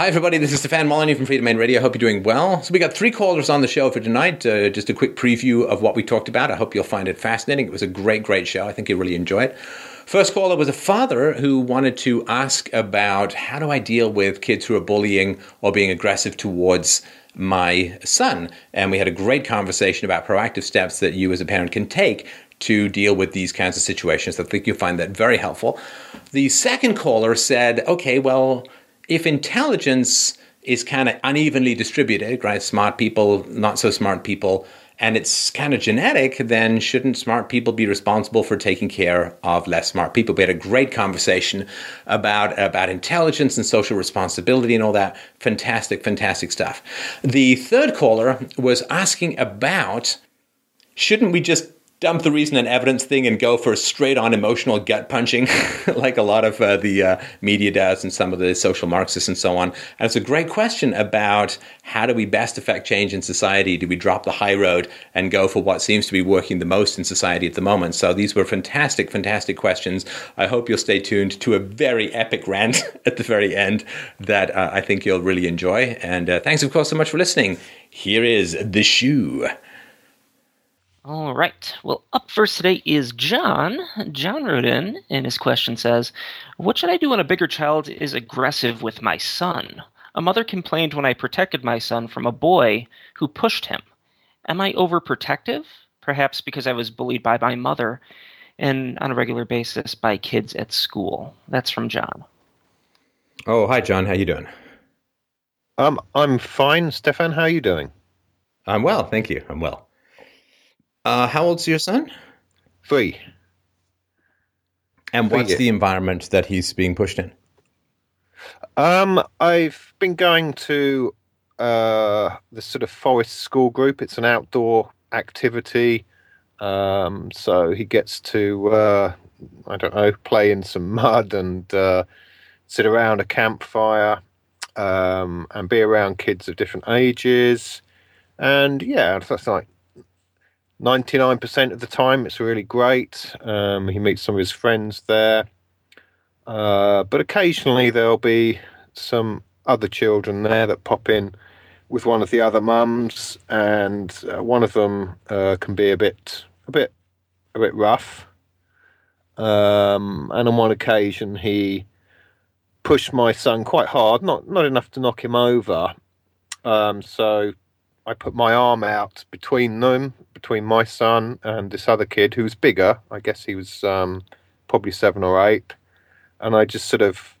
Hi, everybody. This is Stefan Molyneux from Freedomain Radio. I hope you're doing well. So, we got three callers on the show for tonight. Uh, just a quick preview of what we talked about. I hope you'll find it fascinating. It was a great, great show. I think you'll really enjoy it. First caller was a father who wanted to ask about how do I deal with kids who are bullying or being aggressive towards my son. And we had a great conversation about proactive steps that you as a parent can take to deal with these kinds of situations. I think you'll find that very helpful. The second caller said, okay, well, if intelligence is kind of unevenly distributed, right? Smart people, not so smart people, and it's kind of genetic, then shouldn't smart people be responsible for taking care of less smart people? We had a great conversation about, about intelligence and social responsibility and all that. Fantastic, fantastic stuff. The third caller was asking about shouldn't we just dump the reason and evidence thing and go for straight on emotional gut punching, like a lot of uh, the uh, media does and some of the social Marxists and so on. And it's a great question about how do we best affect change in society? Do we drop the high road and go for what seems to be working the most in society at the moment? So these were fantastic, fantastic questions. I hope you'll stay tuned to a very epic rant at the very end that uh, I think you'll really enjoy. And uh, thanks, of course, so much for listening. Here is The Shoe. All right. Well, up first today is John. John wrote in, and his question says, What should I do when a bigger child is aggressive with my son? A mother complained when I protected my son from a boy who pushed him. Am I overprotective? Perhaps because I was bullied by my mother and on a regular basis by kids at school. That's from John. Oh, hi, John. How you doing? Um, I'm fine. Stefan, how are you doing? I'm well, thank you. I'm well. Uh, how old's your son? Three. And what's the environment that he's being pushed in? Um, I've been going to uh, the sort of forest school group. It's an outdoor activity. Um, so he gets to, uh, I don't know, play in some mud and uh, sit around a campfire um, and be around kids of different ages. And yeah, that's like 99% of the time, it's really great. Um, he meets some of his friends there. Uh, but occasionally there'll be some other children there that pop in with one of the other mums, and uh, one of them uh, can be a bit, a bit, a bit rough. Um, and on one occasion, he pushed my son quite hard, not not enough to knock him over. Um, so I put my arm out between them, between my son and this other kid who was bigger. I guess he was um, probably seven or eight. And I just sort of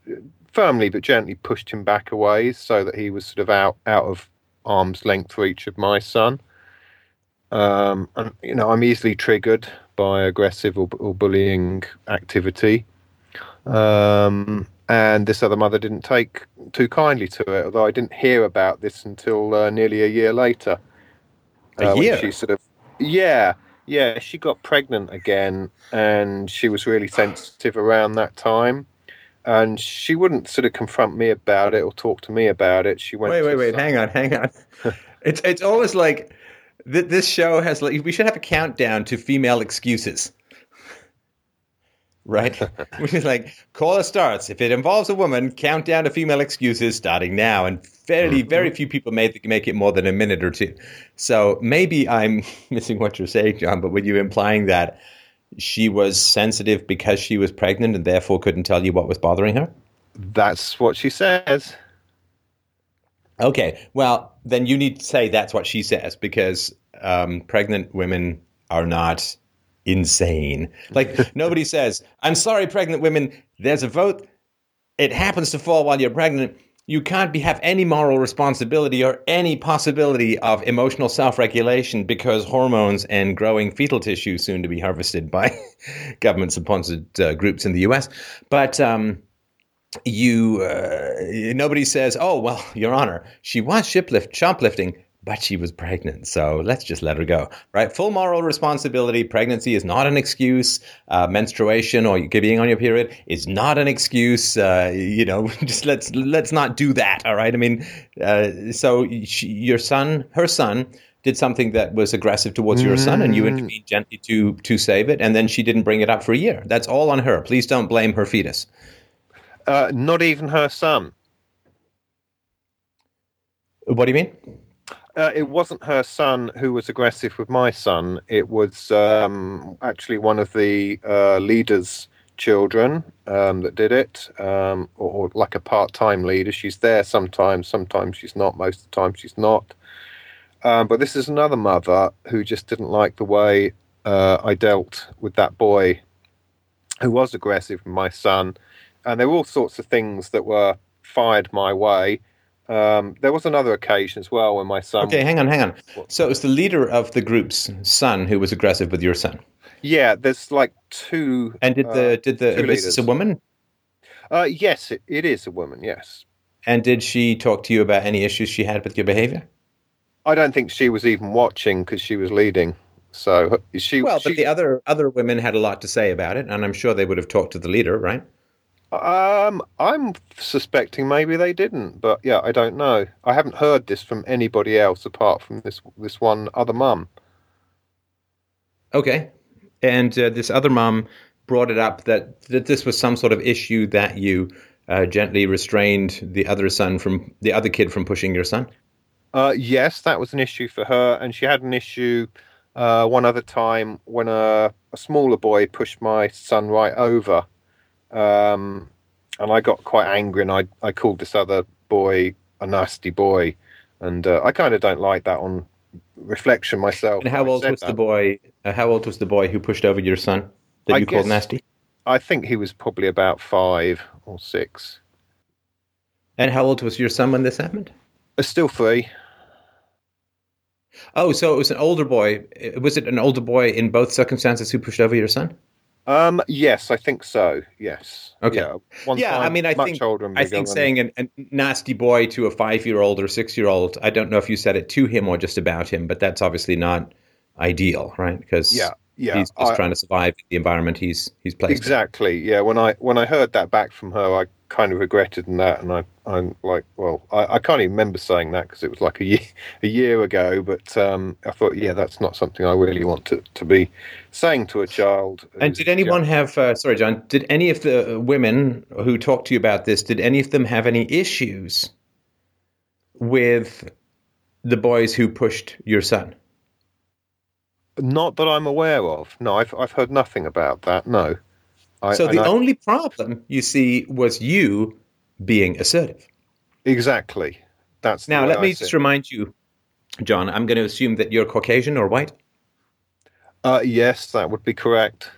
firmly but gently pushed him back away so that he was sort of out, out of arm's length reach of my son. Um, and, you know, I'm easily triggered by aggressive or, or bullying activity. Um, and this other mother didn't take too kindly to it, although I didn't hear about this until uh, nearly a year later. A uh, year? She sort of, yeah, yeah, she got pregnant again, and she was really sensitive around that time. And she wouldn't sort of confront me about it or talk to me about it. She went. Wait, wait, wait! Hang on, hang on. it's it's always like th- this show has like we should have a countdown to female excuses right? Which is like caller starts. If it involves a woman, count down to female excuses starting now. And fairly, mm-hmm. very few people make make it more than a minute or two. So maybe I'm missing what you're saying, John. But were you implying that she was sensitive because she was pregnant and therefore couldn't tell you what was bothering her? That's what she says. Okay, well then you need to say that's what she says because um, pregnant women are not insane. Like nobody says, "I'm sorry, pregnant women. There's a vote. It happens to fall while you're pregnant. You can't be, have any moral responsibility or any possibility of emotional self-regulation because hormones and growing fetal tissue soon to be harvested by government-sponsored uh, groups in the U.S." But um, you, uh, nobody says, "Oh well, Your Honor, she was shiplift, shoplifting." But she was pregnant. So let's just let her go, right? Full moral responsibility. Pregnancy is not an excuse. Uh, menstruation or being on your period is not an excuse. Uh, you know, just let's let's not do that. All right. I mean, uh, so she, your son, her son, did something that was aggressive towards your son, and you mm. intervened gently to to save it, and then she didn't bring it up for a year. That's all on her. Please don't blame her fetus. Uh, not even her son. What do you mean? Uh, it wasn't her son who was aggressive with my son. It was um, actually one of the uh, leader's children um, that did it, um, or, or, like a part-time leader. She's there sometimes, sometimes she's not. Most of the time, she's not. Um, but this is another mother who just didn't like the way uh, I dealt with that boy who was aggressive with my son, and there were all sorts of things that were fired my way. Um, there was another occasion as well when my son. Okay, hang on, hang on. So it was the leader of the group's son who was aggressive with your son. Yeah, there's like two. And did the uh, did the is this a woman? Uh, yes, it, it is a woman. Yes. And did she talk to you about any issues she had with your behavior? I don't think she was even watching because she was leading. So she. Well, she, but the other other women had a lot to say about it, and I'm sure they would have talked to the leader, right? Um, I'm suspecting maybe they didn't, but yeah, I don't know. I haven't heard this from anybody else apart from this this one other mum. Okay, and uh, this other mum brought it up that that this was some sort of issue that you uh, gently restrained the other son from the other kid from pushing your son. Uh, yes, that was an issue for her, and she had an issue uh, one other time when a, a, smaller boy pushed my son right over, um, and I got quite angry, and I I called this other boy a nasty boy, and uh, I kind of don't like that on reflection myself. And how old was that. the boy? Uh, how old was the boy who pushed over your son that I you called nasty? I think he was probably about five or six. And how old was your son when this happened? Uh, still three. Oh, so it was an older boy. Was it an older boy in both circumstances who pushed over your son? Um, yes, I think so. Yes. Okay. Yeah, yeah I mean, I think I think saying a nasty boy to a five-year-old or six-year-old. I don't know if you said it to him or just about him, but that's obviously not ideal, right? Because yeah, yeah, he's just I, trying to survive the environment he's he's placed. Exactly. In. Yeah. When I when I heard that back from her, I kind of regretted in that, and I I'm like, well, I, I can't even remember saying that because it was like a year a year ago. But um, I thought, yeah, that's not something I really want to to be saying to a child. And did anyone have? Uh, sorry, John. Did any of the women who talked to you about this? Did any of them have any issues with the boys who pushed your son? Not that I'm aware of. No, I've I've heard nothing about that. No. I, so the I, only problem you see was you being assertive. Exactly. That's now. Let me just remind you, John. I'm going to assume that you're Caucasian or white. Uh, yes, that would be correct.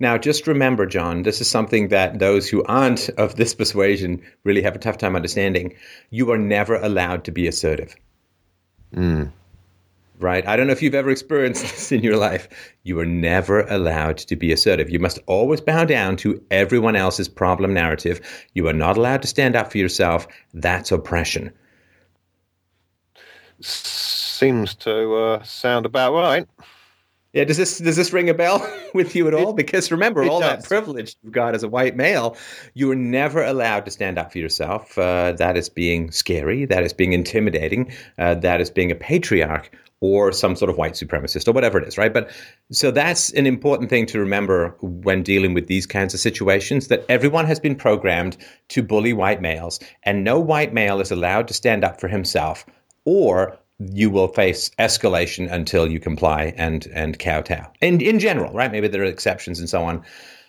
Now, just remember, John, this is something that those who aren't of this persuasion really have a tough time understanding. You are never allowed to be assertive. Mm right? I don't know if you've ever experienced this in your life. You are never allowed to be assertive. You must always bow down to everyone else's problem narrative. You are not allowed to stand up for yourself. That's oppression. Seems to uh, sound about right. Yeah, does this does this ring a bell with you at all? Because remember, all that privilege you've got as a white male, you are never allowed to stand up for yourself. Uh, that is being scary. That is being intimidating. Uh, that is being a patriarch or some sort of white supremacist or whatever it is, right? But so that's an important thing to remember when dealing with these kinds of situations that everyone has been programmed to bully white males, and no white male is allowed to stand up for himself, or you will face escalation until you comply and and kowtow. In in general, right? Maybe there are exceptions and so on,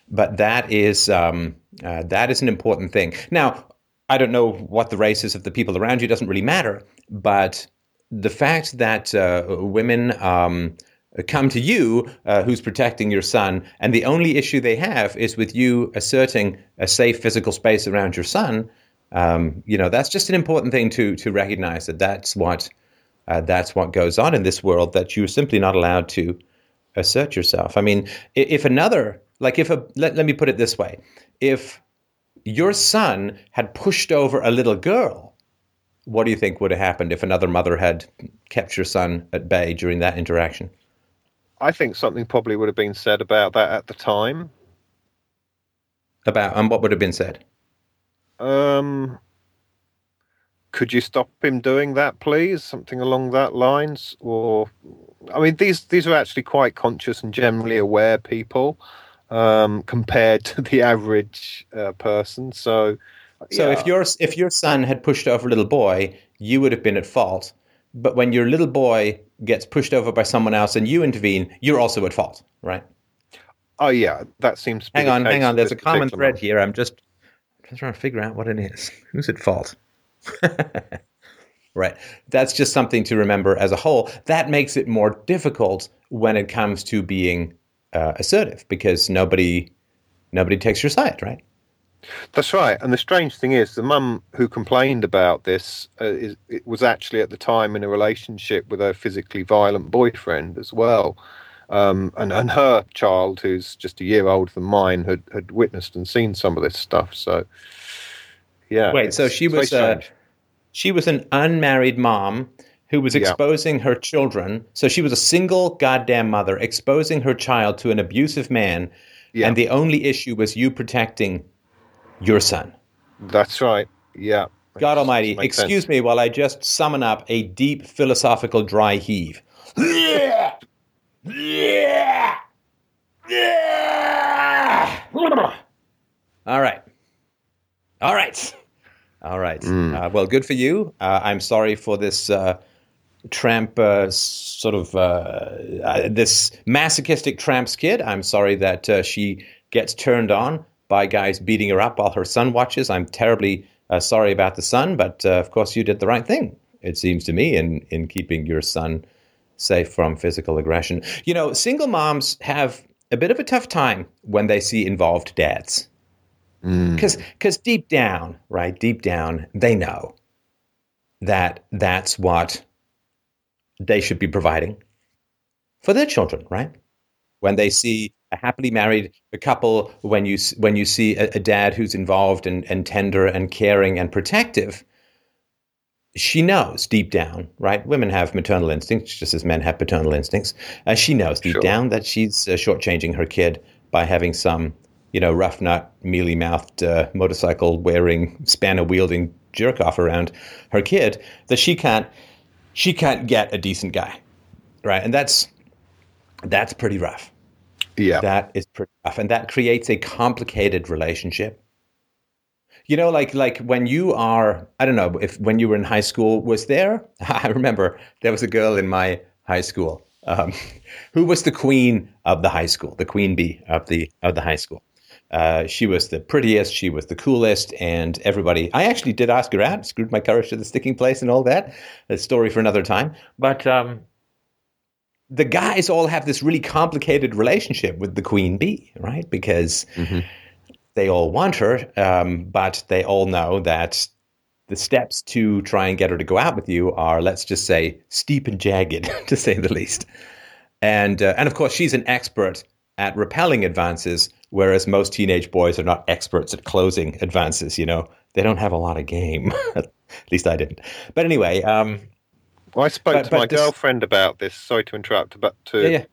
but that is um, uh, that is an important thing. Now, I don't know what the race is of the people around you; It doesn't really matter, but the fact that uh, women um, come to you, uh, who's protecting your son, and the only issue they have is with you asserting a safe physical space around your son. Um, you know, that's just an important thing to to recognize that that's what uh, that's what goes on in this world. That you're simply not allowed to assert yourself. I mean, if another, like if a, let, let me put it this way, if your son had pushed over a little girl what do you think would have happened if another mother had kept your son at bay during that interaction? I think something probably would have been said about that at the time. About and what would have been said? Um, could you stop him doing that, please? Something along that lines, or I mean, these these are actually quite conscious and generally aware people um, compared to the average uh, person. So So Yeah. if your if your son had pushed over a little boy, you would have been at fault. But when your little boy gets pushed over by someone else and you intervene, you're also at fault, right? Oh yeah, that seems. To Hang on, hang on. There's a common thread here. I'm just, just trying to figure out what it is. Who's at fault? right. That's just something to remember as a whole. That makes it more difficult when it comes to being uh, assertive because nobody nobody takes your side, right? That's right. And the strange thing is, the mum who complained about this uh, is, it was actually at the time in a relationship with a physically violent boyfriend as well. Um, and, and her child, who's just a year older than mine, had, had witnessed and seen some of this stuff. So, yeah. Wait, so she was, uh. She was an unmarried mom who was Yeah. exposing her children. So she was a single goddamn mother exposing her child to an abusive man. Yeah. And the only issue was you protecting your son. That's right. Yeah. God Almighty, excuse sense. me while I just summon up a deep philosophical dry heave. Yeah! Yeah! Yeah! All right. All right. All right. Uh, well, good for you. Uh, I'm sorry for this uh, tramp, uh, sort of, uh, uh, this masochistic tramp's kid. I'm sorry that uh, she gets turned on by guys beating her up while her son watches. I'm terribly uh, sorry about the son, but uh, of course, you did the right thing, it seems to me, in, in keeping your son safe from physical aggression. You know, single moms have a bit of a tough time when they see involved dads because because deep down right deep down they know that that's what they should be providing for their children right when they see a happily married couple when you when you see a, a dad who's involved and, and tender and caring and protective she knows deep down right women have maternal instincts just as men have paternal instincts uh, she knows deep Sure. down that she's uh, shortchanging her kid by having some you know, rough nut, mealy mouthed, uh, motorcycle wearing, spanner wielding jerk off around her kid that she can't, she can't get a decent guy, right? And that's that's pretty rough. Yeah. That is pretty rough, and that creates a complicated relationship. You know, like like when you are, I don't know, if when you were in high school, was there? I remember there was a girl in my high school um, who was the queen of the high school, the queen bee of the of the high school. Uh, she was the prettiest, she was the coolest, and everybody. I actually did ask her out, screwed my courage to the sticking place, and all that. A story for another time. But um, the guys all have this really complicated relationship with the queen bee, right? Because they all want her, um, but they all know that the steps to try and get her to go out with you are, let's just say, steep and jagged, to say the least. And uh, and of course, she's an expert at repelling advances, whereas most teenage boys are not experts at closing advances. You know, they don't have a lot of game. at least I didn't. But anyway, um, Well, I spoke But- to but my this- girlfriend about this. Sorry to interrupt, but to yeah, yeah.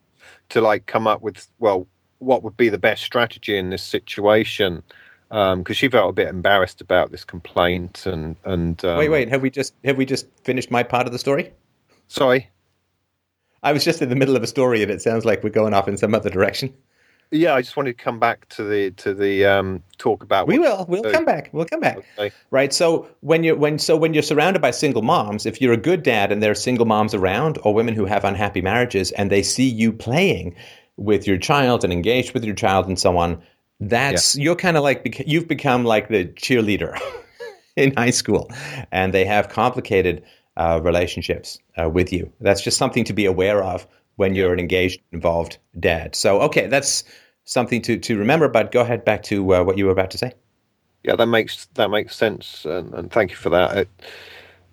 to like come up with well, what would be the best strategy in this situation? Because she felt a bit embarrassed about this complaint and and um, wait, wait. Have we just have we just finished my part of the story? Sorry, I was just in the middle of a story, and it sounds like we're going off in some other direction. Yeah, I just wanted to come back to the to the um, talk about. We will. We'll uh, come back. We'll come back. Okay. Right. So when you're when so when you're surrounded by single moms, if you're a good dad and there are single moms around or women who have unhappy marriages and they see you playing with your child and engaged with your child and so on, that's you're kind of like bec- you've become like the cheerleader in high school, and they have complicated uh, relationships uh, with you. That's just something to be aware of when you're an engaged, involved dad. So okay, that's something to to remember. But go ahead back to uh, what you were about to say. Yeah, that makes that makes sense, and, and thank you for that. It,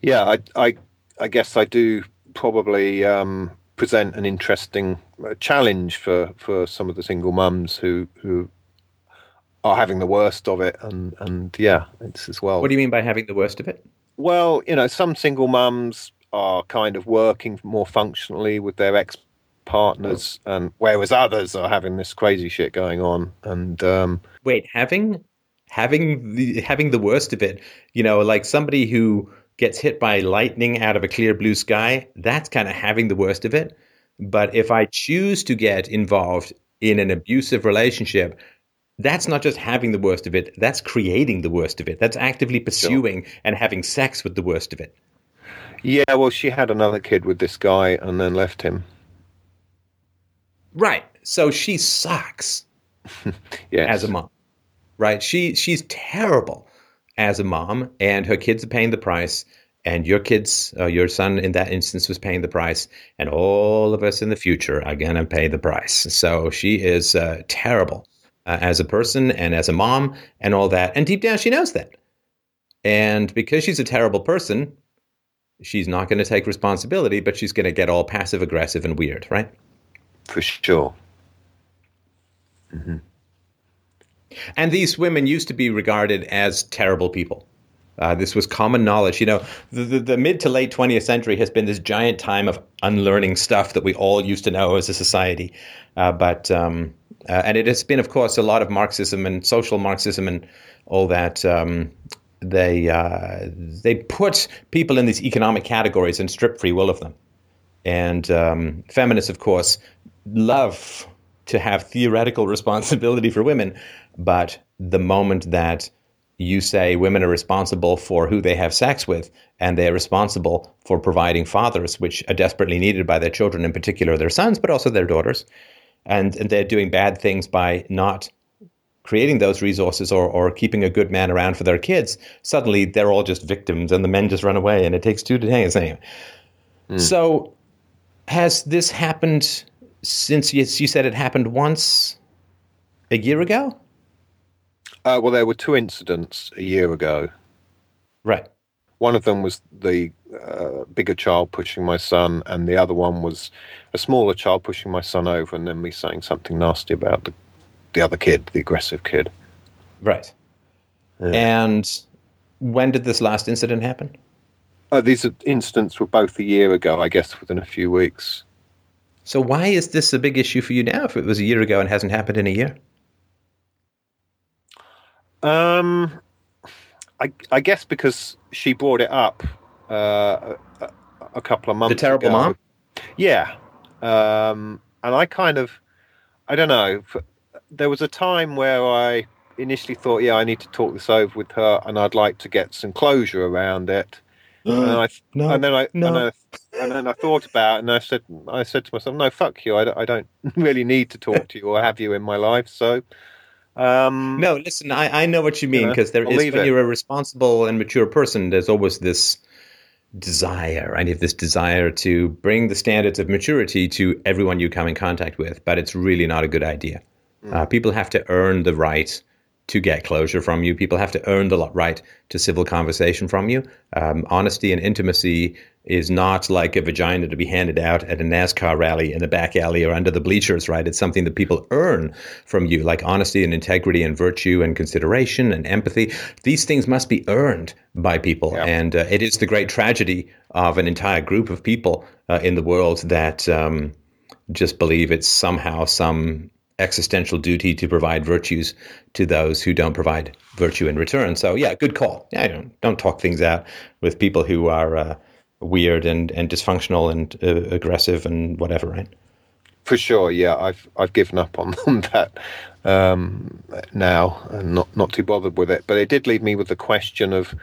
yeah, I, I I guess I do probably um, present an interesting uh, challenge for, for some of the single mums who who are having the worst of it, and and yeah, it's as well. What do you mean by having the worst of it? Well, you know, some single mums are kind of working more functionally with their ex partners, and whereas others are having this crazy shit going on, and um, Wait, having having the having the worst of it, you know, like somebody who gets hit by lightning out of a clear blue sky, that's kind of having the worst of it. But if I choose to get involved in an abusive relationship, that's not just having the worst of it, that's creating the worst of it. That's actively pursuing sure. and having sex with the worst of it. Yeah, well, she had another kid with this guy and then left him. Right. So she sucks yes. as a mom. Right? She she's terrible as a mom and her kids are paying the price and your kids, uh, your son in that instance was paying the price, and all of us in the future are going to pay the price. So she is uh, terrible uh, as a person and as a mom and all that. And deep down, she knows that. And because she's a terrible person, she's not going to take responsibility, but she's going to get all passive aggressive and weird, right? For sure. Mm-hmm. And these women used to be regarded as terrible people. Uh, this was common knowledge. You know, the, the, the, mid to late 20th century has been this giant time of unlearning stuff that we all used to know as a society. Uh, but um, uh, and it has been, of course, a lot of Marxism and social Marxism and all that. Um, they uh, they put people in these economic categories and strip free will of them. And um, feminists, of course, love to have theoretical responsibility for women, but the moment that you say women are responsible for who they have sex with and they're responsible for providing fathers, which are desperately needed by their children, in particular their sons, but also their daughters, and, and they're doing bad things by not creating those resources or, or keeping a good man around for their kids, suddenly they're all just victims and the men just run away and it takes two to tango. Mm. So has this happened since you, you said it happened once a year ago? Uh, well, there were two incidents a year ago. Right. One of them was the uh, bigger child pushing my son, and the other one was a smaller child pushing my son over, and then me saying something nasty about the the other kid, the aggressive kid. Right. Yeah. And when did this last incident happen? Uh, these incidents were both a year ago, I guess, within a few weeks. So why is this a big issue for you now? If it was a year ago and hasn't happened in a year? Um, I, I guess because she brought it up uh, a, a, couple of months. The terrible ago. mom. Yeah, um, and I kind of, I don't know. There was a time where I initially thought, yeah, I need to talk this over with her, and I'd like to get some closure around it. And, I, no, and then I, no. and, I, and then I thought about it, and I said, I said to myself, no, fuck you. I, I don't really need to talk to you or have you in my life. So, um, no, listen, I, I know what you mean because you know, there is when it. you're a responsible and mature person, there's always this desire, right? You have this desire to bring the standards of maturity to everyone you come in contact with, but it's really not a good idea. Mm. Uh, people have to earn the right to get closure from you. People have to earn the right to civil conversation from you. Um, honesty and intimacy is not like a vagina to be handed out at a NASCAR rally in the back alley or under the bleachers, right? It's something that people earn from you, like honesty and integrity and virtue and consideration and empathy. These things must be earned by people. Yeah. And uh, it is the great tragedy of an entire group of people uh, in the world that um, just believe it's somehow some existential duty to provide virtues to those who don't provide virtue in return. So yeah, good call. Yeah, don't, don't talk things out with people who are uh, weird and, and dysfunctional and uh, aggressive and whatever, right? For sure, yeah. I've I've given up on, that um, now and not not too bothered with it. But it did leave me with the question of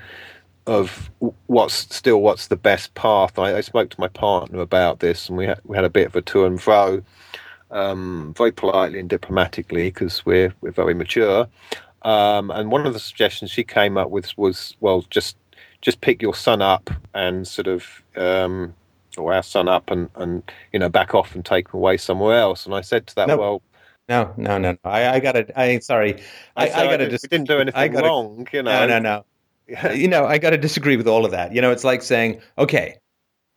of what's still what's the best path. I, I spoke to my partner about this, and we had we had a bit of a to and fro um, very politely and diplomatically because we're we're very mature. Um, and one of the suggestions she came up with was, well, just just pick your son up and sort of um, or our son up and and you know back off and take him away somewhere else. And I said to that, no. well. No, no, no. I, I got to. I sorry. I, I, I got to. Dis- didn't do anything gotta, wrong, you know. No, no, no. you know, I got to disagree with all of that. You know, it's like saying, okay,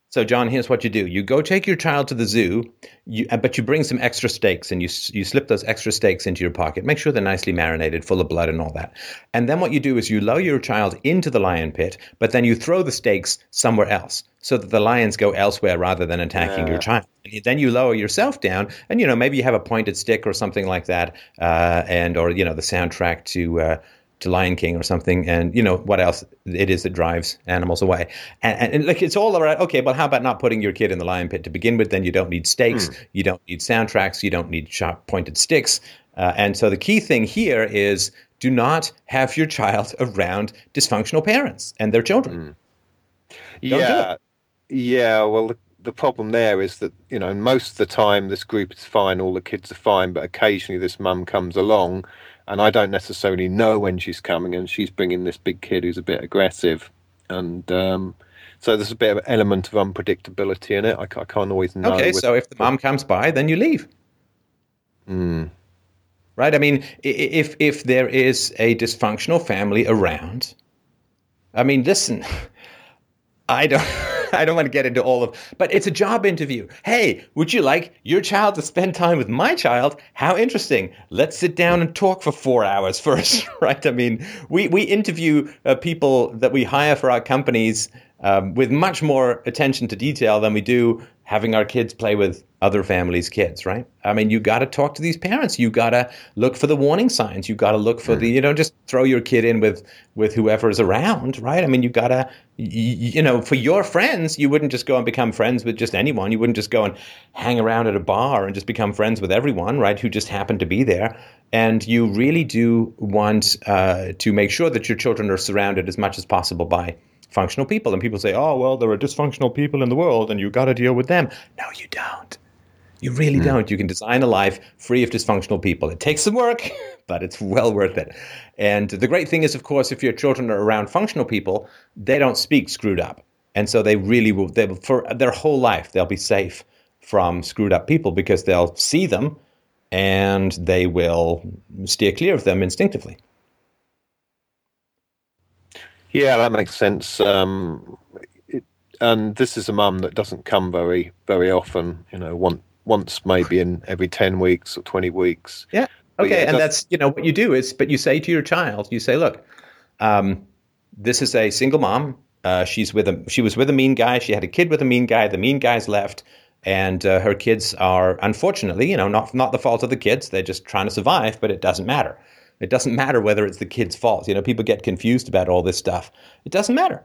so, John, here's what you do: you go take your child to the zoo, you, uh, but you bring some extra steaks, and you you slip those extra steaks into your pocket. Make sure they're nicely marinated, full of blood, and all that. And then what you do is you lower your child into the lion pit, but then you throw the steaks somewhere else, so that the lions go elsewhere rather than attacking yeah. your child. And then you lower yourself down, and you know maybe you have a pointed stick or something like that, uh, and or you know the soundtrack to. Uh, to Lion King or something, and you know what else it is that drives animals away, and, and, and like it's all around. Okay, but how about not putting your kid in the lion pit to begin with? Then you don't need steaks, mm. you don't need soundtracks, you don't need sharp pointed sticks, uh, and so the key thing here is do not have your child around dysfunctional parents and their children. Mm. Yeah, yeah. Well, the, the problem there is that you know most of the time this group is fine, all the kids are fine, but occasionally this mum comes along and I don't necessarily know when she's coming, and she's bringing this big kid who's a bit aggressive, and um, so there's a bit of an element of unpredictability in it. I, I can't always know. Okay, so if the mom comes by, then you leave. Mm. Right. I mean, if if there is a dysfunctional family around, I mean, listen, I don't. I don't want to get into all of, but it's a job interview. Hey, would you like your child to spend time with my child? How interesting. Let's sit down and talk for four hours first, right? I mean, we, we interview uh, people that we hire for our companies um, with much more attention to detail than we do having our kids play with other families' kids, right? I mean, you got to talk to these parents. You got to look for the warning signs. You got to look for mm. the, you know, just throw your kid in with with whoever's around, right? I mean, you got to, you, you, know, for your friends, you wouldn't just go and become friends with just anyone. You wouldn't just go and hang around at a bar and just become friends with everyone, right? Who just happened to be there. And you really do want uh, to make sure that your children are surrounded as much as possible by functional people. And people say, oh, well, there are dysfunctional people in the world and you got to deal with them. No, you don't. You really mm. don't. You can design a life free of dysfunctional people. It takes some work, but it's well worth it. And the great thing is, of course, if your children are around functional people, they don't speak screwed up. And so they really will, they will, for their whole life, they'll be safe from screwed up people because they'll see them and they will steer clear of them instinctively. Yeah, that makes sense. Um, it, and this is a mum that doesn't come very, very often. You know, one, once maybe in every ten weeks or twenty weeks. Yeah. Okay, yeah, and that's you know what you do is, but you say to your child, you say, look, um, this is a single mom. Uh, she's with a she was with a mean guy. She had a kid with a mean guy. The mean guy's left, and uh, her kids are unfortunately, you know, not not the fault of the kids. They're just trying to survive, but it doesn't matter. It doesn't matter whether it's the kid's fault. You know, people get confused about all this stuff. It doesn't matter.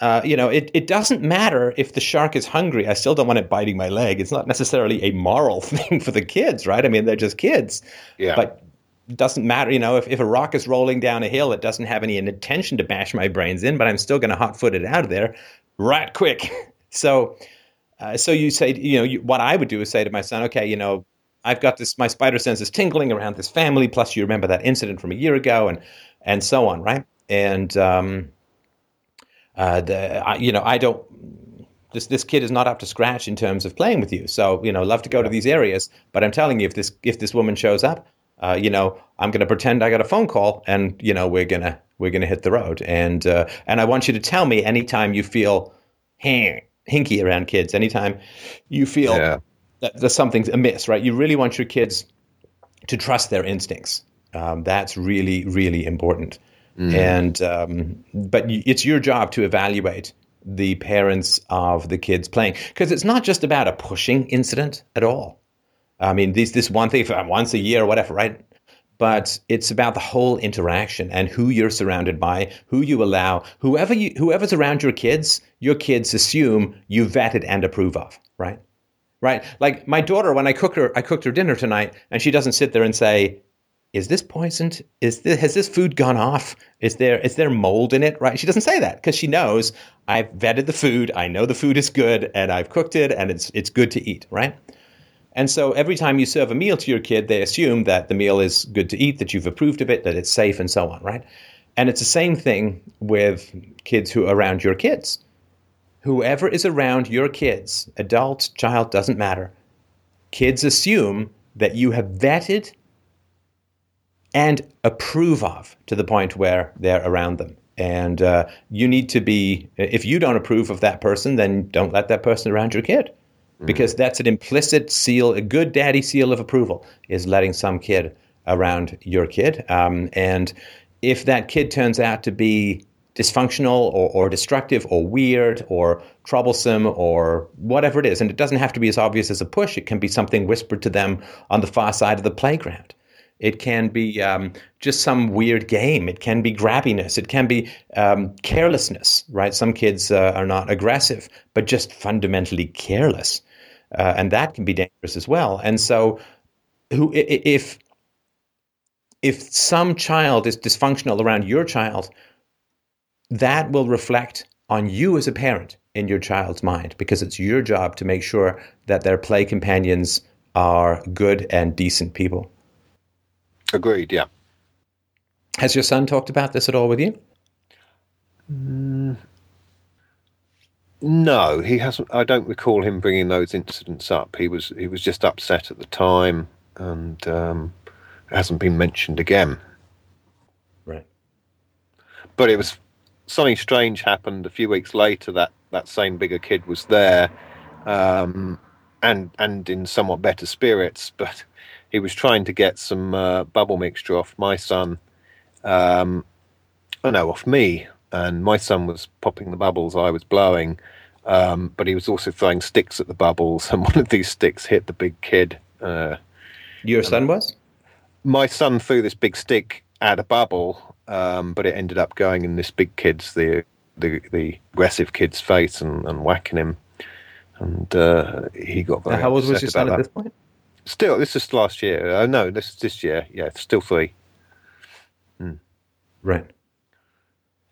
Uh, you know, it, it doesn't matter if the shark is hungry. I still don't want it biting my leg. It's not necessarily a moral thing for the kids, right? I mean, they're just kids. Yeah. But it doesn't matter, you know, if, if a rock is rolling down a hill, it doesn't have any intention to bash my brains in, but I'm still going to hot foot it out of there right quick. so, uh, so you say, you know, you, what I would do is say to my son, okay, you know, I've got this, my spider sense is tingling around this family. Plus, you remember that incident from a year ago, and and so on, right? And um, uh, the, I, you know, I don't. This this kid is not up to scratch in terms of playing with you. So you know, love to go to these areas, but I'm telling you, if this if this woman shows up, uh, you know, I'm going to pretend I got a phone call, and you know, we're gonna we're gonna hit the road, and uh, and I want you to tell me anytime you feel hinky around kids, anytime you feel. Yeah that there's something amiss, right? You really want your kids to trust their instincts. Um, that's really, really important. Mm. And um, but it's your job to evaluate the parents of the kids playing because it's not just about a pushing incident at all. I mean, this this one thing for once a year or whatever, right? But it's about the whole interaction and who you're surrounded by, who you allow, whoever you, whoever's around your kids. Your kids assume you vetted and approve of, right? Right? Like my daughter, when I cook her, I cooked her dinner tonight, and she doesn't sit there and say, "Is this poisoned? Is this has this food gone off? Is there is there mold in it?" Right? She doesn't say that because she knows I've vetted the food. I know the food is good, and I've cooked it, and it's it's good to eat, right? And so every time you serve a meal to your kid, they assume that the meal is good to eat, that you've approved of it, that it's safe, and so on, right? And it's the same thing with kids who are around your kids whoever is around your kids, adult, child, doesn't matter, kids assume that you have vetted and approve of to the point where they're around them. And uh, you need to be, if you don't approve of that person, then don't let that person around your kid. Mm-hmm. Because that's an implicit seal, a good daddy seal of approval is letting some kid around your kid. Um, and if that kid turns out to be dysfunctional or, or destructive or weird or troublesome or whatever it is. And it doesn't have to be as obvious as a push, it can be something whispered to them on the far side of the playground. It can be um, just some weird game. It can be grabbiness. It can be um, carelessness, right? Some kids uh, are not aggressive, but just fundamentally careless. Uh, and that can be dangerous as well. And so, who, if if some child is dysfunctional around your child, that will reflect on you as a parent in your child's mind because it's your job to make sure that their play companions are good and decent people. Agreed, yeah. Has your son talked about this at all with you? Mm, no, he hasn't. I don't recall him bringing those incidents up. He was he was just upset at the time, and um, hasn't been mentioned again. Right. But it was something strange happened a few weeks later. That that same bigger kid was there, um, and and in somewhat better spirits, but he was trying to get some uh, bubble mixture off my son. Um, oh no, off me, and my son was popping the bubbles I was blowing. Um, but he was also throwing sticks at the bubbles, and one of these sticks hit the big kid. Uh, Your son was? My son threw this big stick at a bubble, um, but it ended up going in this big kid's the the, the aggressive kid's face and, and whacking him, and uh, he got very. How old was your son at this point? Still, this is last year. Oh uh, no, this is this year. Yeah, still three. Hmm. Right.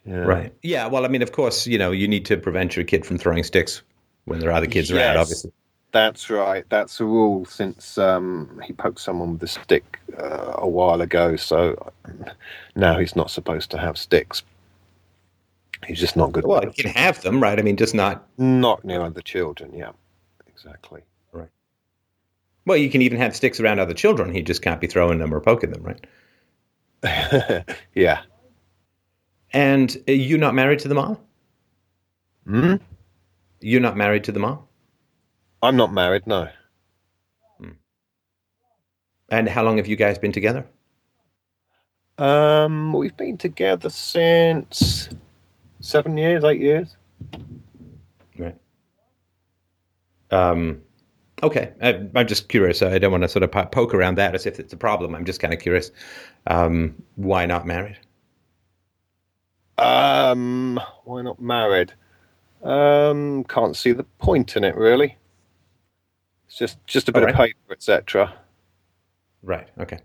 Yeah. Right. Yeah. Well, I mean, of course, you know, you need to prevent your kid from throwing sticks when there are other kids yes, around. Obviously. That's right. That's a rule since um, he poked someone with a stick uh, a while ago. So now he's not supposed to have sticks. He's just not good. Well, he can have them, right? I mean, just not not near other children. Yeah, exactly. Right. Well, you can even have sticks around other children. He just can't be throwing them or poking them, right? yeah. And uh, you're not married to the mom? Hmm? You're not married to the mom? I'm not married, no. Hmm. And how long have you guys been together? Um, we've been together since seven years, eight years. Right. Um, okay. I, am just curious. I don't want to sort of poke around that as if it's a problem. I'm just kind of curious. Um, why not married? Um, why not married? Um, can't see the point in it really. It's just just a bit right. of paper, etc. Right. Okay.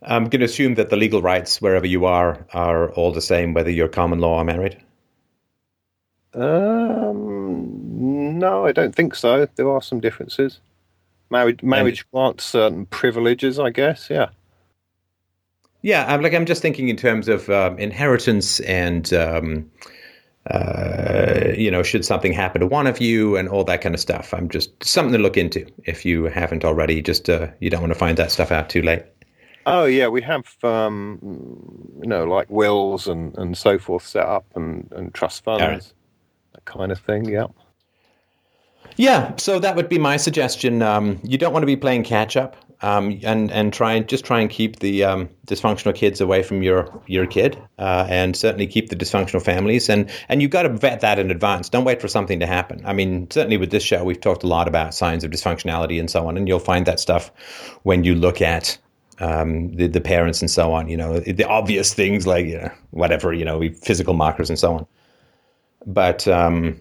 I'm going to assume that the legal rights wherever you are are all the same, whether you're common law or married. Um, no, I don't think so. There are some differences. Marriage marriage grants certain privileges, I guess. Yeah. Yeah, I'm like I'm just thinking in terms of um, inheritance and um, uh, you know, should something happen to one of you and all that kind of stuff. I'm just something to look into if you haven't already. Just uh, you don't want to find that stuff out too late. Oh yeah, we have um, you know like wills and, and so forth set up and, and trust funds, right. that kind of thing. Yeah. Yeah, so that would be my suggestion. Um, you don't want to be playing catch up um, and and try and just try and keep the um, dysfunctional kids away from your your kid, uh, and certainly keep the dysfunctional families. And and you've got to vet that in advance. Don't wait for something to happen. I mean, certainly with this show, we've talked a lot about signs of dysfunctionality and so on, and you'll find that stuff when you look at um, the the parents and so on. You know, the obvious things like you know, whatever you know, physical markers and so on. But um,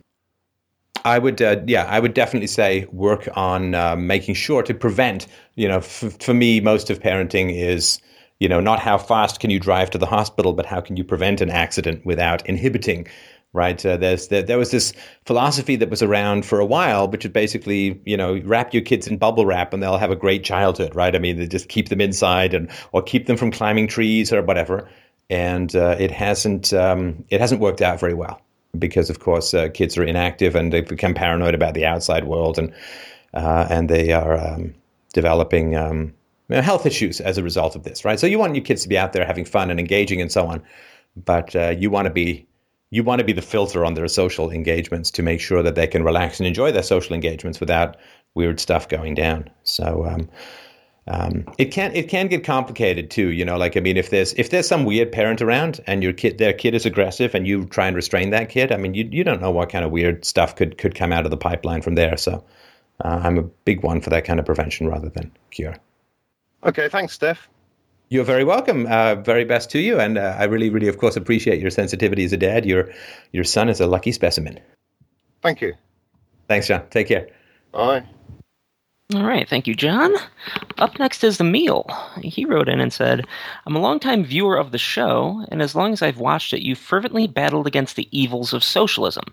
I would, uh, yeah, I would definitely say work on uh, making sure to prevent. You know, f- for me, most of parenting is, you know, not how fast can you drive to the hospital, but how can you prevent an accident without inhibiting. Right? Uh, there's there, there was this philosophy that was around for a while, which is basically, you know, wrap your kids in bubble wrap and they'll have a great childhood. Right? I mean, they just keep them inside and or keep them from climbing trees or whatever. And uh, it hasn't um, it hasn't worked out very well because of course uh, kids are inactive and they become paranoid about the outside world and uh, and they are um, developing um, health issues as a result of this, right? So you want your kids to be out there having fun and engaging and so on, but uh, you want to be you want to be the filter on their social engagements to make sure that they can relax and enjoy their social engagements without weird stuff going down. So um, um, it can it can get complicated too. You know, like I mean, if there's if there's some weird parent around and your kid their kid is aggressive and you try and restrain that kid, I mean, you you don't know what kind of weird stuff could could come out of the pipeline from there. So uh, I'm a big one for that kind of prevention rather than cure. Okay, thanks, Steph. You're very welcome. Uh, very best to you, and uh, I really, really, of course, appreciate your sensitivity as a dad. Your your son is a lucky specimen. Thank you. Thanks, John. Take care. Bye. All right, thank you, John. Up next is the meal. He wrote in and said, I'm a longtime viewer of the show, and as long as I've watched it, you've fervently battled against the evils of socialism,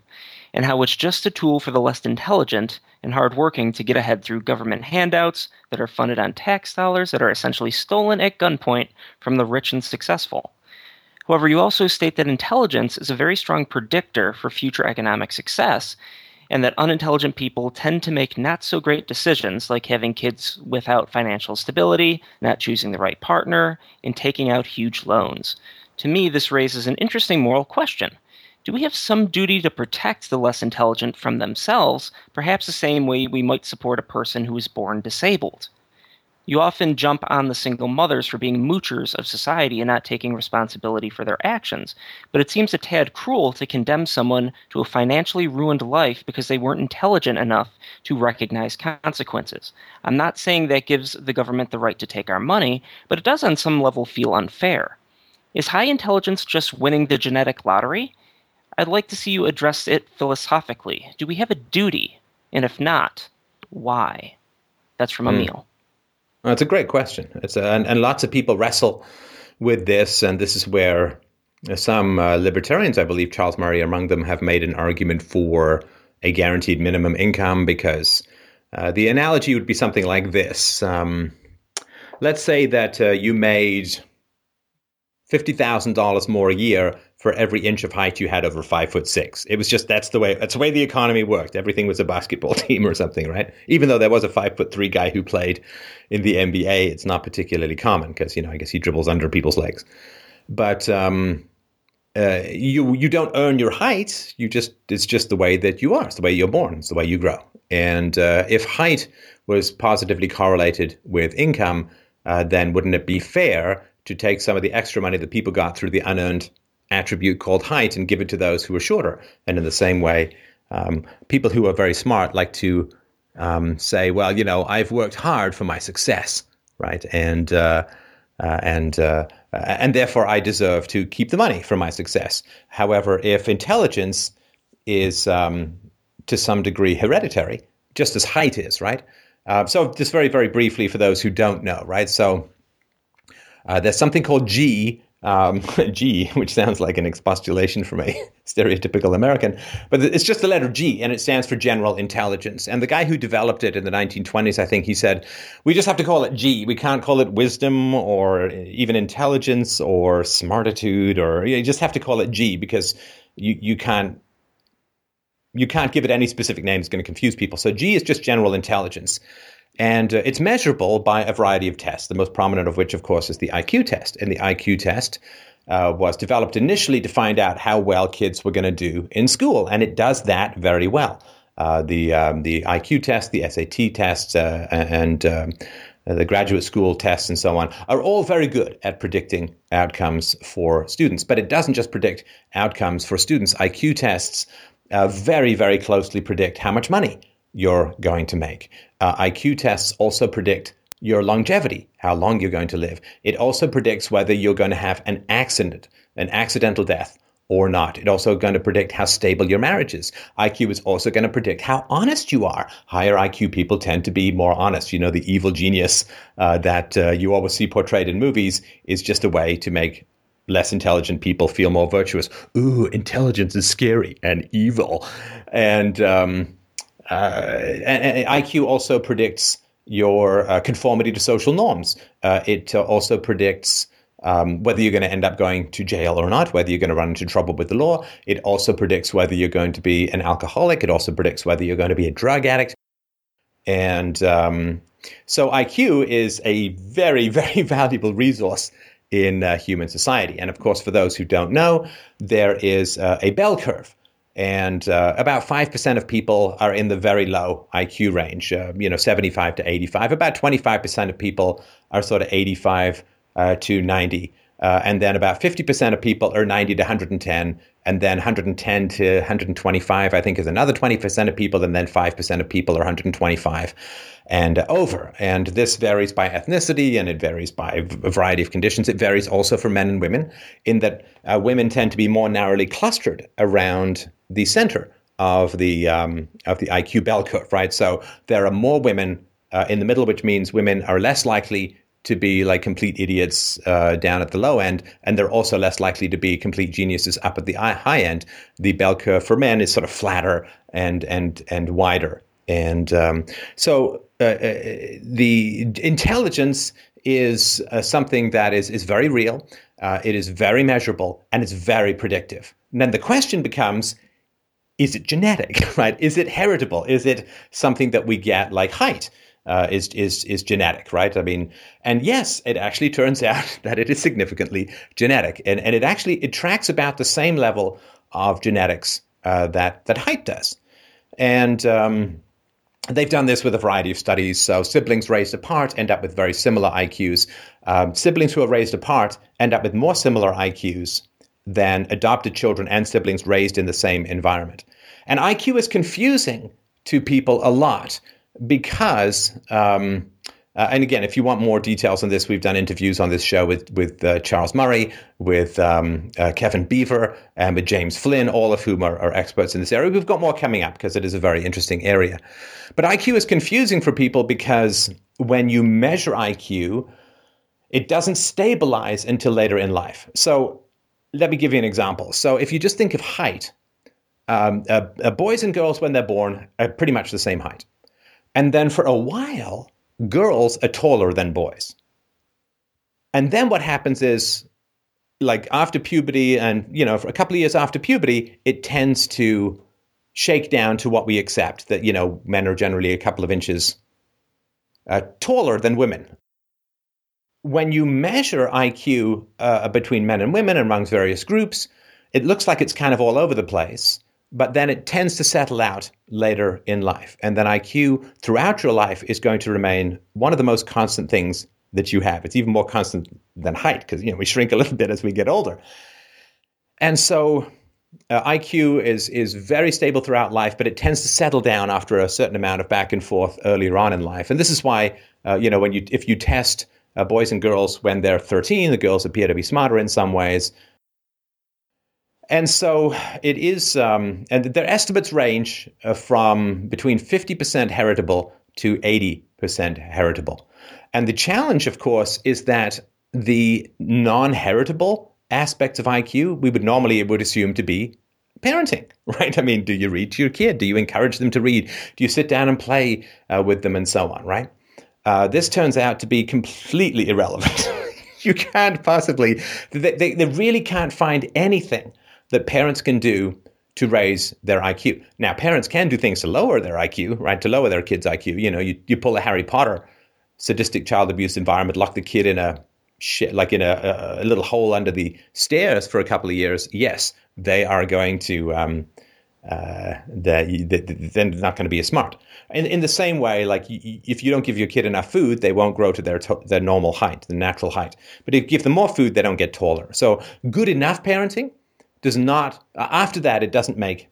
and how it's just a tool for the less intelligent and hardworking to get ahead through government handouts that are funded on tax dollars that are essentially stolen at gunpoint from the rich and successful. However, you also state that intelligence is a very strong predictor for future economic success, and that unintelligent people tend to make not so great decisions like having kids without financial stability, not choosing the right partner, and taking out huge loans. To me, this raises an interesting moral question. Do we have some duty to protect the less intelligent from themselves, perhaps the same way we might support a person who is born disabled? You often jump on the single mothers for being moochers of society and not taking responsibility for their actions. But it seems a tad cruel to condemn someone to a financially ruined life because they weren't intelligent enough to recognize consequences. I'm not saying that gives the government the right to take our money, but it does on some level feel unfair. Is high intelligence just winning the genetic lottery? I'd like to see you address it philosophically. Do we have a duty? And if not, why? That's from hmm. Emil. It's a great question. It's a, and, and lots of people wrestle with this, and this is where some uh, libertarians, I believe Charles Murray among them, have made an argument for a guaranteed minimum income because uh, the analogy would be something like this. Um, let's say that uh, you made $50,000 more a year for every inch of height you had over five foot six. It was just that's the way that's the way the economy worked. Everything was a basketball team or something, right? Even though there was a five foot three guy who played in the NBA, it's not particularly common because you know I guess he dribbles under people's legs. But um, uh, you you don't earn your height. You just it's just the way that you are. It's the way you're born. It's the way you grow. And uh, if height was positively correlated with income, uh, then wouldn't it be fair to take some of the extra money that people got through the unearned attribute called height and give it to those who are shorter. And in the same way, um, people who are very smart like to um, say, "Well, you know, I've worked hard for my success, right? And uh, uh, and uh, and therefore I deserve to keep the money for my success." However, if intelligence is um, to some degree hereditary, just as height is, right? Uh, so, just very, very briefly for those who don't know, right? So, uh, there's something called G um, G, which sounds like an expostulation from a stereotypical American, but it's just the letter G, and it stands for general intelligence. And the guy who developed it in the 1920s, I think he said, we just have to call it G. We can't call it wisdom or even intelligence or smartitude, or you just have to call it G because you, you can't you can't give it any specific name. It's going to confuse people. So G is just general intelligence. And uh, it's measurable by a variety of tests, the most prominent of which, of course, is the IQ test. And the IQ test uh, was developed initially to find out how well kids were going to do in school. And it does that very well. Uh, the, um, the IQ test, the SAT tests, uh, and um, the graduate school tests, and so on, are all very good at predicting outcomes for students. But it doesn't just predict outcomes for students. IQ tests uh, very, very closely predict how much money you're going to make. Uh, IQ tests also predict your longevity, how long you're going to live. It also predicts whether you're going to have an accident, an accidental death, or not. It also going to predict how stable your marriage is. IQ is also going to predict how honest you are. Higher IQ people tend to be more honest. You know, the evil genius uh, that uh, you always see portrayed in movies is just a way to make less intelligent people feel more virtuous. Ooh, intelligence is scary and evil. And, um, and, and, IQ also predicts your uh, conformity to social norms. Uh, it also predicts um, whether you're going to end up going to jail or not, whether you're going to run into trouble with the law. It also predicts whether you're going to be an alcoholic. It also predicts whether you're going to be a drug addict. And um, so IQ is a very, very valuable resource in uh, human society. And of course, for those who don't know, there is uh, a bell curve and uh, about 5% of people are in the very low IQ range, uh, you know, 75 to 85. About 25% of people are sort of 85 uh, to 90 Uh, and then about 50% of people are 90 to 110. And then 110 to 125, I think, is another 20% of people. And then 5% of people are 125 and over. And this varies by ethnicity and it varies by a variety of conditions. It varies also for men and women, in that uh, women tend to be more narrowly clustered around the center of the um, of the IQ bell curve, right? So there are more women uh, in the middle, which means women are less likely to be like complete idiots uh, down at the low end, and they're also less likely to be complete geniuses up at the high end. The bell curve for men is sort of flatter and and and wider, and um, so uh, uh the intelligence is uh, something that is is very real. Uh, it is very measurable and it's very predictive. And then the question becomes: Is it genetic? Right? Is it heritable? Is it something that we get like height? uh, is is is genetic, right? I mean, and yes, it actually turns out that it is significantly genetic, and and it actually it tracks about the same level of genetics uh, that that height does, and. Um, They've done this with a variety of studies. So, siblings raised apart end up with very similar IQs. Um, siblings who are raised apart end up with more similar IQs than adopted children and siblings raised in the same environment. And IQ is confusing to people a lot because. Um, uh, and again, if you want more details on this, we've done interviews on this show with with uh, Charles Murray, with um, uh, Kevin Beaver, and with James Flynn, all of whom are, are, experts in this area. We've got more coming up because it is a very interesting area. But IQ is confusing for people because when you measure IQ, it doesn't stabilize until later in life. So let me give you an example. So if you just think of height, um, uh, uh, boys and girls when they're born are pretty much the same height. And then for a while, girls are taller than boys. And then what happens is, like after puberty, and you know, for a couple of years after puberty, it tends to shake down to what we accept that you know men are generally a couple of inches uh, taller than women. When you measure IQ uh, between men and women amongst various groups, it looks like it's kind of all over the place but then it tends to settle out later in life. And then IQ throughout your life is going to remain one of the most constant things that you have. It's even more constant than height because you know we shrink a little bit as we get older. And so uh, IQ is is very stable throughout life, but it tends to settle down after a certain amount of back and forth earlier on in life. And this is why uh, you know when you if you test uh, boys and girls when they're 13, the girls appear to be smarter in some ways. And so it is, um, and their estimates range uh, from between 50% heritable to 80% heritable. And the challenge, of course, is that the non heritable aspects of IQ we would normally would assume to be parenting, right? I mean, do you read to your kid? Do you encourage them to read? Do you sit down and play uh, with them and so on, right? Uh, this turns out to be completely irrelevant. you can't possibly, they, they, they really can't find anything that parents can do to raise their IQ. Now, parents can do things to lower their IQ, right? To lower their kids' IQ. You know, you, you pull a Harry Potter sadistic child abuse environment, lock the kid in a shit, like in a, a, little hole under the stairs for a couple of years. Yes, they are going to, um, uh, they're, they're not going to be as smart. In, in the same way, like if you don't give your kid enough food, they won't grow to their to- their normal height, the natural height. But if you give them more food, they don't get taller. So good enough parenting does not, after that, it doesn't make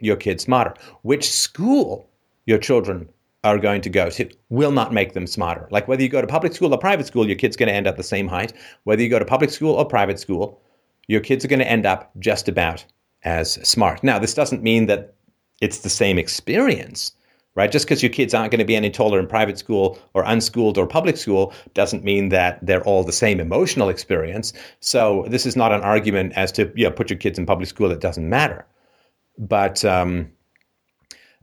your kids smarter. Which school your children are going to go to will not make them smarter. Like whether you go to public school or private school, your kid's going to end up the same height. Whether you go to public school or private school, your kids are going to end up just about as smart. Now, this doesn't mean that it's the same experience right? Just because your kids aren't going to be any taller in private school or unschooled or public school doesn't mean that they're all the same emotional experience. So this is not an argument as to you know, put your kids in public school. It doesn't matter, but um,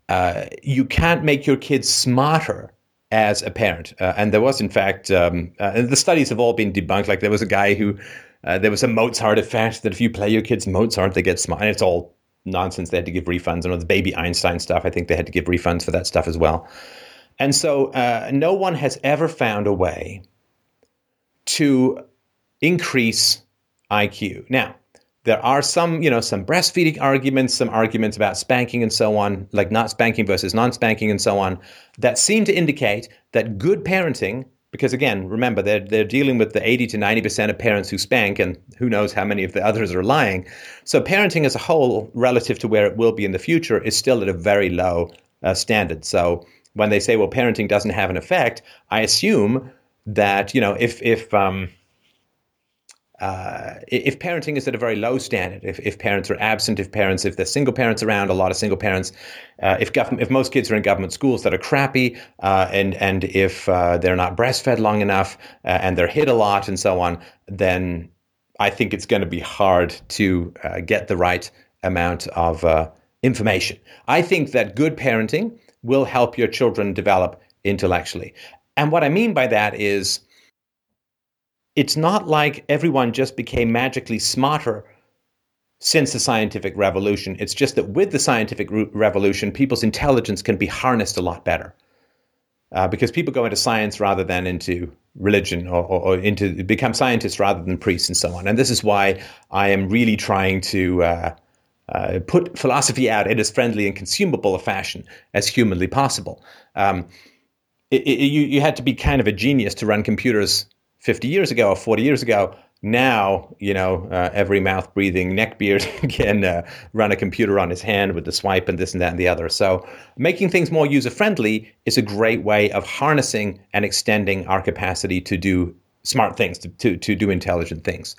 uh, you can't make your kids smarter as a parent. Uh, and there was, in fact, um, uh, and the studies have all been debunked. Like there was a guy who. Uh, there was a Mozart effect that if you play your kids Mozart, they get smart. And it's all nonsense. They had to give refunds. And the baby Einstein stuff, I think they had to give refunds for that stuff as well. And so uh, no one has ever found a way to increase IQ. Now, there are some, you know, some breastfeeding arguments, some arguments about spanking and so on, like not spanking versus non-spanking and so on, that seem to indicate that good parenting because again, remember they're they're dealing with the 80 to 90 percent of parents who spank, and who knows how many of the others are lying. So parenting as a whole, relative to where it will be in the future, is still at a very low uh, standard. So when they say, well, parenting doesn't have an effect, I assume that you know if if um, uh, if parenting is at a very low standard, if, if parents are absent, if parents, if there's single parents around, a lot of single parents, uh, if government, if most kids are in government schools that are crappy, uh, and and if uh, they're not breastfed long enough, uh, and they're hit a lot, and so on, then I think it's going to be hard to uh, get the right amount of information. I think that good parenting will help your children develop intellectually, and what I mean by that is it's not like everyone just became magically smarter since the scientific revolution. It's just that with the scientific re- revolution, people's intelligence can be harnessed a lot better. Uh, because people go into science rather than into religion or, or, or, into become scientists rather than priests and so on. And this is why I am really trying to uh, uh, put philosophy out in as friendly and consumable a fashion as humanly possible. Um, it, it, you, you had to be kind of a genius to run computers 50 years ago or 40 years ago. Now, you know, uh, every mouth breathing neckbeard can uh, run a computer on his hand with the swipe and this and that and the other. So, making things more user friendly is a great way of harnessing and extending our capacity to do smart things, to, to, to do intelligent things.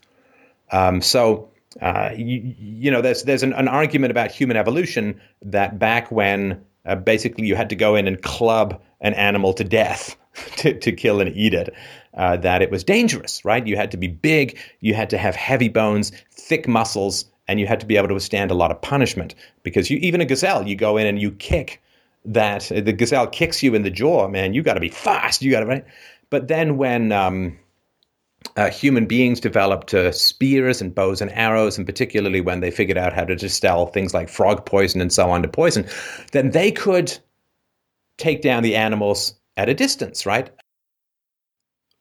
Um, so, uh, you, you, know, there's, there's an, an, argument about human evolution that back when uh, basically you had to go in and club an animal to death to, to kill and eat it uh, that it was dangerous, right? You had to be big, you had to have heavy bones, thick muscles, and you had to be able to withstand a lot of punishment. Because you, even a gazelle, you go in and you kick that, the gazelle kicks you in the jaw, man, you got to be fast, you got to, right? But then when um, uh, human beings developed uh, spears and bows and arrows, and particularly when they figured out how to distill things like frog poison and so on to poison, then they could take down the animals at a distance, right?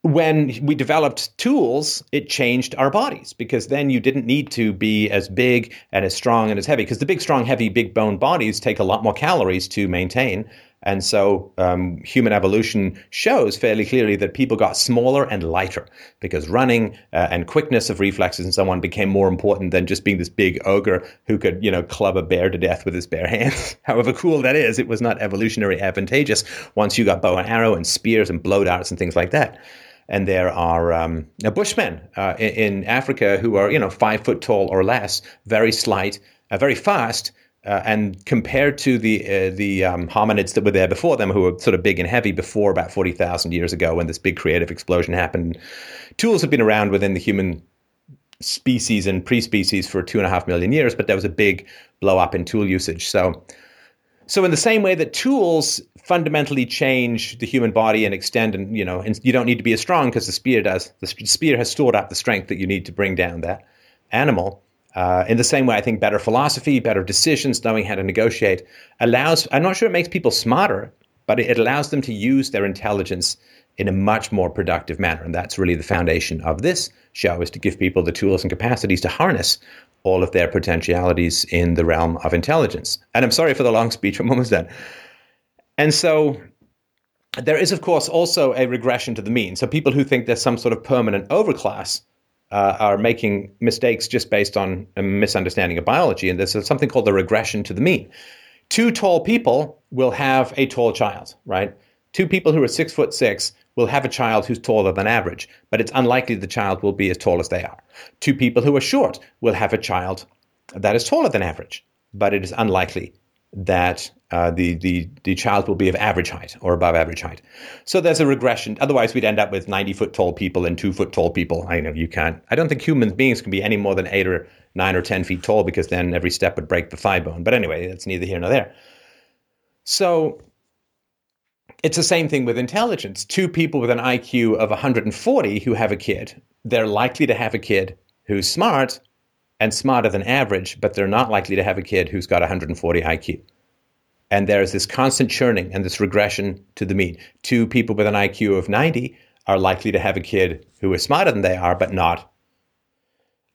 When we developed tools, it changed our bodies because then you didn't need to be as big and as strong and as heavy because the big, strong, heavy, big bone bodies take a lot more calories to maintain. And so um, human evolution shows fairly clearly that people got smaller and lighter because running uh, and quickness of reflexes and so on became more important than just being this big ogre who could, you know, club a bear to death with his bare hands. However cool that is, it was not evolutionary advantageous once you got bow and arrow and spears and blow darts and things like that and there are um, bushmen uh, in, Africa who are you know five foot tall or less, very slight, uh, very fast. Uh, and compared to the uh, the um, hominids that were there before them, who were sort of big and heavy before about forty thousand years ago, when this big creative explosion happened, tools have been around within the human species and pre-species for two and a half million years, but there was a big blow up in tool usage. So so in the same way that tools fundamentally change the human body and extend, and you know, and you don't need to be as strong because the spear does. The spear has stored up the strength that you need to bring down that animal. Uh, in the same way, I think better philosophy, better decisions, knowing how to negotiate allows. I'm not sure it makes people smarter, but it allows them to use their intelligence in a much more productive manner. And that's really the foundation of this show: is to give people the tools and capacities to harness all of their potentialities in the realm of intelligence. And I'm sorry for the long speech, I'm almost done. And so there is, of course, also a regression to the mean. So people who think there's some sort of permanent overclass uh, are making mistakes just based on a misunderstanding of biology. And there's something called the regression to the mean. Two tall people will have a tall child, right? Two people who are six foot six will have a child who's taller than average, but it's unlikely the child will be as tall as they are. Two people who are short will have a child that is taller than average, but it is unlikely that uh, the, the, the child will be of average height or above average height. So there's a regression. Otherwise, we'd end up with 90 foot tall people and two foot tall people. I know you can't. I don't think human beings can be any more than eight or nine or 10 feet tall because then every step would break the thigh bone. But anyway, that's neither here nor there. So it's the same thing with intelligence. Two people with an IQ of 140 who have a kid, they're likely to have a kid who's smart and smarter than average, but they're not likely to have a kid who's got 140 IQ. And there's this constant churning and this regression to the mean. Two people with an IQ of 90 are likely to have a kid who is smarter than they are, but not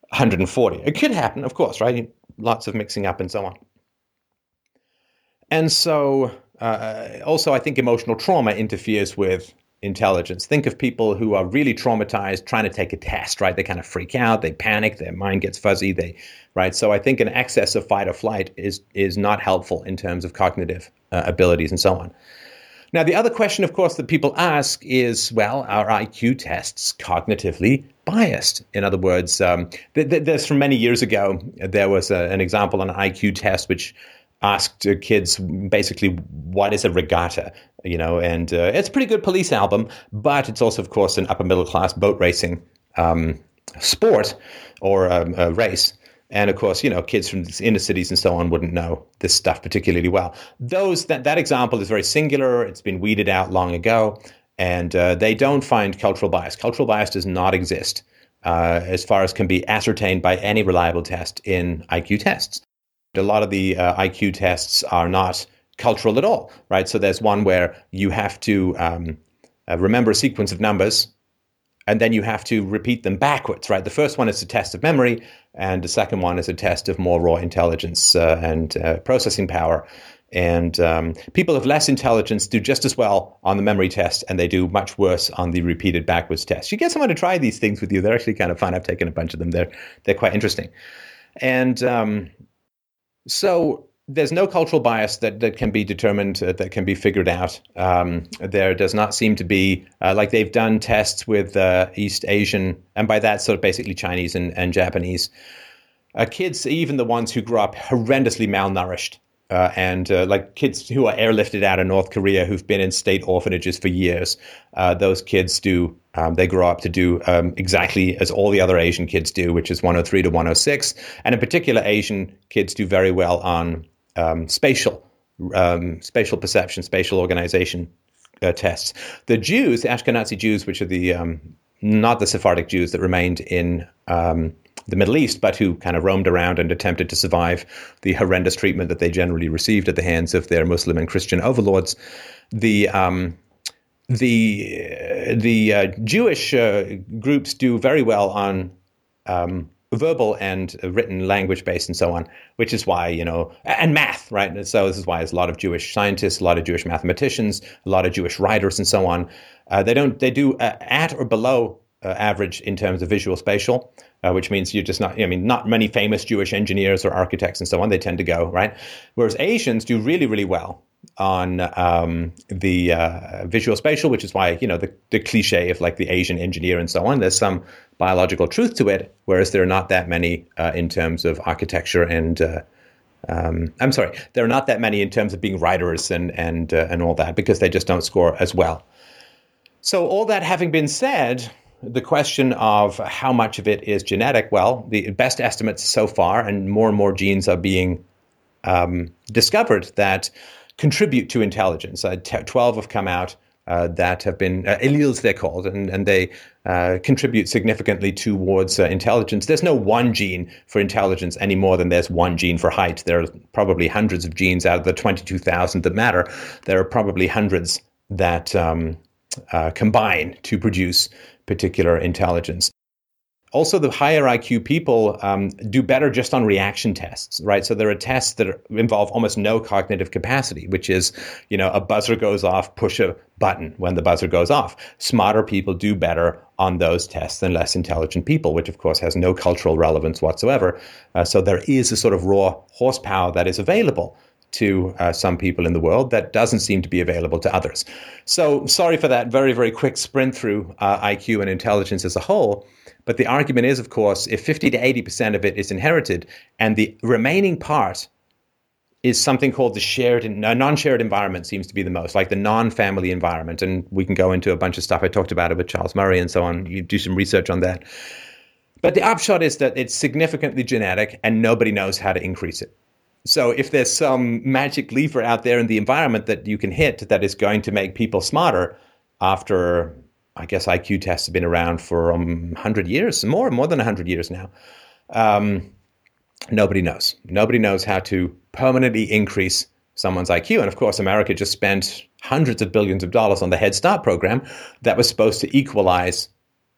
140. It could happen, of course, right? Lots of mixing up and so on. And so uh, also, I think emotional trauma interferes with intelligence. Think of people who are really traumatized trying to take a test, right? They kind of freak out, they panic, their mind gets fuzzy, they right? So I think an excess of fight or flight is is not helpful in terms of cognitive uh, abilities and so on. Now, the other question, of course, that people ask is, well, are IQ tests cognitively biased? In other words, um, th- th- from many years ago, there was a, an example on an IQ test which asked kids basically what is a regatta you know and uh, it's a pretty good police album but it's also of course an upper middle class boat racing um, sport or um, a race and of course, you know, kids from inner cities and so on wouldn't know this stuff particularly well. Those that that example is very singular. It's been weeded out long ago, and uh, they don't find cultural bias. Cultural bias does not exist uh, as far as can be ascertained by any reliable test in IQ tests. A lot of the uh, IQ tests are not cultural at all, right? So there's one where you have to um, uh, remember a sequence of numbers and then you have to repeat them backwards, right? The first one is a test of memory, and the second one is a test of more raw intelligence uh, and uh, processing power. And um, people of less intelligence do just as well on the memory test, and they do much worse on the repeated backwards test. You get someone to try these things with you; they're actually kind of fun. I've taken a bunch of them; they're they're quite interesting. And um, so there's no cultural bias that, that can be determined, uh, that can be figured out. Um, there does not seem to be, uh, like they've done tests with uh, East Asian, and by that, sort of basically Chinese and, and Japanese uh, kids, even the ones who grew up horrendously malnourished. Uh, and uh, like kids who are airlifted out of North Korea who've been in state orphanages for years, those kids do um, they grow up to do um, exactly as all the other Asian kids do, which is 103 to 106. And in particular, Asian kids do very well on um, spatial um, spatial perception, spatial organization uh, tests. The Jews, the Ashkenazi Jews, which are the um, not the Sephardic Jews that remained in um, the Middle East, but who kind of roamed around and attempted to survive the horrendous treatment that they generally received at the hands of their Muslim and Christian overlords. The um, the the uh, Jewish uh, groups do very well on um, verbal and written language based and so on, which is why, you know, and math, right? And so this is why there's a lot of Jewish scientists, a lot of Jewish mathematicians, a lot of Jewish writers and so on. Uh, they don't, they do uh, at or below uh, average in terms of visual spatial, uh, which means you're just not, I mean, not many famous Jewish engineers or architects and so on, they tend to go, right? Whereas Asians do really, really well on um, the uh, visual spatial, which is why you know the, the cliche of like the Asian engineer and so on. There's some biological truth to it, whereas there are not that many uh, in terms of architecture and. Uh, um, I'm sorry, there are not that many in terms of being writers and and uh, and all that because they just don't score as well. So all that having been said, the question of how much of it is genetic, well, the best estimates so far, and more and more genes are being um, discovered that contribute to intelligence. Uh, t- 12 have come out uh, that have been uh, alleles, they're called, and, and they uh, contribute significantly towards uh, intelligence. There's no one gene for intelligence any more than there's one gene for height. There are probably hundreds of genes out of the 22,000 that matter. There are probably hundreds that um, uh, combine to produce particular intelligence also the higher IQ people um, do better just on reaction tests, right? So there are tests that are, involve almost no cognitive capacity, which is, you know, a buzzer goes off, push a button when the buzzer goes off. Smarter people do better on those tests than less intelligent people, which of course has no cultural relevance whatsoever. Uh, so there is a sort of raw horsepower that is available to uh, some people in the world that doesn't seem to be available to others. So sorry for that very, very quick sprint through uh, IQ and intelligence as a whole. But the argument is, of course, if 50 to 80% of it is inherited and the remaining part is something called the shared, and non-shared environment seems to be the most, like the non-family environment. And we can go into a bunch of stuff. I talked about it with Charles Murray and so on. You do some research on that. But the upshot is that it's significantly genetic and nobody knows how to increase it. So if there's some magic lever out there in the environment that you can hit that is going to make people smarter after I guess IQ tests have been around for um, 100 years, more, more than 100 years now. Um, nobody knows. Nobody knows how to permanently increase someone's IQ. And of course, America just spent hundreds of billions of dollars on the Head Start program that was supposed to equalize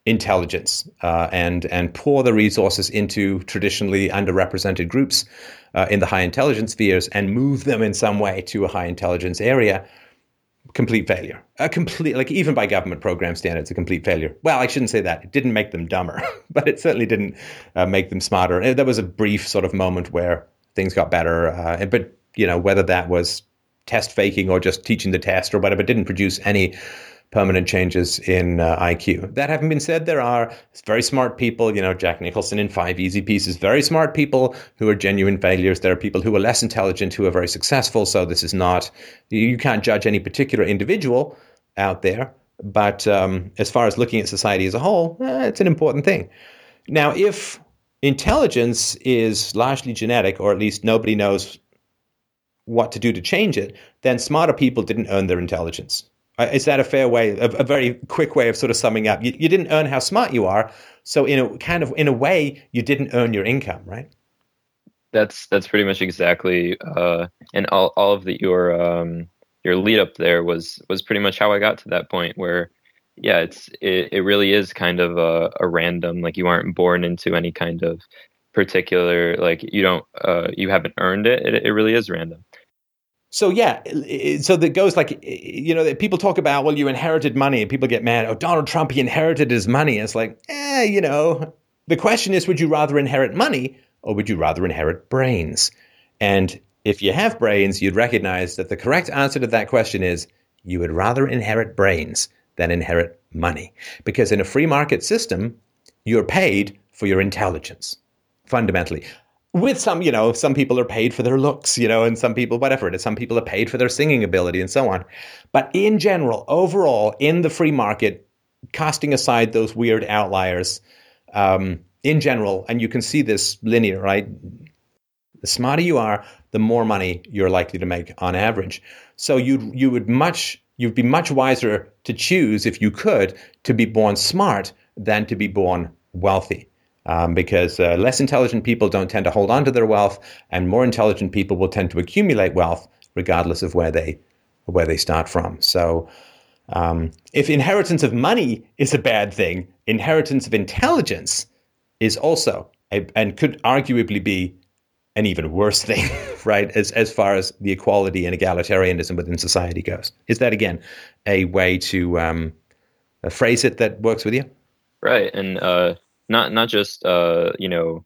intelligence uh, and and pour the resources into traditionally underrepresented groups uh, in the high intelligence spheres and move them in some way to a high intelligence area complete failure. A complete, like even by government program standards, a complete failure. Well, I shouldn't say that. It didn't make them dumber, but it certainly didn't uh, make them smarter. There was a brief sort of moment where things got better, uh, but you know whether that was test faking or just teaching the test or whatever, it didn't produce any permanent changes in uh, IQ. That having been said, there are very smart people, you know, Jack Nicholson in Five Easy Pieces, very smart people who are genuine failures. There are people who are less intelligent who are very successful. So this is not, you can't judge any particular individual out there. But um, as far as looking at society as a whole, eh, it's an important thing. Now, if intelligence is largely genetic, or at least nobody knows what to do to change it, then smarter people didn't earn their intelligence. Is that a fair way, a, a, very quick way of sort of summing up? You, you didn't earn how smart you are, so in a kind of in a way, you didn't earn your income, right? That's that's pretty much exactly, uh, and all all of the, your um, your lead up there was was pretty much how I got to that point where, yeah, it's it, it really is kind of a, a random, like you aren't born into any kind of particular like you don't uh, you haven't earned it. it. It really is random so yeah, so that goes like you know people talk about well you inherited money and people get mad oh Donald Trump he inherited his money. It's like eh you know the question is would you rather inherit money or would you rather inherit brains? And if you have brains you'd recognize that the correct answer to that question is you would rather inherit brains than inherit money. Because in a free market system you're paid for your intelligence fundamentally with some, you know, some people are paid for their looks, you know, and some people, whatever it is, some people are paid for their singing ability and so on. But in general, overall, in the free market, casting aside those weird outliers, um, in general, and you can see this linear, right? The smarter you are, the more money you're likely to make on average. So you you would much you'd be much wiser to choose if you could to be born smart than to be born wealthy um, because uh, less intelligent people don't tend to hold on to their wealth, and more intelligent people will tend to accumulate wealth regardless of where they where they start from. So, um, if inheritance of money is a bad thing, inheritance of intelligence is also a, and could arguably be an even worse thing, right? As as far as the equality and egalitarianism within society goes, is that again a way to um, phrase it that works with you? Right, and uh, not not just uh, you know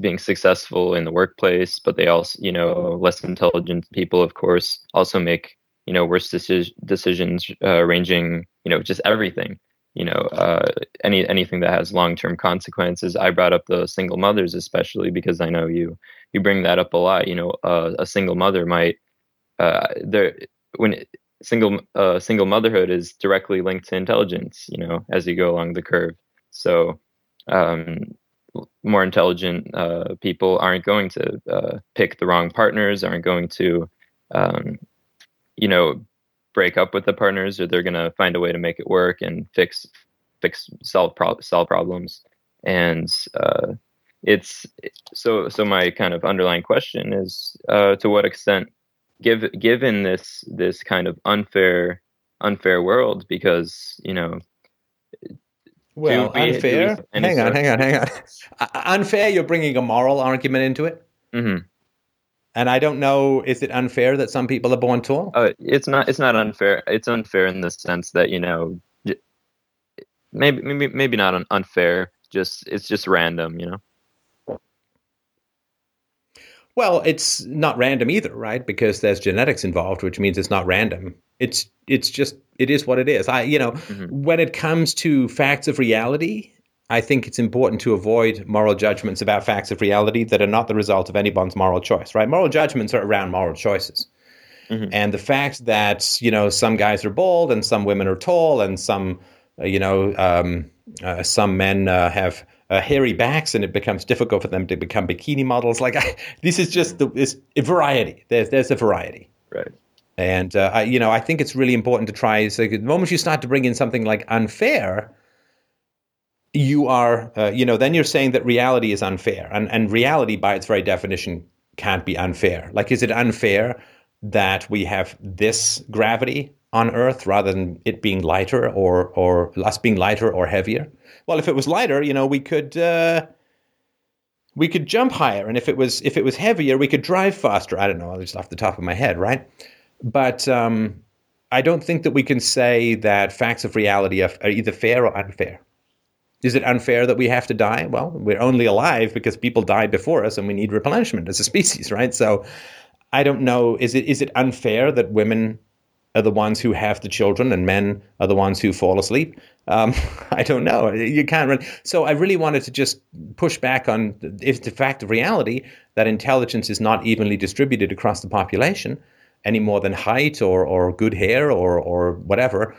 being successful in the workplace, but they also you know less intelligent people, of course, also make you know worse deci- decisions, uh, ranging you know just everything. You know, uh, any anything that has long term consequences. I brought up the single mothers, especially because I know you you bring that up a lot. You know, uh, a single mother might uh, there when single uh, single motherhood is directly linked to intelligence. You know, as you go along the curve. So um, more intelligent uh, people aren't going to uh, pick the wrong partners, aren't going to, um, you know, break up with the partners, or they're going to find a way to make it work and fix, fix, solve pro- solve problems. And uh, it's so. So my kind of underlying question is, uh, to what extent, give, given this this kind of unfair unfair world, because you know well, unfair. Hang on, hang on, hang on. unfair. You're bringing a moral argument into it. Mm-hmm. And I don't know. Is it unfair that some people are born tall? Uh, it's not. It's not unfair. It's unfair in the sense that you know, maybe maybe maybe not unfair. Just it's just random. You know. Well, it's not random either, right? Because there's genetics involved, which means it's not random. It's it's just it is what it is. I you know mm-hmm. when it comes to facts of reality, I think it's important to avoid moral judgments about facts of reality that are not the result of anyone's moral choice. Right? Moral judgments are around moral choices. Mm-hmm. And the fact that you know some guys are bald and some women are tall and some uh, you know um, uh, some men uh, have uh, hairy backs and it becomes difficult for them to become bikini models. Like I, this is just the, this a variety. There's there's a variety. Right. And uh, I, you know, I think it's really important to try. So the moment you start to bring in something like unfair, you are, uh, you know, then you're saying that reality is unfair, and and reality, by its very definition, can't be unfair. Like, is it unfair that we have this gravity on Earth rather than it being lighter, or or us being lighter or heavier? Well, if it was lighter, you know, we could. Uh, we could jump higher, and if it was if it was heavier, we could drive faster. I don't know, just off the top of my head, right? But um, I don't think that we can say that facts of reality are, are either fair or unfair. Is it unfair that we have to die? Well, we're only alive because people died before us and we need replenishment as a species, right? So I don't know. Is it is it unfair that women are the ones who have the children and men are the ones who fall asleep? Um, I don't know. You can't really. So I really wanted to just push back on if the fact of reality that intelligence is not evenly distributed across the population any more than height or, or good hair or, or whatever.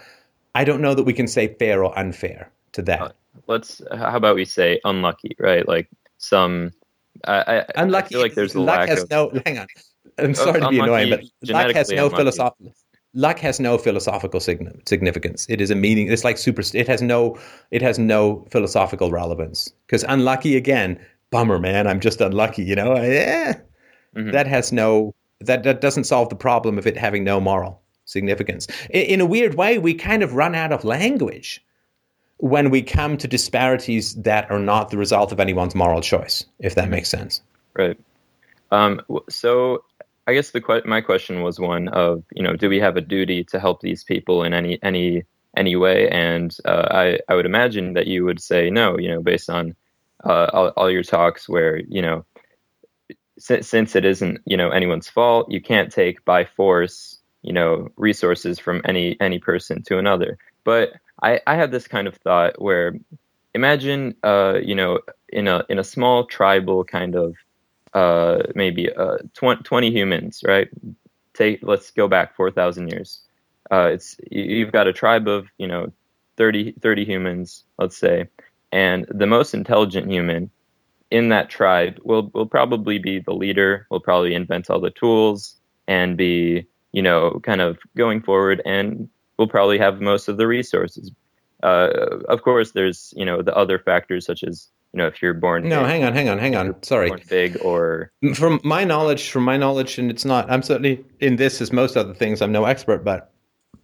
I don't know that we can say fair or unfair to that. Uh, let's, how about we say unlucky, right? Like some, I, I, unlucky. I feel like there's a luck lack has of, no, hang on. I'm sorry to be annoying, but luck has no philosophical luck has no philosophical significance. It is a meaning. It's like super. It has no. It has no philosophical relevance. Because unlucky again, bummer, man. I'm just unlucky. You know. Yeah. Mm-hmm. That has no. That that doesn't solve the problem of it having no moral significance. In, in a weird way, we kind of run out of language when we come to disparities that are not the result of anyone's moral choice. If that makes sense. Right. Um, so I guess the my question was one of you know do we have a duty to help these people in any any any way? And uh, I I would imagine that you would say no. You know, based on uh, all, all, your talks, where you know since, since it isn't you know anyone's fault, you can't take by force you know resources from any any person to another. But I I have this kind of thought where imagine uh you know in a in a small tribal kind of uh, maybe uh, 20, 20 humans, right? Take let's go back 4,000 years. Uh, it's you've got a tribe of you know 30, 30 humans, let's say, and the most intelligent human in that tribe will will probably be the leader. Will probably invent all the tools and be you know kind of going forward, and will probably have most of the resources. Uh, of course, there's you know the other factors such as you know if you're born no big, hang on hang on hang on. sorry. big or from my knowledge from my knowledge and it's not i'm certainly in this as most other things i'm no expert but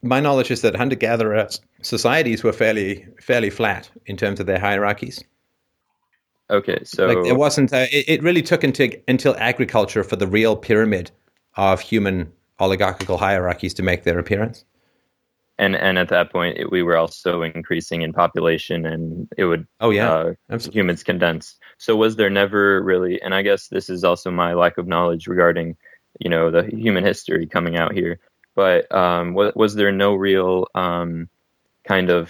my knowledge is that hunter-gatherer societies were fairly fairly flat in terms of their hierarchies. Okay so like it wasn't uh, it, it really took until, until agriculture for the real pyramid of human oligarchical hierarchies to make their appearance and and at that point it, we were also increasing in population and it would oh yeah. uh, humans condense. So was there never really and i guess this is also my lack of knowledge regarding you know the human history coming out here but um, was, was there no real um, kind of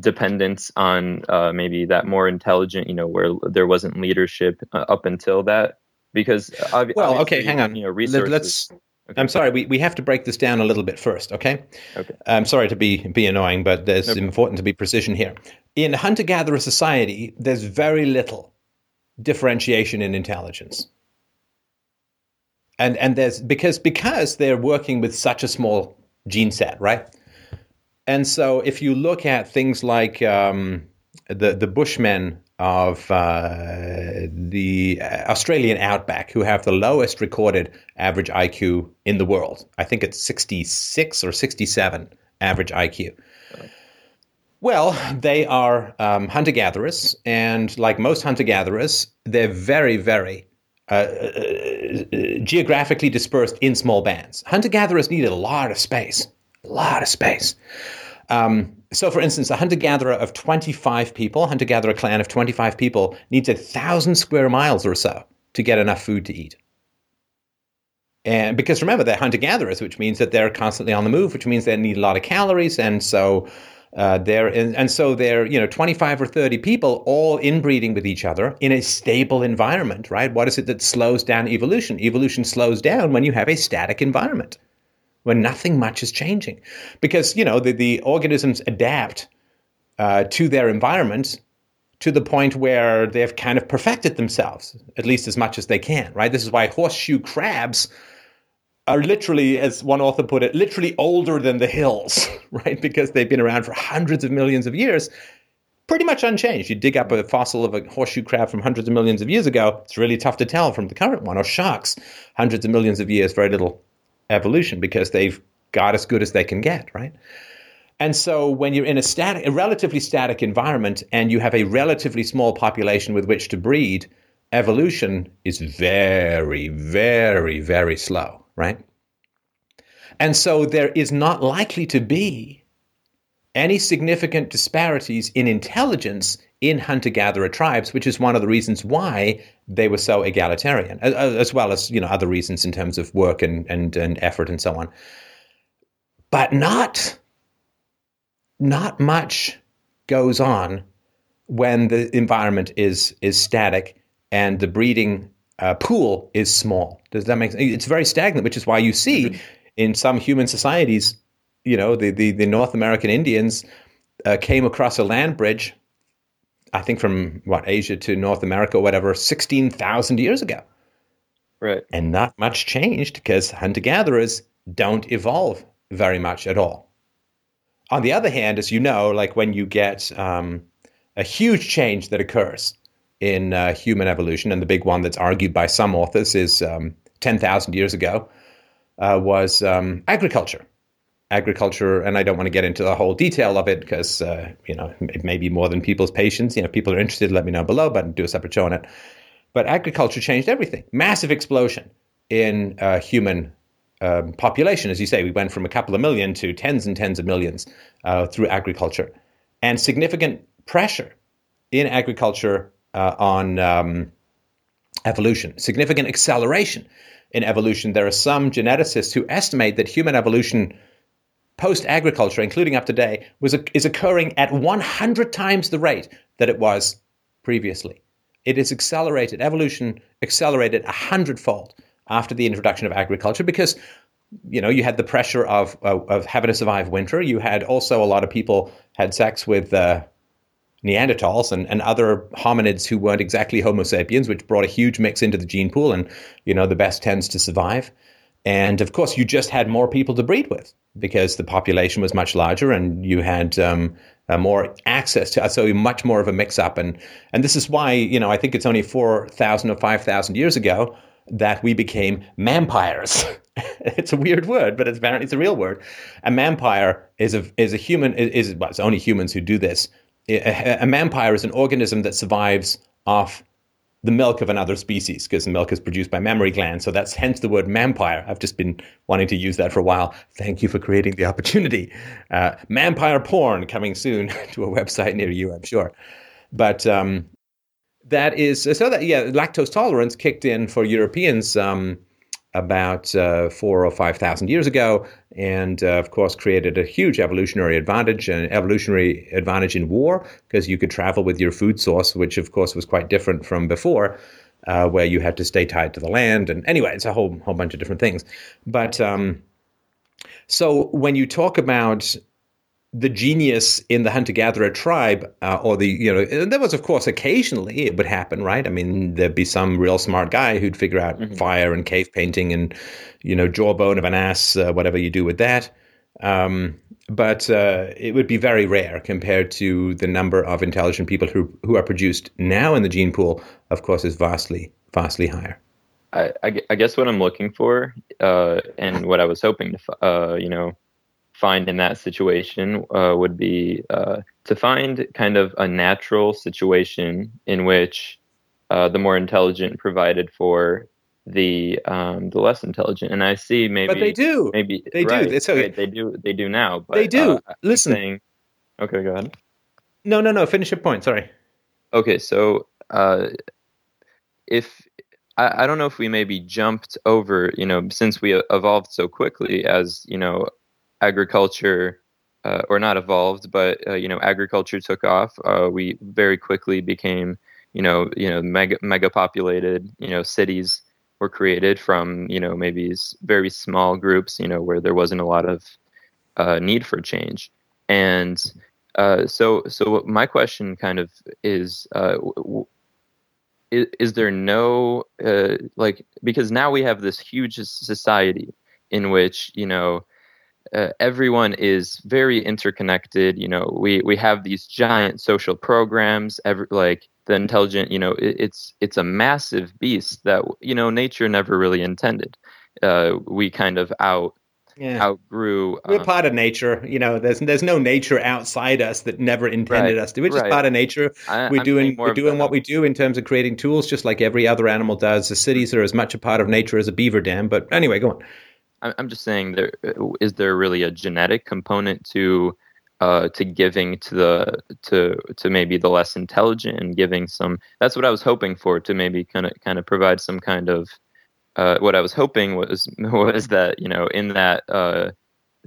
dependence on uh, maybe that more intelligent you know where there wasn't leadership uh, up until that? Because ob- well okay hang on. you know resources, let's Okay. I'm sorry, we, we have to break this down a little bit first, okay? Okay. I'm sorry to be, be annoying, but it's okay. important to be precision here. In hunter gatherer society, there's very little differentiation in intelligence. And, and there's because because they're working with such a small gene set, right? And so if you look at things like um, the the Bushmen of uh, the Australian outback who have the lowest recorded average IQ in the world. I think it's 66 or 67 average IQ. Well, they are um, hunter gatherers, and like most hunter gatherers, they're very, very uh, uh, geographically dispersed in small bands. Hunter gatherers need a lot of space, a lot of space. Um, so, for instance, a hunter gatherer of 25 people, hunter gatherer clan of 25 people, needs a thousand square miles or so to get enough food to eat. And because remember, they're hunter gatherers, which means that they're constantly on the move, which means they need a lot of calories. And so, uh, they're in, and so they're you know 25 or 30 people all inbreeding with each other in a stable environment, right? What is it that slows down evolution? Evolution slows down when you have a static environment when nothing much is changing. Because, you know, the, the organisms adapt uh, to their environment to the point where they've kind of perfected themselves, at least as much as they can, right? This is why horseshoe crabs are literally, as one author put it, literally older than the hills, right? Because they've been around for hundreds of millions of years, pretty much unchanged. You dig up a fossil of a horseshoe crab from hundreds of millions of years ago, it's really tough to tell from the current one, or sharks, hundreds of millions of years, very little evolution because they've got as good as they can get, right? And so when you're in a static, a relatively static environment and you have a relatively small population with which to breed, evolution is very, very, very slow, right? And so there is not likely to be any significant disparities in intelligence in hunter gatherer tribes, which is one of the reasons why they were so egalitarian, as, well as you know other reasons in terms of work and, and, and effort and so on. But not not much goes on when the environment is is static and the breeding uh, pool is small. Does that make sense? It's very stagnant, which is why you see mm-hmm. in some human societies, you know, the, the, the North American Indians uh, came across a land bridge, I think from what, Asia to North America or whatever, 16,000 years ago. Right. And not much changed because hunter gatherers don't evolve very much at all. On the other hand, as you know, like when you get um, a huge change that occurs in uh, human evolution, and the big one that's argued by some authors is um, 10,000 years ago, uh, was um, agriculture. Agriculture, and I don't want to get into the whole detail of it because uh, you know it may be more than people's patience. You know, people are interested. Let me know below, but do a separate show on it. But agriculture changed everything. Massive explosion in uh, human um, population, as you say. We went from a couple of million to tens and tens of millions uh, through agriculture, and significant pressure in agriculture uh, on um, evolution, significant acceleration in evolution. There are some geneticists who estimate that human evolution post agriculture, including up to date, was is occurring at 100 times the rate that it was previously. It is accelerated, evolution accelerated a hundredfold after the introduction of agriculture because you know you had the pressure of, of, of having to survive winter. You had also a lot of people had sex with uh, Neanderthals and, and other hominids who weren't exactly Homo sapiens, which brought a huge mix into the gene pool, and you know the best tends to survive. And of course, you just had more people to breed with because the population was much larger, and you had um, uh, more access to so much more of a mix-up. And and this is why you know I think it's only four thousand or five thousand years ago that we became vampires. it's a weird word, but it's apparently it's a real word. A vampire is a is a human is well, it's only humans who do this a, a vampire is an organism that survives off the milk of another species because milk is produced by mammary glands. So that's hence the word vampire. I've just been wanting to use that for a while. Thank you for creating the opportunity. Uh, vampire porn coming soon to a website near you, I'm sure. But um, that is so that yeah, lactose tolerance kicked in for Europeans. Um, about uh, four or five thousand years ago, and uh, of course created a huge evolutionary advantage, an evolutionary advantage in war because you could travel with your food source, which of course was quite different from before, uh, where you had to stay tied to the land. And anyway, it's a whole whole bunch of different things. But um, so when you talk about the genius in the hunter gatherer tribe, uh, or the you know, and there was of course occasionally it would happen, right? I mean, there'd be some real smart guy who'd figure out mm-hmm. fire and cave painting and you know jawbone of an ass, uh, whatever you do with that. Um, but uh, it would be very rare compared to the number of intelligent people who who are produced now in the gene pool. Of course, is vastly vastly higher. I, I, I guess what I'm looking for, uh, and what I was hoping to, uh, you know, find in that situation uh, would be uh, to find kind of a natural situation in which uh, the more intelligent provided for the um, the less intelligent. And I see maybe, but they do, maybe they right, do. It's okay. Right, they do. They do now. But, they do. Uh, Listen. Saying, okay, go ahead. No, no, no. Finish your point. Sorry. Okay, so uh, if I, I don't know if we maybe jumped over, you know, since we evolved so quickly as you know agriculture uh, or not evolved, but uh, you know, agriculture took off. Uh, we very quickly became, you know, you know, mega mega populated. You know, cities were created from you know maybe very small groups. You know, where there wasn't a lot of uh, need for change. And uh, so, so my question kind of is. Uh, w- is, is there no like because now we have this huge society in which you know uh, everyone is very interconnected. You know, we we have these giant social programs. Every, like the intelligent, you know, it, it's it's a massive beast that you know nature never really intended. Uh, we kind of out yeah. outgrew. We're um, part of nature. You know, there's there's no nature outside us that never intended right, us to. We're just right. part of nature. I, we're I'm doing we're doing what we do in terms of creating tools, just like every other animal does. The cities are as much a part of nature as a beaver dam. But anyway, go on. I'm just saying there is there really a genetic component to uh, to giving to the to to maybe the less intelligent and giving some that's what I was hoping for to maybe kind of kind of provide some kind of uh, what I was hoping was was that you know in that uh,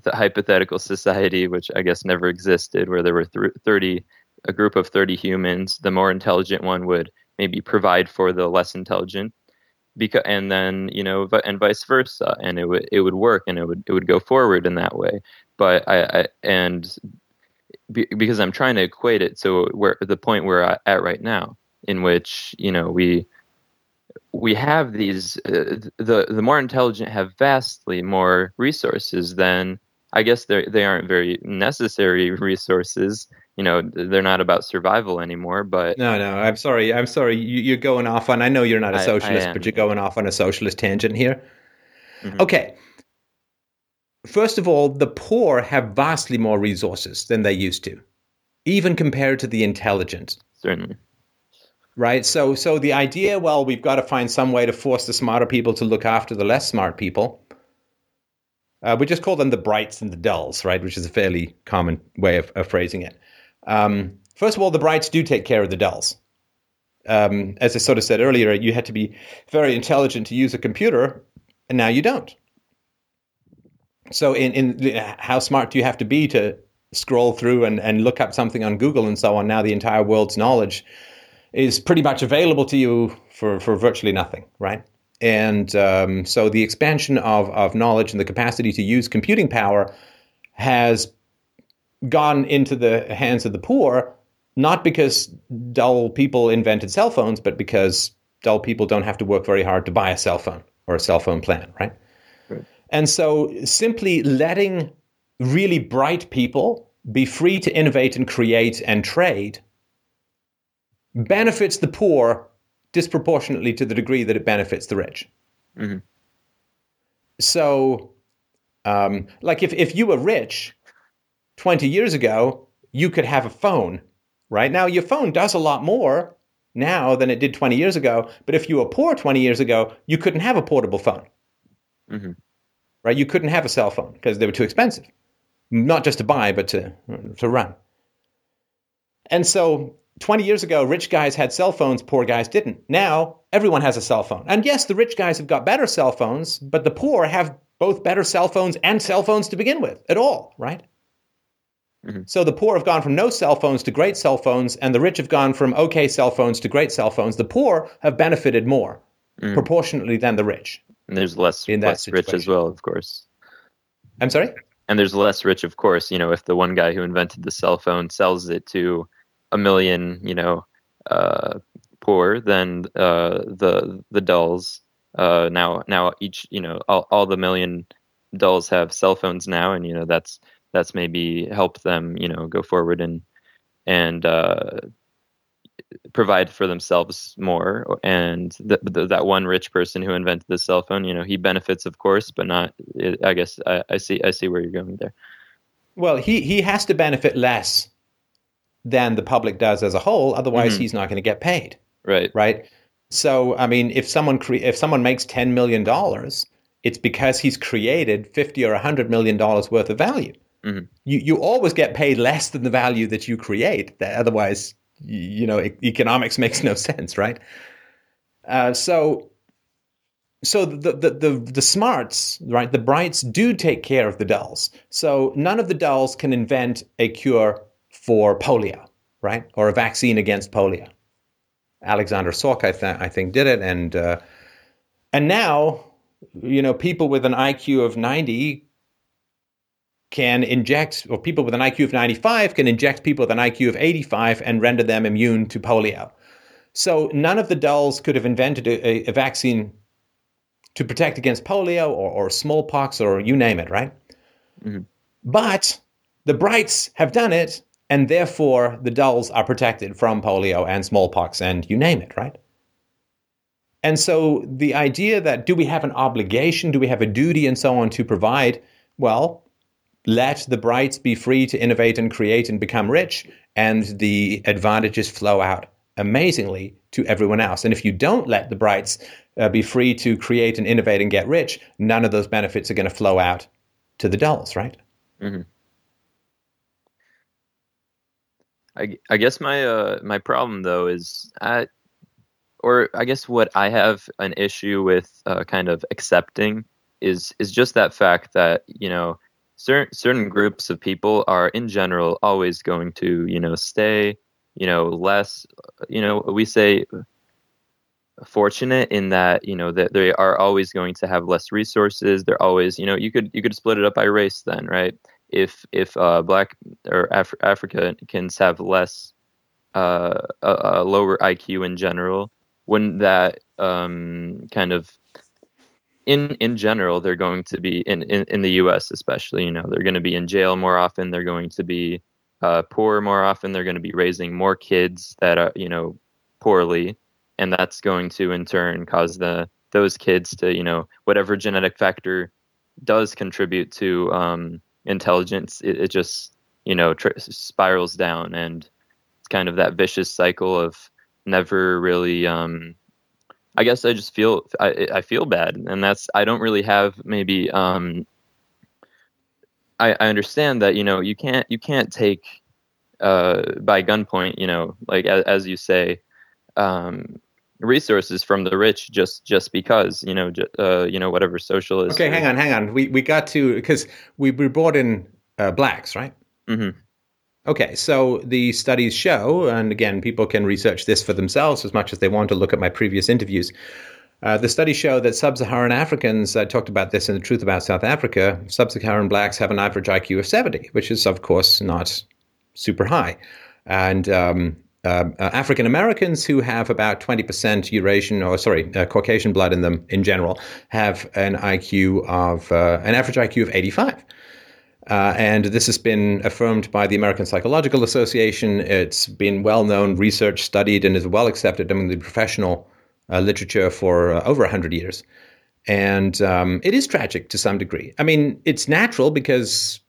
hypothetical society which I guess never existed where there were th- 30 a group of 30 humans the more intelligent one would maybe provide for the less intelligent because and then you know and vice versa and it would it would work and it would it would go forward in that way. But I, I and be, because I'm trying to equate it to where the point we're at right now in which you know we we have these uh, the the more intelligent have vastly more resources than I guess they they aren't very necessary resources you know they're not about survival anymore but no no i'm sorry i'm sorry you, are going off on i know you're not a socialist I, I but you're going off on a socialist tangent here. Mm-hmm. okay. First of all the poor have vastly more resources than they used to even compared to the intelligent. Certainly. Right? So so the idea well we've got to find some way to force the smarter people to look after the less smart people uh, we just call them the brights and the dulls right which is a fairly common way of, of phrasing it um, first of all, the brights do take care of the dulls. Um, as I sort of said earlier, you had to be very intelligent to use a computer, and now you don't. So, in, in how smart do you have to be to scroll through and, and look up something on Google and so on? Now, the entire world's knowledge is pretty much available to you for, for virtually nothing, right? And um, so, the expansion of, of knowledge and the capacity to use computing power has gone into the hands of the poor, not because dull people invented cell phones, but because dull people don't have to work very hard to buy a cell phone or a cell phone plan, right? right. And so simply letting really bright people be free to innovate and create and trade benefits the poor disproportionately to the degree that it benefits the rich. Mm-hmm. So, um, like if, if you were rich 20 years ago, you could have a phone, right? Now, your phone does a lot more now than it did 20 years ago. But if you were poor 20 years ago, you couldn't have a portable phone, mm-hmm. right? You couldn't have a cell phone because they were too expensive, not just to buy, but to, to run. And so 20 years ago, rich guys had cell phones, poor guys didn't. Now, everyone has a cell phone. And yes, the rich guys have got better cell phones, but the poor have both better cell phones and cell phones to begin with at all, right? Mm-hmm. So the poor have gone from no cell phones to great cell phones, and the rich have gone from okay cell phones to great cell phones. The poor have benefited more mm. proportionately than the rich. And there's less, in less rich as well, of course. I'm sorry? And there's less rich, of course. You know, if the one guy who invented the cell phone sells it to a million, you know, uh, poor, then uh, the the dolls. uh, now now each you know all, all the million dolls have cell phones now, and you know that's that's maybe helped them, you know, go forward and and uh, provide for themselves more. And th- th- that one rich person who invented the cell phone, you know, he benefits, of course, but not. I guess I, I see. I see where you're going there. Well, he he has to benefit less than the public does as a whole. Otherwise, mm-hmm. he's not going to get paid. Right. Right. So, I mean, if someone cre- if someone makes ten million dollars, it's because he's created fifty or hundred million dollars worth of value. Mm-hmm. You you always get paid less than the value that you create. That otherwise, you know, economics makes no sense, right? Uh, so so the, the the the smarts, right? The brights do take care of the dulls. So none of the dulls can invent a cure for polio, right, or a vaccine against polio. Alexander Salk, I, th- I think, did it, and uh, and now, you know, people with an IQ of ninety can inject, or people with an IQ of 95 can inject people with an IQ of 85 and render them immune to polio. So none of the dulls could have invented a, a vaccine to protect against polio or, or, smallpox or you name it, right? Mm-hmm. But the brights have done it, and therefore the dulls are protected from polio and smallpox and you name it, right? And so the idea that do we have an obligation, do we have a duty, and so on to provide? Well, let the brights be free to innovate and create and become rich, and the advantages flow out amazingly to everyone else. And if you don't let the brights uh, be free to create and innovate and get rich, none of those benefits are going to flow out to the dulls, right? Mm-hmm. I, I guess my uh, my problem though is I, or I guess what I have an issue with uh, kind of accepting is is just that fact that you know certain certain groups of people are in general always going to you know stay you know less you know we say fortunate in that you know that they are always going to have less resources. They're always you know you could you could split it up by race then right if if uh, black or Af- africans have less uh, a, a, lower iq in general wouldn't that um, kind of in in general they're going to be in, in in the us especially you know they're going to be in jail more often they're going to be uh, poor more often they're going to be raising more kids that are you know poorly and that's going to in turn cause the those kids to you know whatever genetic factor does contribute to um, intelligence it, it, just you know tr- spirals down and it's kind of that vicious cycle of never really um, i guess i just feel I, I feel bad and that's i don't really have maybe um, I, I understand that you know you can't you can't take uh, by gunpoint you know like as, as you say um, resources from the rich just just because you know uh, you know whatever socialist. Okay, hang on, hang on. We we got to because we we brought in uh, blacks, right? Mm-hmm. Okay, so the studies show, and again, people can research this for themselves as much as they want to look at my previous interviews. Uh, the studies show that sub-Saharan Africans, I talked about this in the Truth About South Africa, sub-Saharan blacks have an average IQ of 70, which is, of course, not super high. And um, uh, uh, African Americans who have about 20% Eurasian or sorry, uh, Caucasian blood in them in general have an IQ of uh, an average IQ of 85. Uh, and this has been affirmed by the American Psychological Association. It's been well known, research studied, and is well accepted among the professional uh, literature for over 100 years. And um, it is tragic to some degree. I mean, it's natural because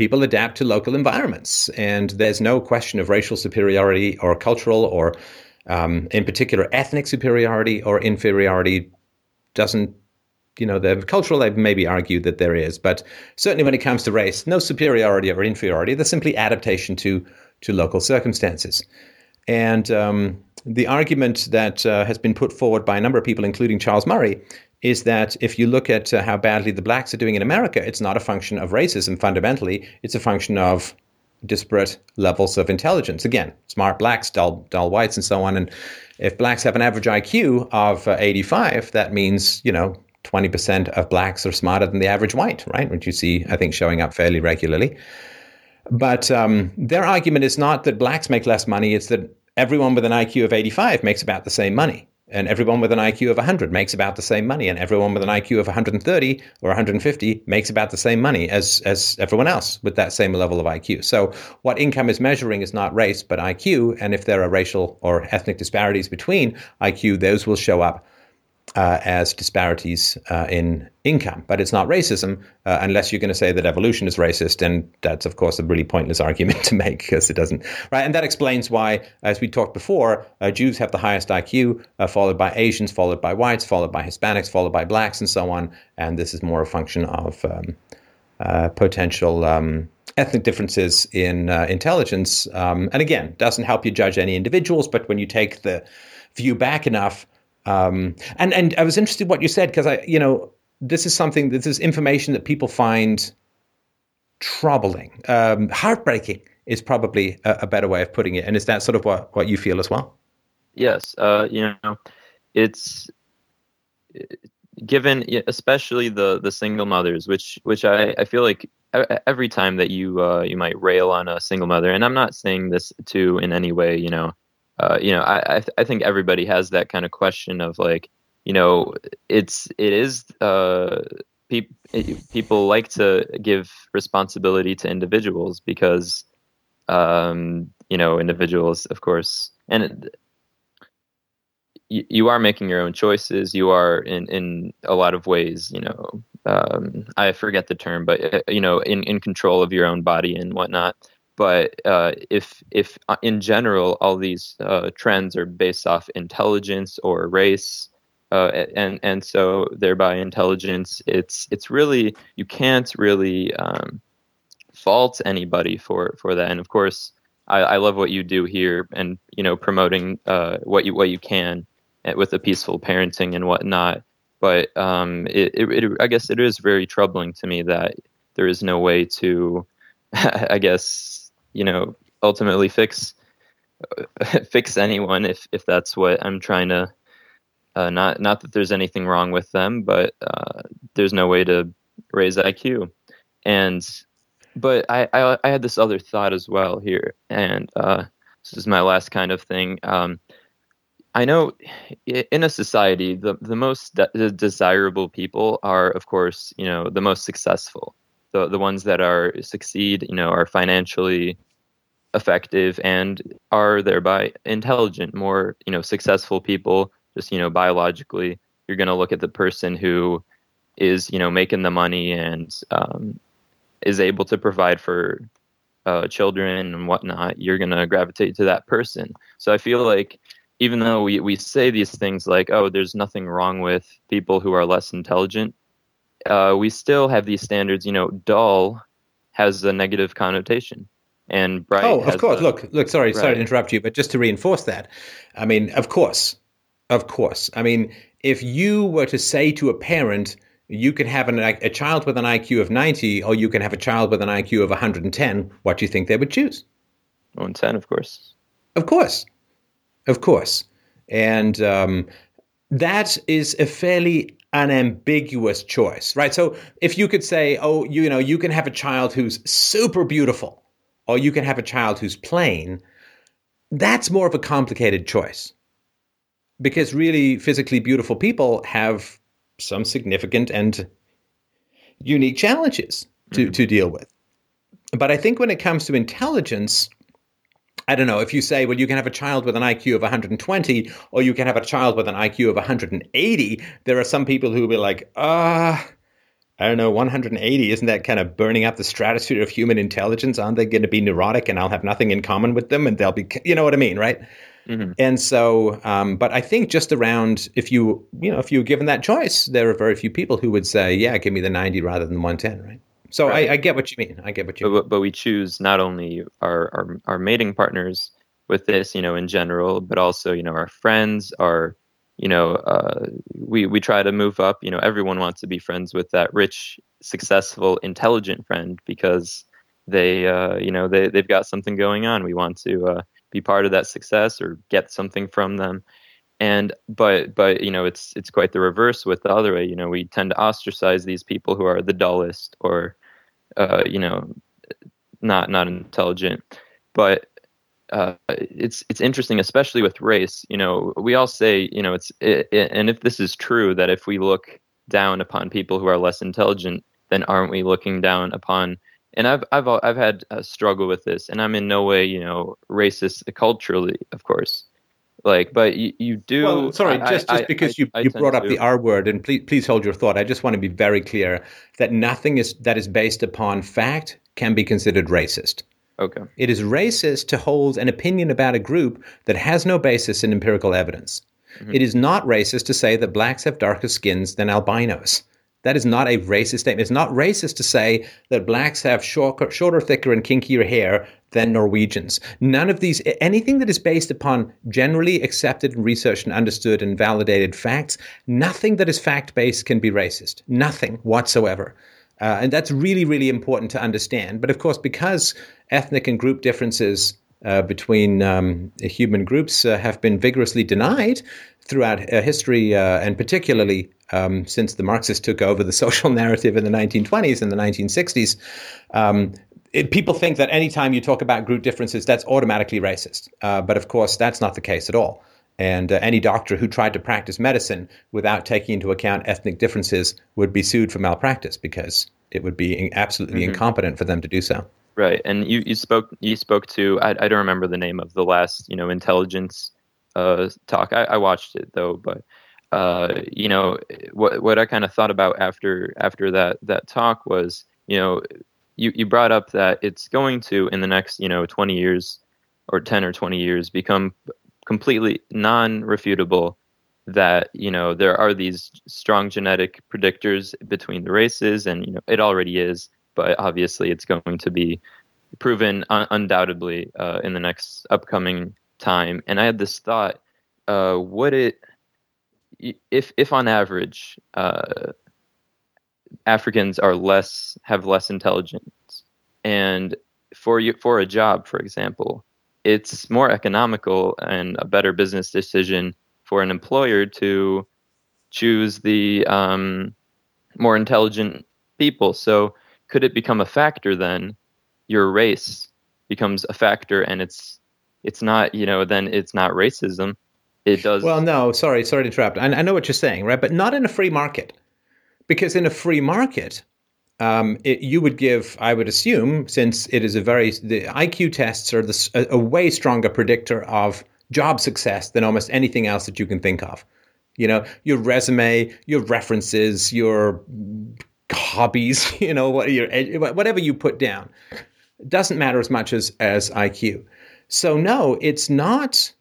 people adapt to local environments. And there's no question of racial superiority or cultural or, um, in particular, ethnic superiority or inferiority. Doesn't, you know, the cultural, they've maybe argued that there is, but certainly when it comes to race, no superiority or inferiority. There's simply adaptation to, to local circumstances. And um, the argument that uh, has been put forward by a number of people, including Charles Murray, is that if you look at uh, how badly the blacks are doing in America, it's not a function of racism fundamentally, it's a function of disparate levels of intelligence. Again, smart blacks, dull, dull whites, and so on. And if blacks have an average IQ of uh, 85, that means, you know, 20% of blacks are smarter than the average white, right? Which you see, I think, showing up fairly regularly. But um, their argument is not that blacks make less money, it's that everyone with an IQ of 85 makes about the same money and everyone with an IQ of 100 makes about the same money, and everyone with an IQ of 130 or 150 makes about the same money as as everyone else with that same level of IQ. So what income is measuring is not race but IQ, and if there are racial or ethnic disparities between IQ, those will show up uh, as disparities uh, in income, but it's not racism uh, unless you're going to say that evolution is racist, and that's of course a really pointless argument to make because it doesn't. Right, and that explains why, as we talked before, uh, Jews have the highest IQ, uh, followed by Asians, followed by whites, followed by Hispanics, followed by blacks, and so on. And this is more a function of um, uh, potential. Um, ethnic differences in intelligence, um, and again, doesn't help you judge any individuals. But when you take the view back enough, um, and and I was interested in what you said because I, you know, this is something this is information that people find troubling, um, heartbreaking is probably a, a, better way of putting it. And is that sort of what what you feel as well? Yes, uh, you know, it's given especially the the single mothers, which which I, I feel like every time that you uh, you might rail on a single mother, and I'm not saying this to in any way, you know, uh, you know, I I, th- I, think everybody has that kind of question of like, you know, it's it is uh, pe- people like to give responsibility to individuals because, um, you know, individuals, of course, and. It, you, are making your own choices. You are in, in a lot of ways, you know, um, I forget the term, but uh, you know, in, in control of your own body and whatnot but uh, if if uh, in general all these uh, trends are based off intelligence or race, uh, and and so thereby intelligence, it's it's really you can't really um, fault anybody for for that. And of course, I, I love what you do here, and you know promoting uh, what you what you can eh, with the peaceful parenting and whatnot. But um, it, it, it, I guess it is very troubling to me that there is no way to, I guess, you know ultimately fix fix anyone if if that's what I'm trying to. Uh, not not that there's anything wrong with them, but uh, there's no way to raise IQ. And but I, I, I had this other thought as well here, and uh, this is my last kind of thing. Um, I know in a society, the the most de- desirable people are, of course, you know, the most successful the the ones that are succeed, you know, are financially effective and are thereby intelligent, more you know, successful people. Just you know, biologically, you're going to look at the person who is you know making the money and um, is able to provide for uh, children and whatnot. You're going to gravitate to that person. So I feel like even though we, we say these things like, oh, there's nothing wrong with people who are less intelligent, uh, we still have these standards. You know, dull has a negative connotation, and bright. Oh, of course. Look, look. Sorry, right. sorry to interrupt you, but just to reinforce that, I mean, of course, of course. I mean, if you were to say to a parent, you can have an, a child with an IQ of 90, or you can have a child with an IQ of 110, what do you think they would choose? 110, of course. Of course. Of course. And um, that is a fairly an ambiguous choice, right? So if you could say, oh, you, you know, you can have a child who's super beautiful, or you can have a child who's plain, that's more of a complicated choice. Because really, physically beautiful people have some significant and unique challenges to, mm-hmm. to deal with. But I think when it comes to intelligence, I don't know, if you say, well, you can have a child with an IQ of 120 or you can have a child with an IQ of 180, there are some people who will be like, ah, uh, I don't know, 180, isn't that kind of burning up the stratosphere of human intelligence? Aren't they going to be neurotic and I'll have nothing in common with them and they'll be, you know what I mean, right? Mm-hmm. And so, um, but I think just around, if you, you know, if you were given that choice, there are very few people who would say, yeah, give me the 90 rather than 110, right? So right. I, I, get what you mean. I get what you but, mean. But we choose not only our, our, our mating partners with this, you know, in general, but also, you know, our friends, our, you know, uh, we, we try to move up. You know, everyone wants to be friends with that rich, successful, intelligent friend because they, uh, you know, they, they've got something going on. We want to uh, be part of that success or get something from them and but but you know it's it's quite the reverse with the other way you know we tend to ostracize these people who are the dullest or uh, you know, not not intelligent. But uh, it's it's interesting, especially with race. You know, we all say, you know, it's it, it, and if this is true, that if we look down upon people who are less intelligent, then aren't we looking down upon? And I've I've I've had a struggle with this, and I'm in no way, you know, racist culturally, of course. Like, but you, you do. Well, sorry, I, just, just I, because I, you, you brought up to. the R word, and please please hold your thought. I just want to be very clear that nothing is that is based upon fact can be considered racist. Okay. It is racist to hold an opinion about a group that has no basis in empirical evidence. Mm-hmm. It is not racist to say that blacks have darker skins than albinos. That is not a racist statement. It's not racist to say that blacks have shorter, shorter, thicker, and kinkier hair than Norwegians. None of these, anything that is based upon generally accepted and researched and understood and validated facts, nothing that is fact based can be racist. Nothing whatsoever. Uh, and that's really, really important to understand. But of course, because ethnic and group differences uh, between um, human groups uh, have been vigorously denied throughout uh, history, uh, and particularly um, since the Marxists took over the social narrative in the 1920s and the 1960s. Um, it, people think that anytime you talk about group differences, that's automatically racist. Uh, but of course, that's not the case at all. And uh, any doctor who tried to practice medicine without taking into account ethnic differences would be sued for malpractice because it would be absolutely mm-hmm. incompetent for them to do so. Right, and you, you spoke you spoke to I, I don't remember the name of the last you know intelligence uh, talk. I, I watched it though, but uh, you know what what I kind of thought about after after that that talk was you know you you brought up that it's going to in the next you know 20 years or 10 or 20 years become completely non-refutable that you know there are these strong genetic predictors between the races and you know it already is but obviously it's going to be proven un- undoubtedly uh, in the next upcoming time. And i had this thought uh, would it if if on average uh, Africans are less have less intelligence, and for you for a job, for example, it's more economical and a better business decision for an employer to choose the um, more intelligent people. So could it become a factor then? Your race becomes a factor, and it's it's not you know then it's not racism. It does. Well, no, sorry, sorry to interrupt. I, I know what you're saying, right? But not in a free market, because in a free market, um, it, you would give, I would assume, since it is a very the IQ tests are the, a, a way stronger predictor of job success than almost anything else that you can think of. You know, your resume, your references, your hobbies, you know, what your whatever you put down doesn't matter as much as as IQ. So no, it's not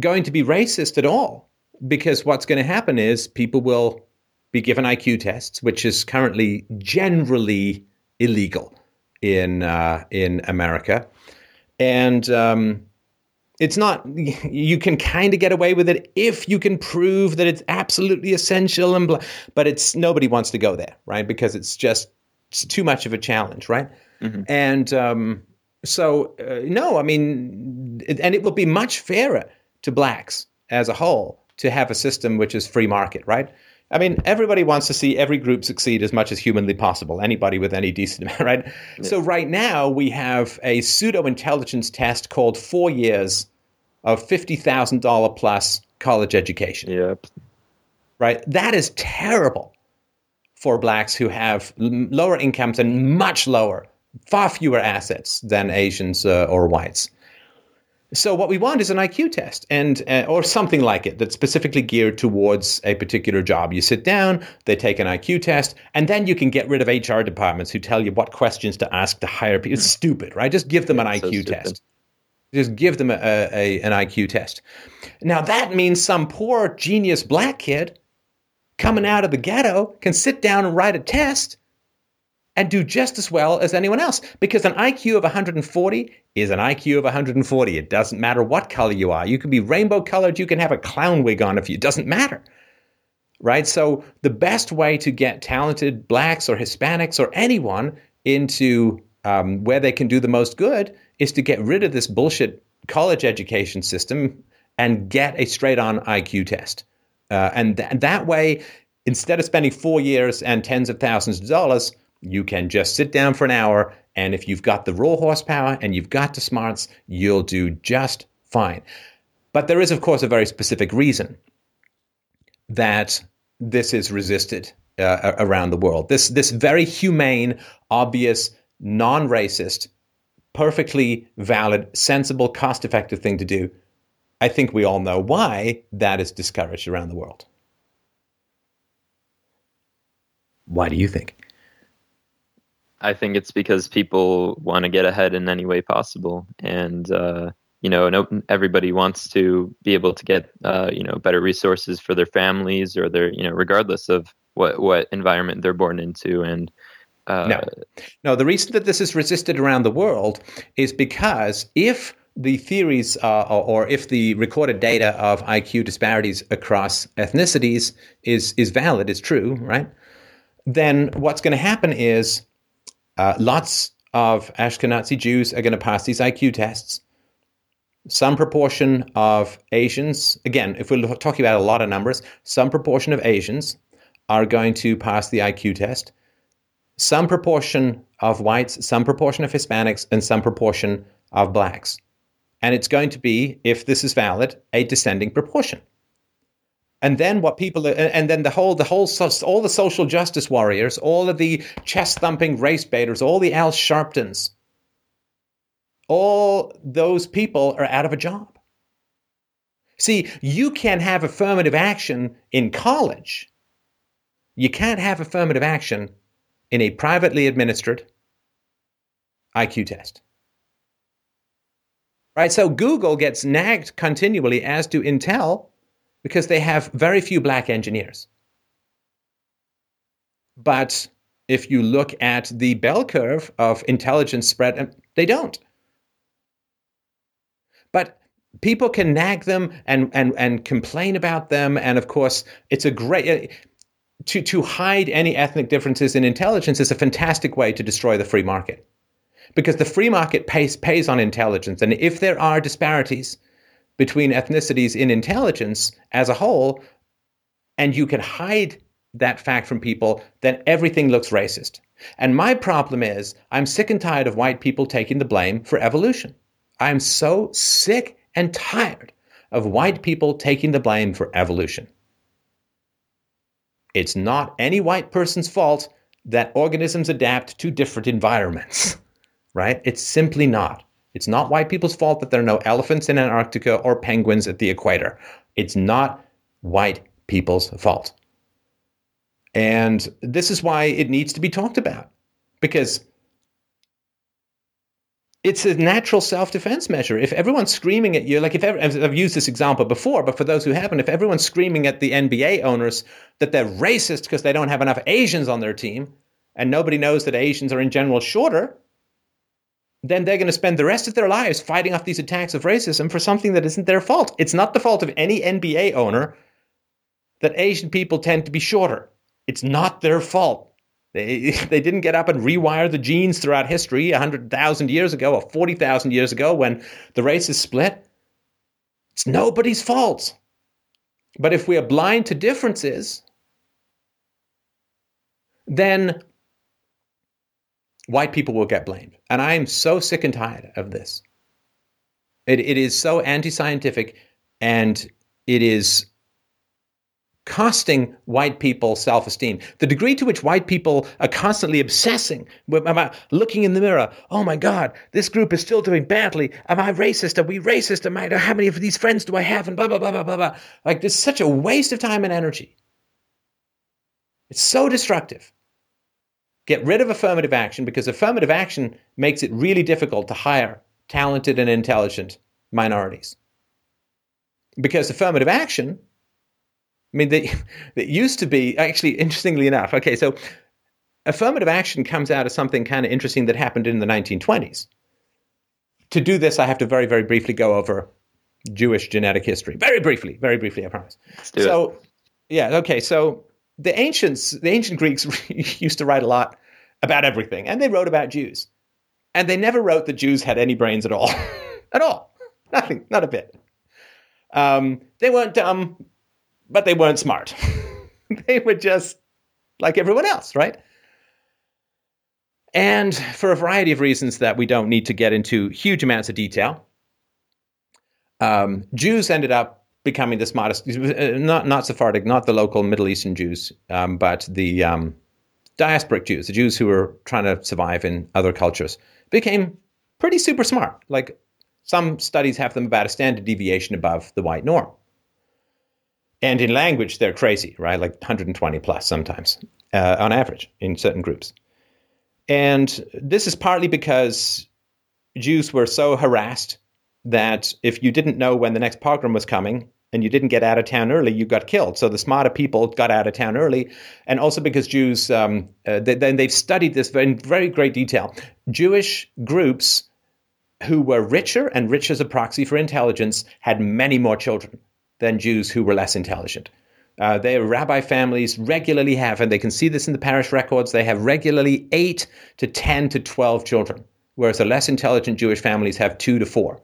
going to be racist at all because what's going to happen is people will be given IQ tests, which is currently generally illegal in uh, in America, and um, it's not. You can kind of get away with it if you can prove that it's absolutely essential, and blah, but it's nobody wants to go there, right? Because it's just it's too much of a challenge, right? Mm-hmm. And um, so, uh, no, I mean, and it will be much fairer to blacks as a whole to have a system which is free market, right? I mean, everybody wants to see every group succeed as much as humanly possible, anybody with any decent, amount, right? So, right now, we have a pseudo intelligence test called Four Years of $50,000 plus college education. Yep. Right? That is terrible for blacks who have lower incomes and much lower, far fewer assets than Asians uh, or whites. So what we want is an IQ test and uh, or something like it that's specifically geared towards a particular job. You sit down, they take an IQ test, and then you can get rid of HR departments who tell you what questions to ask to hire people. It's stupid, right? Just give them an IQ so test. Just give them a, a, an IQ test. Now that means some poor genius black kid coming out of the ghetto can sit down and write a test and do just as well as anyone else because an IQ of 140 is an IQ of 140. It doesn't matter what color you are. You can be rainbow colored, you can have a clown wig on if you, it doesn't matter. Right? So the best way to get talented blacks or Hispanics or anyone into um, where they can do the most good is to get rid of this bullshit college education system and get a straight on IQ test. Uh, and th- that way, instead of spending four years and tens of thousands of dollars, you can just sit down for an hour, and if you've got the raw horsepower and you've got the smarts, you'll do just fine. But there is, of course, a very specific reason that this is resisted uh, around the world. This this very humane, obvious, non-racist, perfectly valid, sensible, cost-effective thing to do. I think we all know why that is discouraged around the world. Why do you think? I think it's because people want to get ahead in any way possible, and uh, you know, no, everybody wants to be able to get uh, you know better resources for their families or their you know regardless of what what environment they're born into, and uh, no, no. The reason that this is resisted around the world is because if the theories uh, or, or, if the recorded data of IQ disparities across ethnicities is is valid, is true, right? Then what's going to happen is uh, lots of Ashkenazi Jews are going to pass these IQ tests. Some proportion of Asians, again, if we're talking about a lot of numbers, some proportion of Asians are going to pass the IQ test. Some proportion of whites, some proportion of Hispanics, and some proportion of blacks. And it's going to be, if this is valid, a descending proportion. And then what people, and then the whole, the whole, all the social justice warriors, all of the chest thumping race baiters, all the Al Sharptons, all those people are out of a job. See, you can have affirmative action in college. You can't have affirmative action in a privately administered, IQ test. Right? So Google gets nagged continually, as do Intel, because they have very few black engineers. But if you look at the bell curve of intelligence spread, um, they don't. But people can nag them and, and, and complain about them. And of course, it's a great. Uh, to, to hide any ethnic differences in intelligence is a fantastic way to destroy the free market. Because the free market pays, pays on intelligence. And if there are disparities between ethnicities in intelligence as a whole, and you can hide that fact from people, then everything looks racist. And my problem is, I'm sick and tired of white people taking the blame for evolution. I'm so sick and tired of white people taking the blame for evolution. It's not any white person's fault that organisms adapt to different environments, right? It's simply not. It's not white people's fault that there are no elephants in Antarctica or penguins at the equator. It's not white people's fault. And this is why it needs to be talked about because it's a natural self defense measure. If everyone's screaming at you, like if I've used this example before, but for those who haven't, if everyone's screaming at the NBA owners that they're racist because they don't have enough Asians on their team, and nobody knows that Asians are in general shorter, then they're going to spend the rest of their lives fighting off these attacks of racism for something that isn't their fault. It's not the fault of any NBA owner that Asian people tend to be shorter. It's not their fault. They, they didn't get up and rewire the genes throughout history 100,000 years ago or 40,000 years ago when the races split. It's nobody's fault. But if we are blind to differences, then white people will get blamed. And I am so sick and tired of this. It, it is so anti scientific and it is costing white people self esteem. The degree to which white people are constantly obsessing about looking in the mirror. Oh my God, this group is still doing badly. Am I racist? Are we racist? Am I, how many of these friends do I have? And blah, blah, blah, blah, blah, blah. Like, this is such a waste of time and energy. It's so destructive. Get rid of affirmative action because affirmative action makes it really difficult to hire talented and intelligent minorities. Because affirmative action I mean, they, it used to be actually, interestingly enough. Okay, so affirmative action comes out of something kind of interesting that happened in the 1920s. To do this, I have to very, very briefly go over Jewish genetic history. Very briefly, very briefly, I promise. so, it. yeah, okay. So the ancients, the ancient Greeks used to write a lot about everything, and they wrote about Jews, and they never wrote that Jews had any brains at all, at all, nothing, not a bit. Um, they weren't dumb but they weren't smart. they were just like everyone else, right? And for a variety of reasons that we don't need to get into huge amounts of detail, um, Jews ended up becoming the smartest, not, not Sephardic, not the local Middle Eastern Jews, um, but the um, diasporic Jews, the Jews who were trying to survive in other cultures, became pretty super smart. Like some studies have them about a standard deviation above the white norm. And in language, they're crazy, right? Like 120 plus sometimes uh, on average in certain groups. And this is partly because Jews were so harassed that if you didn't know when the next pogrom was coming and you didn't get out of town early, you got killed. So the smarter people got out of town early. And also because Jews, um, uh, they, then they've studied this in very great detail. Jewish groups who were richer and rich as a proxy for intelligence had many more children than Jews who were less intelligent. Uh, their rabbi families regularly have, and they can see this in the parish records, they have regularly 8 to 10 to 12 children, whereas the less intelligent Jewish families have 2 to 4.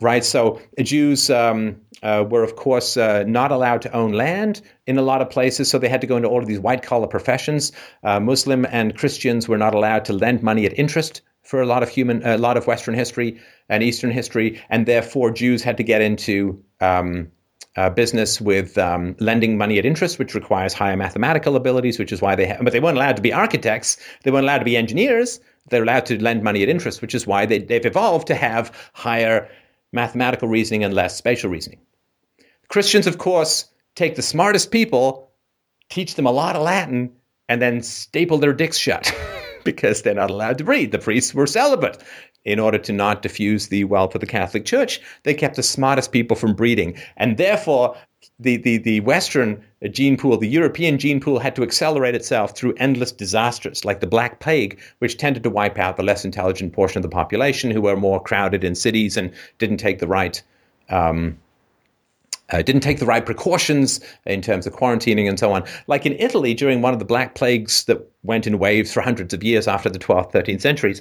Right? So Jews um, uh, were, of course, uh, not allowed to own land in a lot of places, so they had to go into all of these white collar professions. Uh, Muslim and Christians were not allowed to lend money at interest for a lot of human, a lot of Western history and Eastern history, and therefore Jews had to get into um, uh, business with um, lending money at interest, which requires higher mathematical abilities, which is why they, ha- but they weren't allowed to be architects. They weren't allowed to be engineers. They're allowed to lend money at interest, which is why they, they've evolved to have higher mathematical reasoning and less spatial reasoning. Christians, of course, take the smartest people, teach them a lot of Latin, and then staple their dicks shut. because they're not allowed to breed. The priests were celibate. In order to not diffuse the wealth of the Catholic Church, they kept the smartest people from breeding. And therefore, the, the, the Western gene pool, the European gene pool, had to accelerate itself through endless disasters like the Black Plague, which tended to wipe out the less intelligent portion of the population who were more crowded in cities and didn't take the right. Um, uh, didn't take the right precautions in terms of quarantining and so on. Like in Italy during one of the Black Plagues that went in waves for hundreds of years after the 12th, 13th centuries,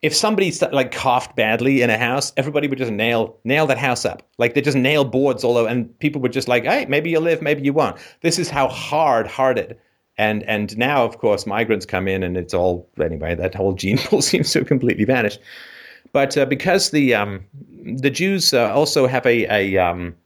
if somebody like coughed badly in a house, everybody would just nail nail that house up. Like they just nail boards all over, and people would just like, hey, maybe you'll live, maybe you won't. This is how hard hearted. And and now, of course, migrants come in, and it's all anyway. That whole gene pool seems to have completely vanished. But uh, because the um, the Jews uh, also have a a, um,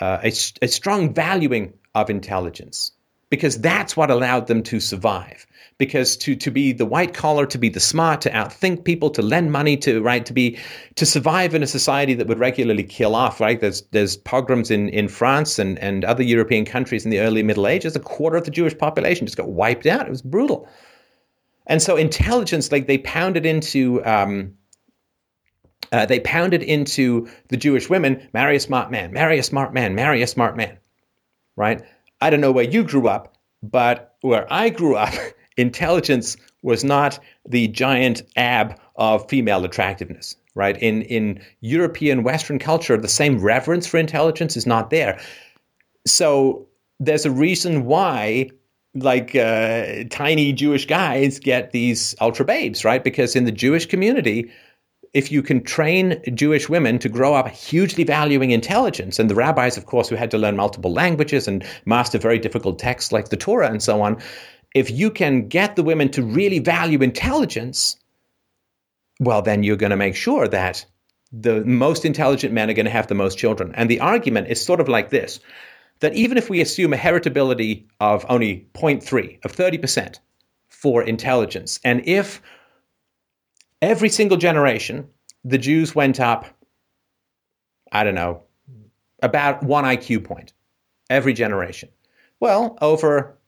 uh, a a strong valuing of intelligence, because that's what allowed them to survive because to to be the white collar, to be the smart, to outthink people, to lend money, to right, to be to survive in a society that would regularly kill off, right? There's there's pogroms in, in France and, and other European countries in the early Middle Ages. A quarter of the Jewish population just got wiped out. It was brutal. And so intelligence, like they pounded into um, uh, they pounded into the Jewish women, marry a smart man, marry a smart man, marry a smart man, right? I don't know where you grew up, but where I grew up, intelligence was not the giant ab of female attractiveness right? In in european western culture the same reverence for intelligence is not there. So there's a reason why like uh, tiny jewish guys get these ultra babes right? Because in the jewish community if you can train Jewish women to grow up hugely valuing intelligence, and the rabbis, of course, who had to learn multiple languages and master very difficult texts like the Torah and so on, if you can get the women to really value intelligence, well, then you're going to make sure that the most intelligent men are going to have the most children. And the argument is sort of like this that even if we assume a heritability of only 0.3, of 30% for intelligence, and if every single generation the Jews went up, I don't know, about one IQ point every generation. Well, over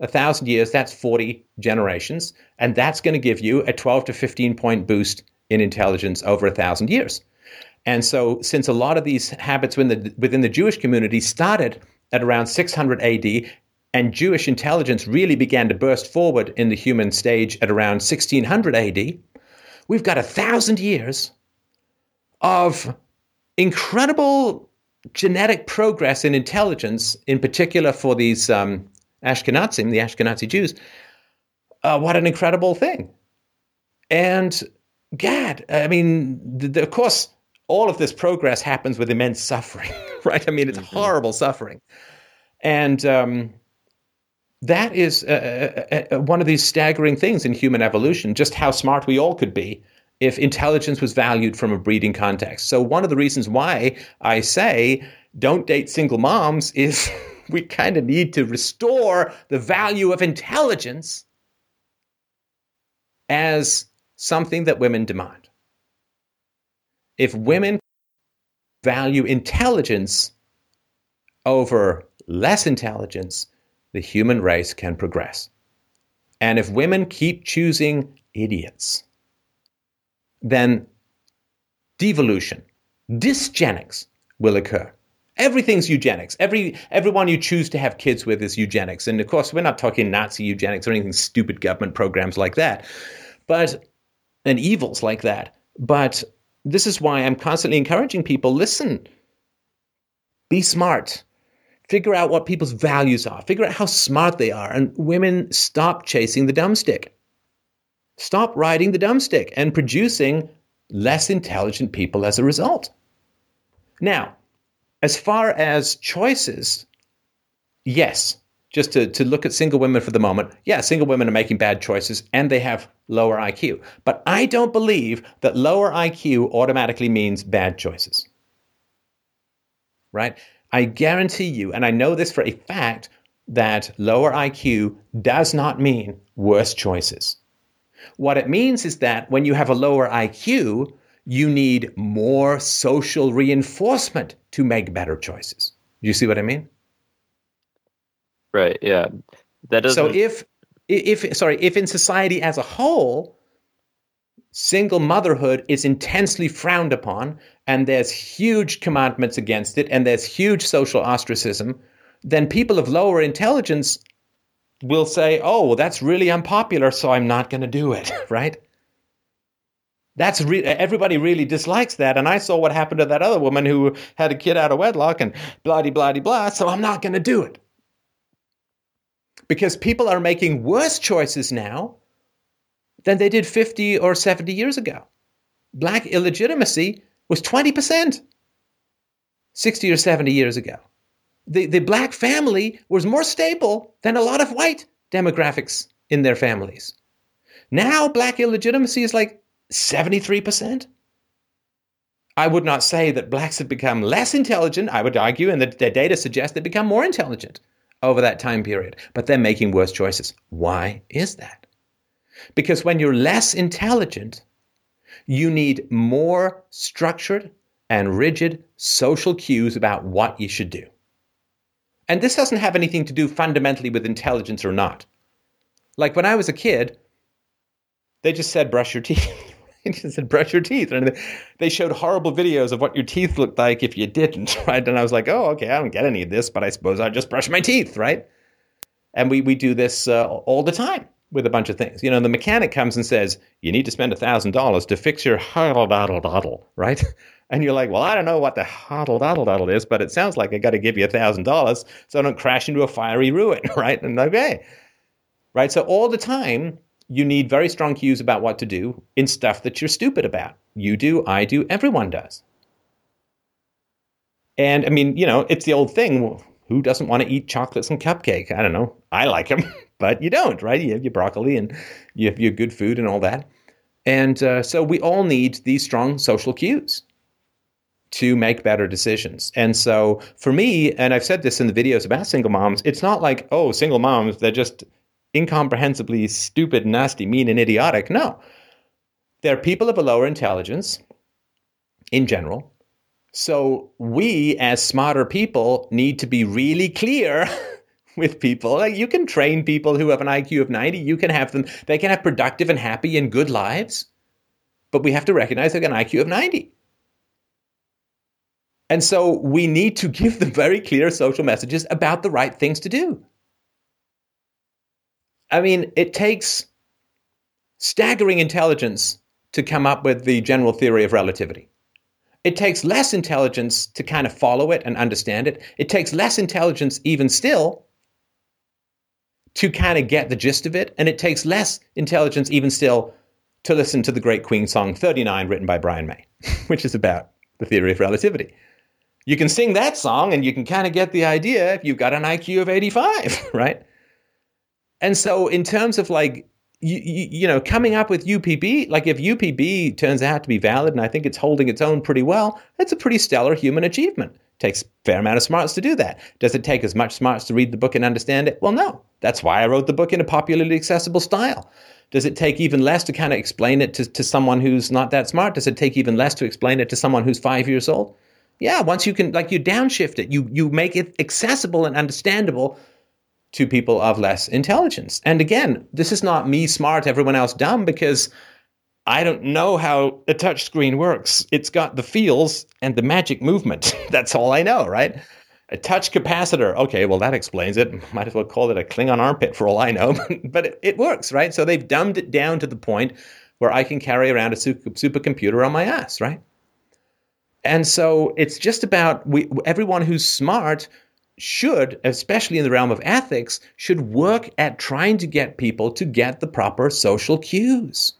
a thousand years, that's 40 generations. And that's going to give you a 12 to 15 point boost in intelligence over a thousand years. And so, since a lot of these habits within the, within the Jewish community started at around 600 AD, and Jewish intelligence really began to burst forward in the human stage at around 1600 AD, we've got a thousand years of incredible genetic progress in intelligence, in particular for these um, Ashkenazim, the Ashkenazi Jews. Uh, what an incredible thing. And Gad, I mean, the, the, of course, all of this progress happens with immense suffering, right? I mean, it's mm-hmm. horrible suffering. And um, that is uh, uh, uh, one of these staggering things in human evolution, just how smart we all could be if intelligence was valued from a breeding context. So, one of the reasons why I say don't date single moms is we kind of need to restore the value of intelligence as something that women demand. If women value intelligence over less intelligence, the human race can progress. And if women keep choosing idiots, then devolution, dysgenics will occur. Everything's eugenics. Every everyone you choose to have kids with is eugenics. And of course, we're not talking Nazi eugenics or anything stupid government programs like that. But and evils like that. But this is why I'm constantly encouraging people listen. Be smart. Figure out what people's values are. Figure out how smart they are. And women stop chasing the dumb stick. Stop riding the dumb stick and producing less intelligent people as a result. Now, as far as choices, yes, just to, to look at single women for the moment, yeah, single women are making bad choices and they have lower IQ. But I don't believe that lower IQ automatically means bad choices. Right? I guarantee you, and I know this for a fact, that lower IQ does not mean worse choices. What it means is that when you have a lower IQ, you need more social reinforcement to make better choices. Do you see what I mean? Right. Yeah. That doesn't. So if if sorry, if in society as a whole, single motherhood is intensely frowned upon and there's huge commandments against it and there's huge social ostracism, then people of lower intelligence will say, "Oh, well, that's really unpopular, so I'm not going to do it." right? That's re- everybody really dislikes that, and I saw what happened to that other woman who had a kid out of wedlock and blah blah blah blah. So I'm not going to do it because people are making worse choices now than they did 50 or 70 years ago. Black illegitimacy was 20% 60 or 70 years ago. The, the black family was more stable than a lot of white demographics in their families. Now, black illegitimacy is like 73%. I would not say that blacks have become less intelligent. I would argue, and the, the data suggests they've become more intelligent over that time period, but they're making worse choices. Why is that? Because when you're less intelligent, you need more structured and rigid social cues about what you should do. And this doesn't have anything to do fundamentally with intelligence or not. Like when I was a kid, they just said, brush your teeth. he just said, brush your teeth. And they showed horrible videos of what your teeth looked like if you didn't, right? And I was like, oh, okay, I don't get any of this, but I suppose I'll just brush my teeth, right? And we, we do this uh, all the time with a bunch of things. You know, the mechanic comes and says, you need to spend $1,000 to fix your huddle daddle daddle, right? And you're like, well, I don't know what the huddle daddle daddle is, but it sounds like I got to give you $1,000 so I don't crash into a fiery ruin, right? And okay. Right? So all the time, you need very strong cues about what to do in stuff that you're stupid about. You do, I do, everyone does. And I mean, you know, it's the old thing. Who doesn't want to eat chocolates and cupcake? I don't know. I like them, but you don't, right? You have your broccoli and you have your good food and all that. And uh, so we all need these strong social cues to make better decisions. And so for me, and I've said this in the videos about single moms, it's not like, oh, single moms, they're just incomprehensibly stupid, nasty, mean, and idiotic. No. They're people of a lower intelligence in general. So we, as smarter people, need to be really clear with people. Like you can train people who have an IQ of 90, you can have them, they can have productive and happy and good lives. But we have to recognize they've got an IQ of 90. And so we need to give them very clear social messages about the right things to do. I mean, it takes staggering intelligence to come up with the general theory of relativity. It takes less intelligence to kind of follow it and understand it. It takes less intelligence, even still, to kind of get the gist of it. And it takes less intelligence, even still, to listen to the great Queen song 39, written by Brian May, which is about the theory of relativity. You can sing that song and you can kind of get the idea if you've got an IQ of 85, right? And so, in terms of like, you, you, you, know, coming up with UPB, like if UPB turns out to be valid and I think it's holding its own pretty well, that's a pretty stellar human achievement. It takes a fair amount of smarts to do that. Does it take as much smarts to read the book and understand it? Well, no. That's why I wrote the book in a popularly accessible style. Does it take even less to kind of explain it to, to someone who's not that smart? Does it take even less to explain it to someone who's five years old? Yeah, once you can, like, you downshift it, you you make it accessible and understandable to people of less intelligence. And again, this is not me smart, everyone else dumb, because I don't know how a touch screen works. It's got the feels and the magic movement. That's all I know, right? A touch capacitor. Okay, well, that explains it. Might as well call it a Klingon armpit for all I know. but it, it, works, right? So they've dumbed it down to the point where I can carry around a super, supercomputer on my ass, right? And so it's just about we, everyone who's smart should, especially in the realm of ethics, should work at trying to get people to get the proper social cues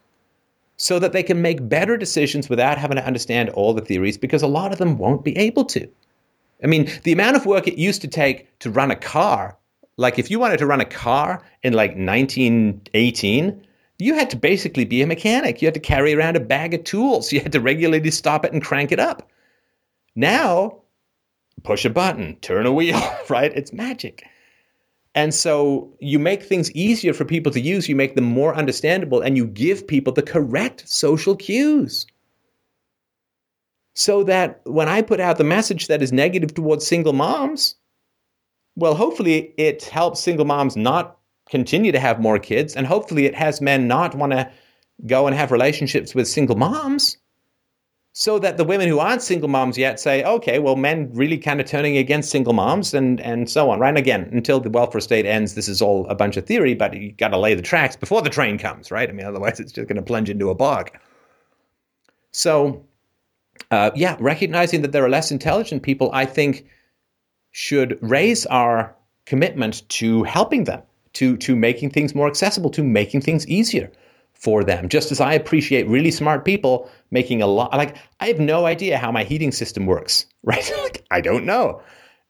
so that they can make better decisions without having to understand all the theories because a lot of them won't be able to. I mean, the amount of work it used to take to run a car, like if you wanted to run a car in like 1918, you had to basically be a mechanic. You had to carry around a bag of tools. You had to regularly stop it and crank it up. Now, push a button, turn a wheel, right? It's magic. And so you make things easier for people to use, you make them more understandable, and you give people the correct social cues. So that when I put out the message that is negative towards single moms, well, hopefully it helps single moms not continue to have more kids, and hopefully it has men not want to go and have relationships with single moms so that the women who aren't single moms yet say, okay, well, men really kind of turning against single moms and, and so on, right? And again, until the welfare state ends, this is all a bunch of theory, but you got to lay the tracks before the train comes, right? I mean, otherwise it's just going to plunge into a bog. So, uh, yeah, recognizing that there are less intelligent people, I think, should raise our commitment to helping them, to, to making things more accessible, to making things easier for them. Just as I appreciate really smart people making a lot, like, I have no idea how my heating system works, right? like, I don't know.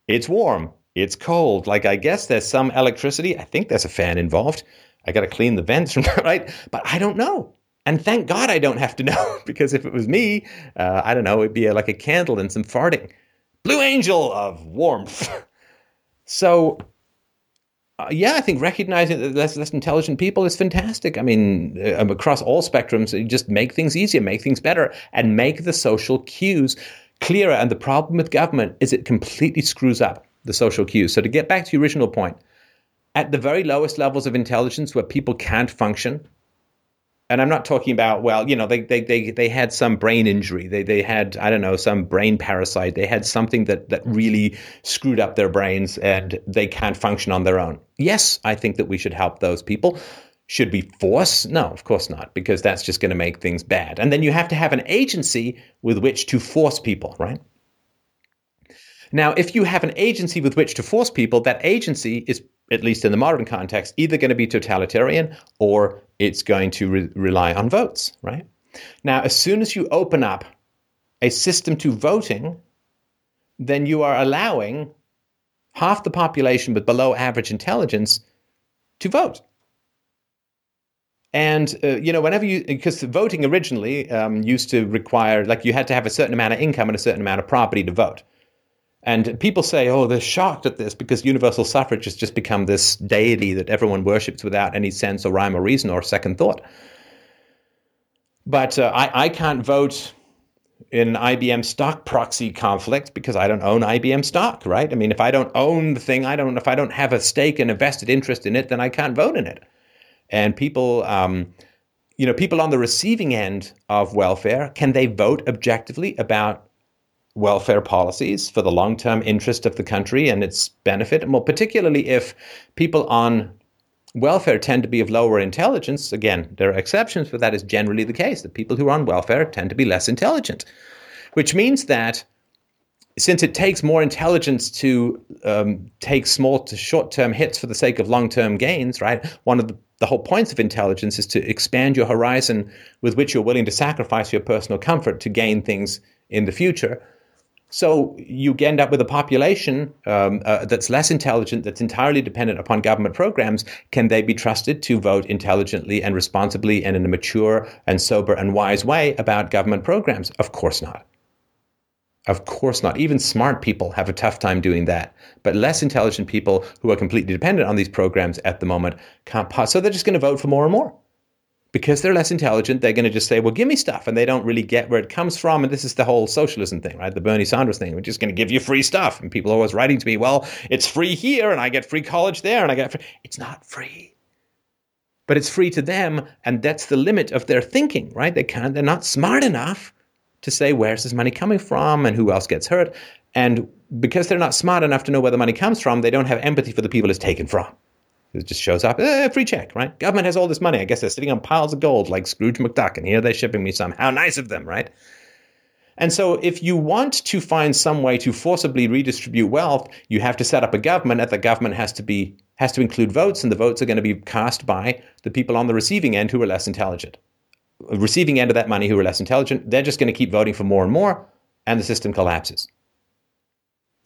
It's warm, it's cold. Like, I guess there's some electricity. I think there's a fan involved. I got to clean the vents from right? But I don't know. And thank God I don't have to know because if it was me, uh, I don't know, it'd be a, like a candle and some farting. Blue angel of warmth. so uh, yeah, I think recognizing that less, less intelligent people is fantastic. I mean, uh, across all spectrums, just make things easier, make things better, and make the social cues clearer. And the problem with government is it completely screws up the social cues. So to get back to your original point, at the very lowest levels of intelligence where people can't function, and I'm not talking about well, you know, they they they they had some brain injury. They they had I don't know some brain parasite. They had something that that really screwed up their brains and they can't function on their own. Yes, I think that we should help those people. Should we force? No, of course not, because that's just going to make things bad. And then you have to have an agency with which to force people, right? Now, if you have an agency with which to force people, that agency is, at least in the modern context, either going to be totalitarian or it's going to re- rely on votes, right? Now, as soon as you open up a system to voting, then you are allowing half the population with below average intelligence to vote. And uh, you know, whenever you because voting originally um, used to require like you had to have a certain amount of income and a certain amount of property to vote. And people say, oh, they're shocked at this because universal suffrage has just become this deity that everyone worships without any sense or rhyme or reason or second thought. But uh, I, I can't vote in IBM stock proxy conflict because I don't own IBM stock, right? I mean, if I don't own the thing, I don't. If I don't have a stake and a vested interest in it, then I can't vote in it. And people, um, you know, people on the receiving end of welfare, can they vote objectively about welfare policies for the long term interest of the country and its benefit. Well, particularly if people on welfare tend to be of lower intelligence. Again, there are exceptions, but that is generally the case. The people who are on welfare tend to be less intelligent, which means that since it takes more intelligence to um, take small to short term hits for the sake of long term gains, right? One of the, the whole points of intelligence is to expand your horizon with which you're willing to sacrifice your personal comfort to gain things in the future. So you end up with a population um, uh, that's less intelligent, that's entirely dependent upon government programs. Can they be trusted to vote intelligently and responsibly and in a mature and sober and wise way about government programs? Of course not. Of course not. Even smart people have a tough time doing that. But less intelligent people who are completely dependent on these programs at the moment can't. Pause. So they're just going to vote for more and more because they're less intelligent, they're going to just say, well, give me stuff. And they don't really get where it comes from. And this is the whole socialism thing, right? The Bernie Sanders thing. We're just going to give you free stuff. And people are always writing to me, well, it's free here and I get free college there and I get free. It's not free. But it's free to them. And that's the limit of their thinking, right? They can't, they're not smart enough to say, where's this money coming from and who else gets hurt. And because they're not smart enough to know where the money comes from, they don't have empathy for the people it's taken from. It just shows up, eh, free check, right? Government has all this money. I guess they're sitting on piles of gold like Scrooge McDuck, and here they're shipping me some. How nice of them, right? And so, if you want to find some way to forcibly redistribute wealth, you have to set up a government, and the government has to be has to include votes, and the votes are going to be cast by the people on the receiving end who are less intelligent. Receiving end of that money who are less intelligent, they're just going to keep voting for more and more, and the system collapses.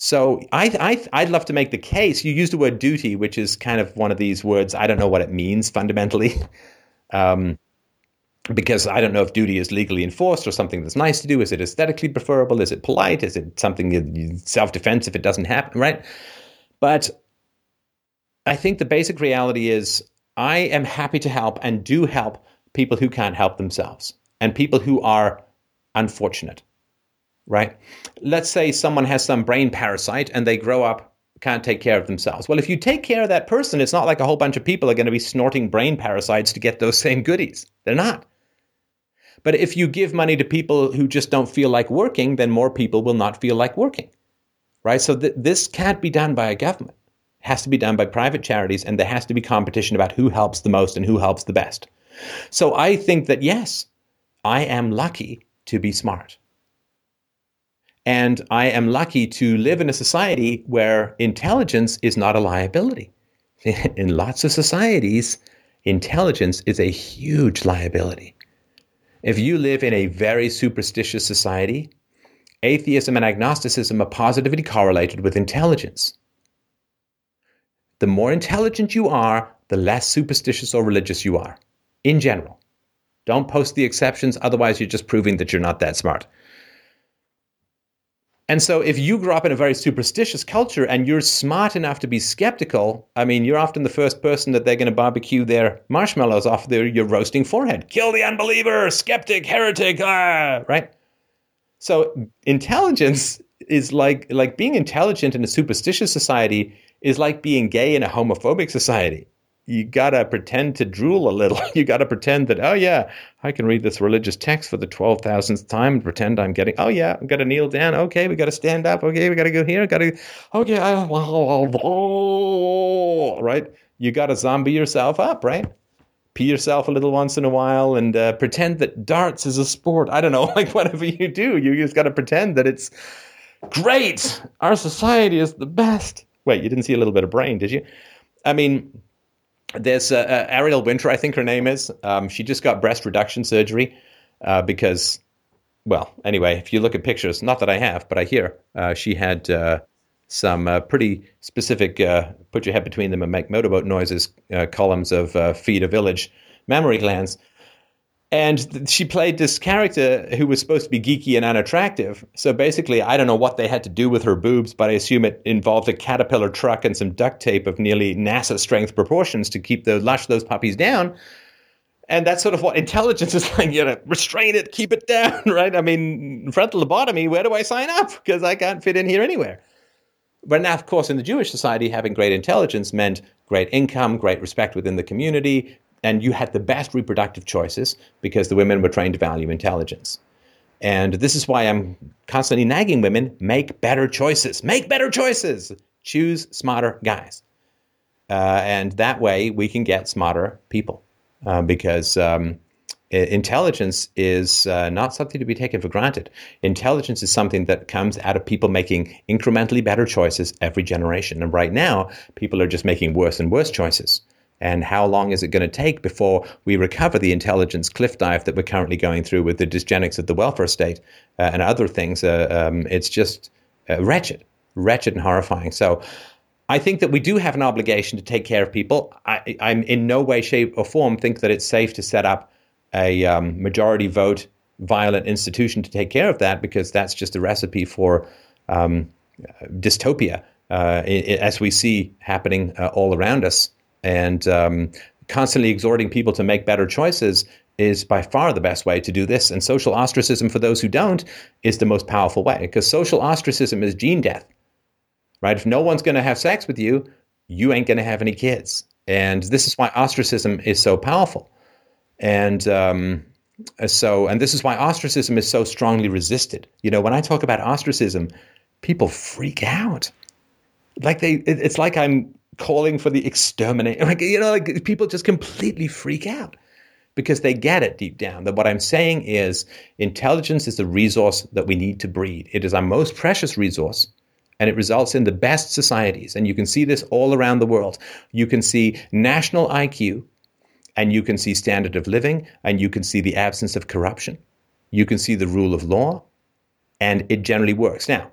So I, I, would love to make the case. You used the word duty, which is kind of one of these words. I don't know what it means fundamentally, um, because I don't know if duty is legally enforced or something that's nice to do. Is it aesthetically preferable? Is it polite? Is it something self defense if it doesn't happen? Right. But I think the basic reality is I am happy to help and do help people who can't help themselves and people who are unfortunate right? Let's say someone has some brain parasite and they grow up can't take care of themselves. Well, if you take care of that person, it's not like a whole bunch of people are going to be snorting brain parasites to get those same goodies. They're not. But if you give money to people who just don't feel like working, then more people will not feel like working. Right? So th- this can't be done by a government. It has to be done by private charities, and there has to be competition about who helps the most and who helps the best. So I think that yes, I am lucky to be smart. And I am lucky to live in a society where intelligence is not a liability. In lots of societies, intelligence is a huge liability. If you live in a very superstitious society, atheism and agnosticism are positively correlated with intelligence. The more intelligent you are, the less superstitious or religious you are, in general. Don't post the exceptions, otherwise, you're just proving that you're not that smart. And so, if you grow up in a very superstitious culture and you're smart enough to be skeptical, I mean, you're often the first person that they're going to barbecue their marshmallows off their, your roasting forehead. Kill the unbeliever, skeptic, heretic, ah, right? So, intelligence is like like being intelligent in a superstitious society is like being gay in a homophobic society you gotta pretend to drool a little. You gotta pretend that, oh yeah, I can read this religious text for the twelve thousandth time and pretend I'm getting. Oh yeah, I'm gonna kneel down. Okay, we gotta stand up. Okay, we gotta go here. Gotta. Okay, I, right. You gotta zombie yourself up, right? Pee yourself a little once in a while and uh, pretend that darts is a sport. I don't know, like whatever you do, you just gotta pretend that it's great. Our society is the best. Wait, you didn't see a little bit of brain, did you? I mean there's uh, uh, Ariel Winter, I think her name is. Um, she just got breast reduction surgery uh, because, well, anyway, if you look at pictures, not that I have, but I hear uh, she had uh, some uh, pretty specific put your head between them and make motorboat noises columns of feed a village mammary glands and she played this character who was supposed to be geeky and unattractive. So basically, I don't know what they had to do with her boobs, but I assume it involved a caterpillar truck and some duct tape of nearly NASA strength proportions to keep the lush those puppies down. And that's sort of what intelligence is like. You know, restrain it, keep it down, right? I mean, frontal lobotomy. Where do I sign up? Because I can't fit in here anywhere. But now, of course, in the Jewish society, having great intelligence meant great income, great respect within the community, and you had the best reproductive choices because the women were trained to value intelligence. And this is why I'm constantly nagging women make better choices. Make better choices. Choose smarter guys. Uh, and that way we can get smarter people uh, because um, intelligence is uh, not something to be taken for granted. Intelligence is something that comes out of people making incrementally better choices every generation. And right now, people are just making worse and worse choices and how long is it going to take before we recover the intelligence cliff dive that we're currently going through with the dysgenics of the welfare state uh, and other things? Uh, um, it's just uh, wretched, wretched and horrifying. So I think that we do have an obligation to take care of people. I, am in no way, shape, or form think that it's safe to set up a um, majority vote violent institution to take care of that because that's just a recipe for um, dystopia. Uh, as we see happening uh, all around us and um, constantly exhorting people to make better choices is by far the best way to do this. And social ostracism for those who don't is the most powerful way because social ostracism is gene death, right? If no one's going to have sex with you, you ain't going to have any kids. And this is why ostracism is so powerful. And um, so, and this is why ostracism is so strongly resisted. You know, when I talk about ostracism, people freak out. Like they, it's like I'm calling for the exterminate. Like, you know, like people just completely freak out because they get it deep down that what I'm saying is intelligence is the resource that we need to breed. It is our most precious resource and it results in the best societies. And you can see this all around the world. You can see national IQ and you can see standard of living and you can see the absence of corruption. You can see the rule of law and it generally works. Now,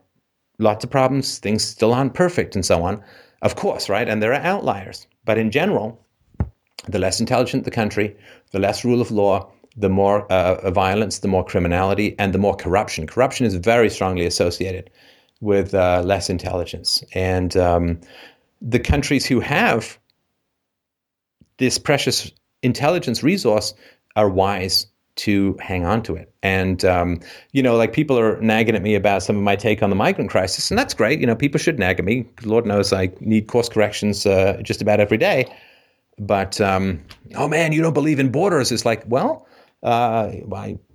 lots of problems, things still aren't perfect and so on. Of course, right? And there are outliers. But in general, the less intelligent the country, the less rule of law, the more uh, violence, the more criminality, and the more corruption. Corruption is very strongly associated with uh, less intelligence. And um, the countries who have this precious intelligence resource are wise to hang on to it. And, um, you know, like people are nagging at me about some of my take on the migrant crisis, and that's great. You know, people should nag at me. Lord knows I need course corrections uh, just about every day. But, um, oh man, you don't believe in borders. It's like, well, uh,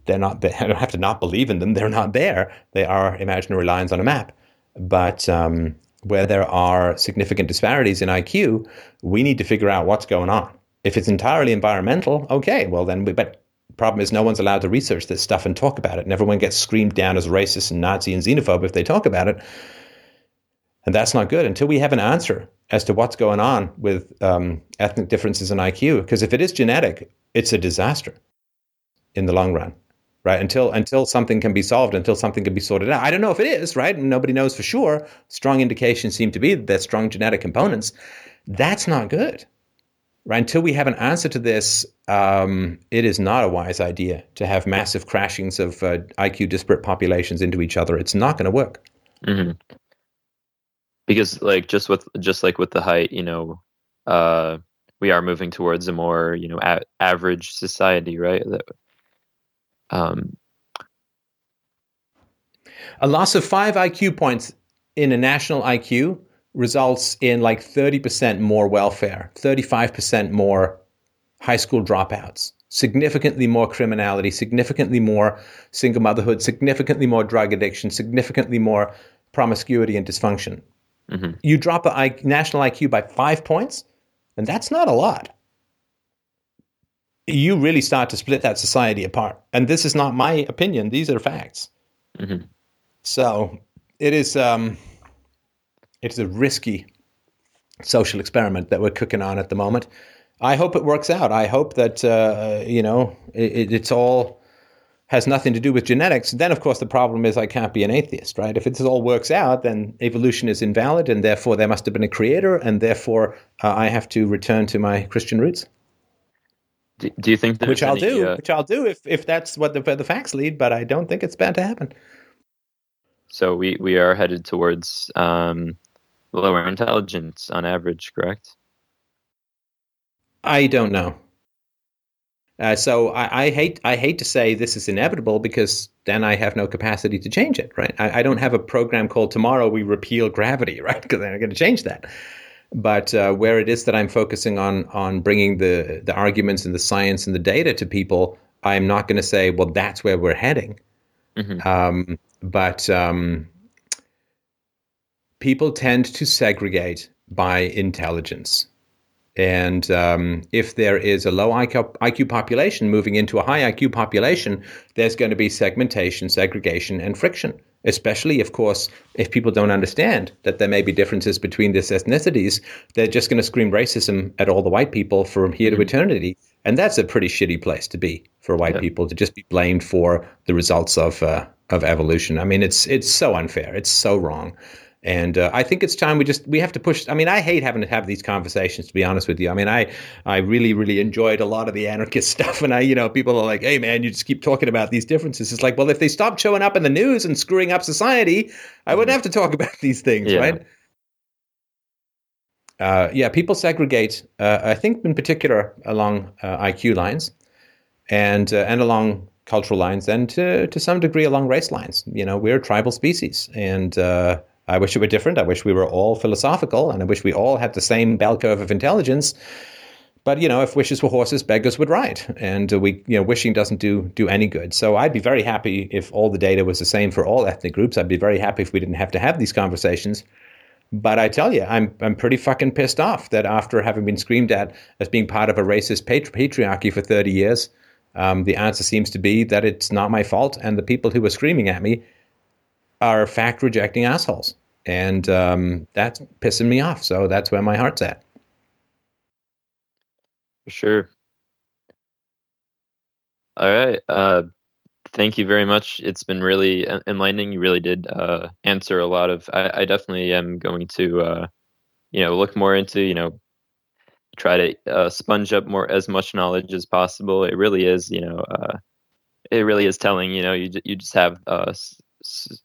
they're not, there. I don't have to not believe in them. They're not there. They are imaginary lines on a map. But um, where there are significant disparities in IQ, we need to figure out what's going on. If it's entirely environmental, okay, well then, we, but problem is no one's allowed to research this stuff and talk about it, and everyone gets screamed down as racist and Nazi and xenophobe if they talk about it. And that's not good until we have an answer as to what's going on with um, ethnic differences in IQ. Because if it is genetic, it's a disaster in the long run, right? Until until something can be solved, until something can be sorted out. I don't know if it is, right? And nobody knows for sure. Strong indications seem to be that there's strong genetic components. That's not good right? Until we have an answer to this, um, it is not a wise idea to have massive crashings of uh, IQ disparate populations into each other. It's not going to work. Mm-hmm. Because, like, just with just like with the height, you know, uh, we are moving towards a more you know a- average society, right? That, um, a loss of five IQ points in a national IQ results in like 30% more welfare, 35% more high school dropouts, significantly more criminality, significantly more single motherhood, significantly more drug addiction, significantly more promiscuity and dysfunction. Mm-hmm. You drop a I- national IQ by five points, and that's not a lot. You really start to split that society apart. And this is not my opinion, these are facts. Mm-hmm. So it is. Um, it's a risky social experiment that we're cooking on at the moment. I hope it works out. I hope that uh, you know it, it's all has nothing to do with genetics. Then, of course, the problem is I can't be an atheist, right? If it all works out, then evolution is invalid, and therefore there must have been a creator, and therefore uh, I have to return to my Christian roots. Do, do you think which I'll any, do, uh, which I'll do if if that's what the the facts lead, but I don't think it's bound to happen. So we we are headed towards um, lower intelligence on average, correct? I don't know. Uh, so I, I, hate I hate to say this is inevitable because then I have no capacity to change it, right? I, I don't have a program called tomorrow we repeal gravity, right? Because I'm going to change that. But uh, where it is that I'm focusing on on bringing the the arguments and the science and the data to people, I'm not going to say, well, that's where we're heading. Mm-hmm. Um, but um, people tend to segregate by intelligence. And um, if there is a low IQ, IQ, population moving into a high IQ population, there's going to be segmentation, segregation, and friction. Especially, of course, if people don't understand that there may be differences between these ethnicities, they're just going to scream racism at all the white people from here to mm-hmm. eternity. And that's a pretty shitty place to be for white yeah. people to just be blamed for the results of uh, of evolution. I mean, it's it's so unfair. It's so wrong. And uh, I think it's time we just we have to push. I mean, I hate having to have these conversations. To be honest with you, I mean, I I really really enjoyed a lot of the anarchist stuff. And I, you know, people are like, "Hey, man, you just keep talking about these differences." It's like, well, if they stopped showing up in the news and screwing up society, I wouldn't have to talk about these things, yeah. right? Uh, yeah, people segregate. Uh, I think, in particular, along uh, IQ lines, and uh, and along cultural lines, and to to some degree along race lines. You know, we're a tribal species, and uh, I wish it were different. I wish we were all philosophical, and I wish we all had the same bell curve of intelligence. But you know, if wishes were horses, beggars would ride, and uh, we, you know, wishing doesn't do do any good. So I'd be very happy if all the data was the same for all ethnic groups. I'd be very happy if we didn't have to have these conversations. But I tell you, I'm I'm pretty fucking pissed off that after having been screamed at as being part of a racist patri- patriarchy for 30 years, um, the answer seems to be that it's not my fault, and the people who were screaming at me are fact rejecting assholes. And um, that's pissing me off. So that's where my heart's at. Sure. All right. Uh, thank you very much. It's been really enlightening. You really did uh, answer a lot of. I, I definitely am going to, uh, you know, look more into, you know, try to uh, sponge up more as much knowledge as possible. It really is, you know, uh, it really is telling. You know, you you just have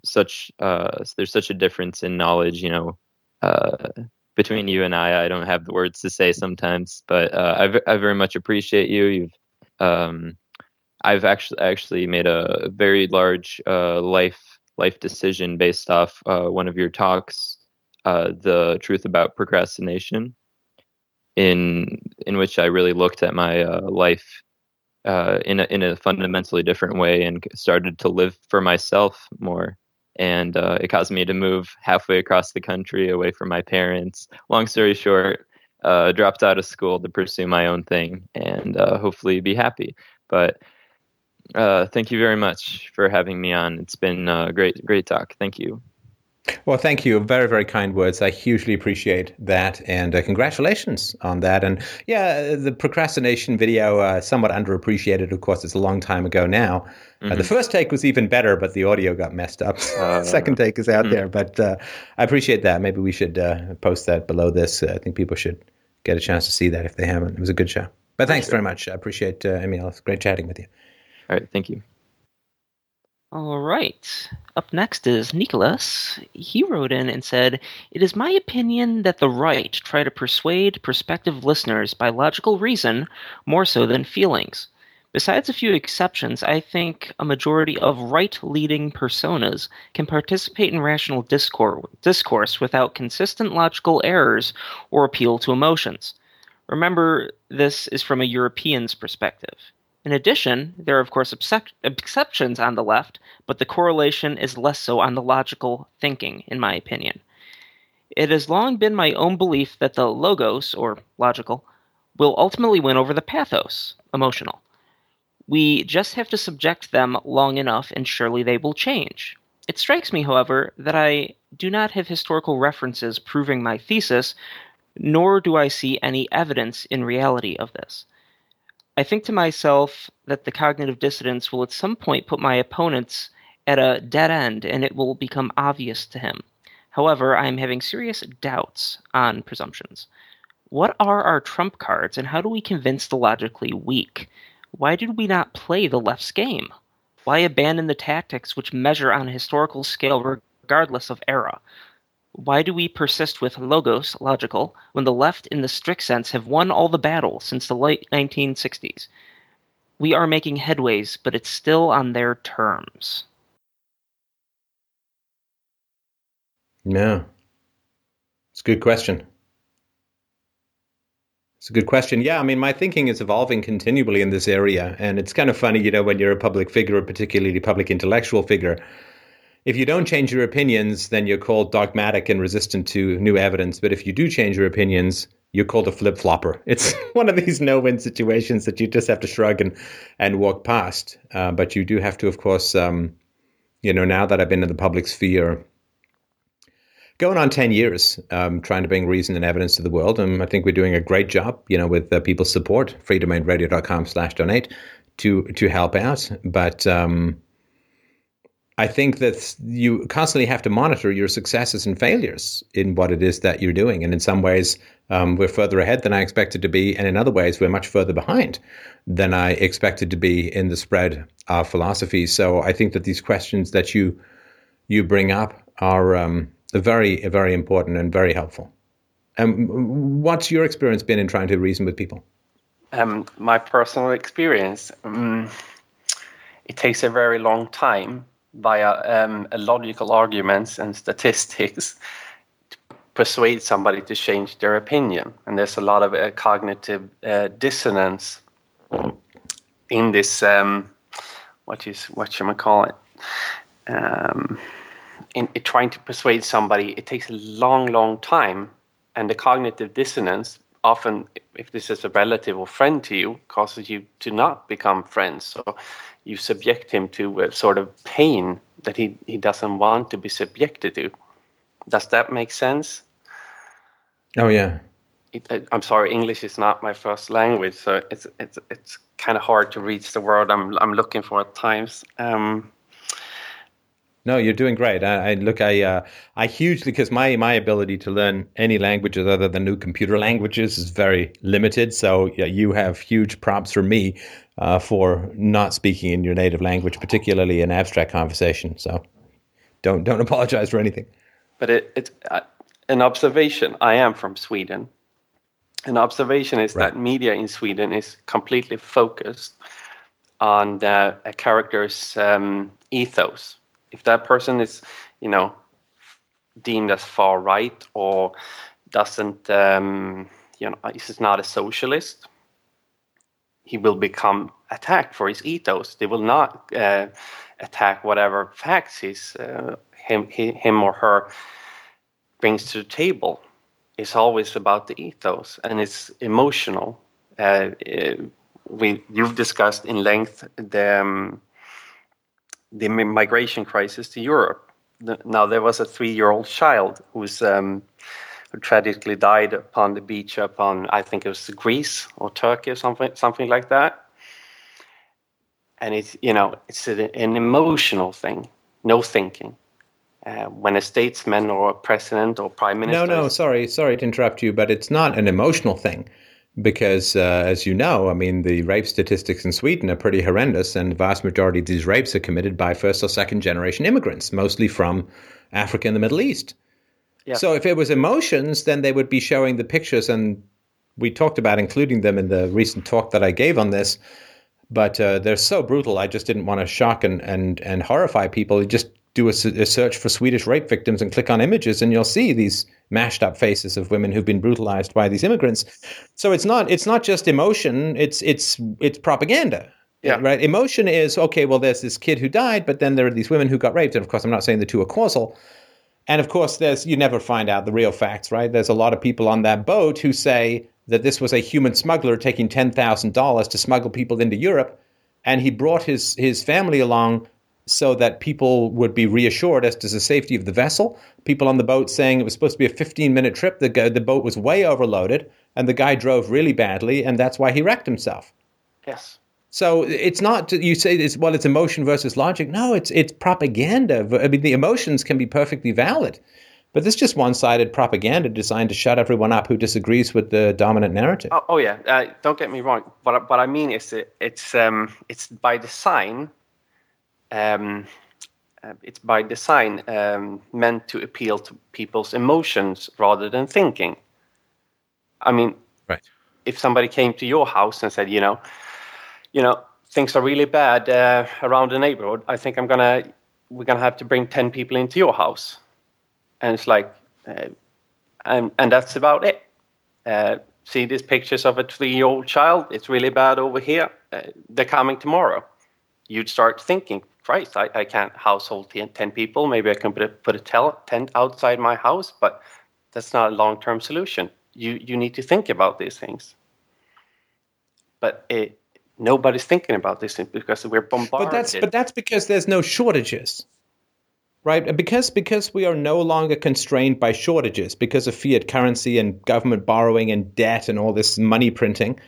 such uh, there's such a difference in knowledge, you know, uh, between you and I. I don't have the words to say sometimes, but uh, I, I very much appreciate you. You've um, I've actually actually made a very large uh, life life decision based off uh, one of your talks, uh, the truth about procrastination, in in which I really looked at my uh, life uh, in a, in a fundamentally different way and started to live for myself more. And uh, it caused me to move halfway across the country away from my parents. Long story short, uh, dropped out of school to pursue my own thing and uh, hopefully be happy. But uh, thank you very much for having me on. It's been a uh, great, great talk. Thank you. Well, thank you. Very, very kind words. I hugely appreciate that. And uh, congratulations on that. And yeah, the procrastination video, uh, somewhat underappreciated. Of course, it's a long time ago now. Mm-hmm. Uh, the mm-hmm. first take was even better, but the audio got messed up. Uh, Second take is out mm-hmm. there. But uh, I appreciate that. Maybe we should uh, post that below this. I think people should get a chance to see that if they haven't. It was a good show. But thanks sure. very much. I appreciate uh, Emil. It's great chatting with you. All right. Thank you. All right. Up next is Nicholas. He wrote in and said, It is my opinion that the right try to persuade prospective listeners by logical reason more so than feelings. Besides a few exceptions, I think a majority of right leading personas can participate in rational discourse without consistent logical errors or appeal to emotions. Remember, this is from a European's perspective. In addition, there are of course exceptions on the left, but the correlation is less so on the logical thinking, in my opinion. It has long been my own belief that the logos, or logical, will ultimately win over the pathos, emotional. We just have to subject them long enough and surely they will change. It strikes me, however, that I do not have historical references proving my thesis, nor do I see any evidence in reality of this. I think to myself that the cognitive dissonance will at some point put my opponents at a dead end and it will become obvious to him. However, I am having serious doubts on presumptions. What are our trump cards and how do we convince the logically weak? Why did we not play the left's game? Why abandon the tactics which measure on a historical scale regardless of era? Why do we persist with logos, logical, when the left in the strict sense have won all the battles since the late 1960s? We are making headways, but it's still on their terms. No. It's a good question. It's a good question. Yeah, I mean, my thinking is evolving continually in this area. And it's kind of funny, you know, when you're a public figure, a particularly public intellectual figure, if you don't change your opinions, then you're called dogmatic and resistant to new evidence. But if you do change your opinions, you're called a flip flopper. It's one of these no win situations that you just have to shrug and, and walk past. Uh, but you do have to, of course, um, you know, now that I've been in the public sphere, going on 10 years, um, trying to bring reason and evidence to the world. And I think we're doing a great job, you know, with uh, people's support, freedomainradio.com slash donate to, to help out. But, um, I think that you constantly have to monitor your successes and failures in what it is that you're doing. And in some ways, um, we're further ahead than I expected to be. And in other ways, we're much further behind than I expected to be in the spread of philosophy. So I think that these questions that you you bring up are um, very, very important and very helpful. Um, what's your experience been in trying to reason with people? Um, my personal experience, um, it takes a very long time via um, logical arguments and statistics to persuade somebody to change their opinion. And there's a lot of uh, cognitive uh, dissonance in this. Um, what is what should I call it? Um, in, in trying to persuade somebody, it takes a long, long time, and the cognitive dissonance often, if this is a relative or friend to you, causes you to not become friends. So you subject him to a sort of pain that he, he doesn't want to be subjected to. Does that make sense? Oh yeah. It, uh, I'm sorry, English is not my first language, so it's it's it's kind of hard to reach the word I'm I'm looking for at times. Um, no, you're doing great. I, I look, I, uh, I hugely because my my ability to learn any languages other than new computer languages is very limited. So yeah, you have huge props for me uh, for not speaking in your native language, particularly in abstract conversation. So don't don't apologize for anything. But it, it's uh, an observation. I am from Sweden. An observation is right. that media in Sweden is completely focused on the, a character's um, ethos. If that person is, you know, deemed as far right or doesn't, um, you know, is not a socialist, he will become attacked for his ethos. They will not uh, attack whatever facts he's, uh, him, he, him or her brings to the table. It's always about the ethos and it's emotional. Uh, we you've discussed in length the um, the migration crisis to Europe. Now there was a three-year-old child who's um, who tragically died upon the beach upon I think it was Greece or Turkey or something something like that. And it's you know it's an emotional thing, no thinking. Uh, when a statesman or a president or prime minister. No, no, sorry, sorry to interrupt you, but it's not an emotional thing because, uh, as you know, I mean, the rape statistics in Sweden are pretty horrendous, and the vast majority of these rapes are committed by first or second generation immigrants, mostly from Africa and the Middle East. Yeah. So if it was emotions, then they would be showing the pictures, and we talked about including them in the recent talk that I gave on this. But uh, they're so brutal. I just didn't want to shock and, and, and horrify people. You Just do a, a, search for Swedish rape victims and click on images, and you'll see these mashed up faces of women who've been brutalized by these immigrants. So it's not it's not just emotion; it's it's it's propaganda. Yeah. Right. Emotion is okay. Well, there's this kid who died, but then there are these women who got raped, and of course, I'm not saying the two are causal. And of course, there's you never find out the real facts, right? There's a lot of people on that boat who say that this was a human smuggler taking ten thousand dollars to smuggle people into Europe, and he brought his his family along so that people would be reassured as to the safety of the vessel. People on the boat saying it was supposed to be a 15 minute trip. The, the boat was way overloaded, and the guy drove really badly, and that's why he wrecked himself. Yes. So it's not you say it's well it's emotion versus logic. No, it's it's propaganda. I mean the emotions can be perfectly valid, but this is just one-sided propaganda designed to shut everyone up who disagrees with the dominant narrative. Oh, oh yeah, uh, don't get me wrong. But what I mean is it, it's um, it's by design um, uh, it's by design um, meant to appeal to people's emotions rather than thinking. I mean, right. if somebody came to your house and said, you know, you know, things are really bad uh, around the neighborhood. I think I'm gonna we're gonna have to bring ten people into your house, and it's like, uh, and and that's about it. Uh, see these pictures of a three-year-old child. It's really bad over here. Uh, they're coming tomorrow. You'd start thinking, Christ, I, I can't household 10, 10 people. Maybe I can put a, put a tel- tent outside my house, but that's not a long term solution. You, you need to think about these things. But it, nobody's thinking about this because we're bombarded. But that's, but that's because there's no shortages. Right, because because we are no longer constrained by shortages because of fiat currency and government borrowing and debt and all this money printing,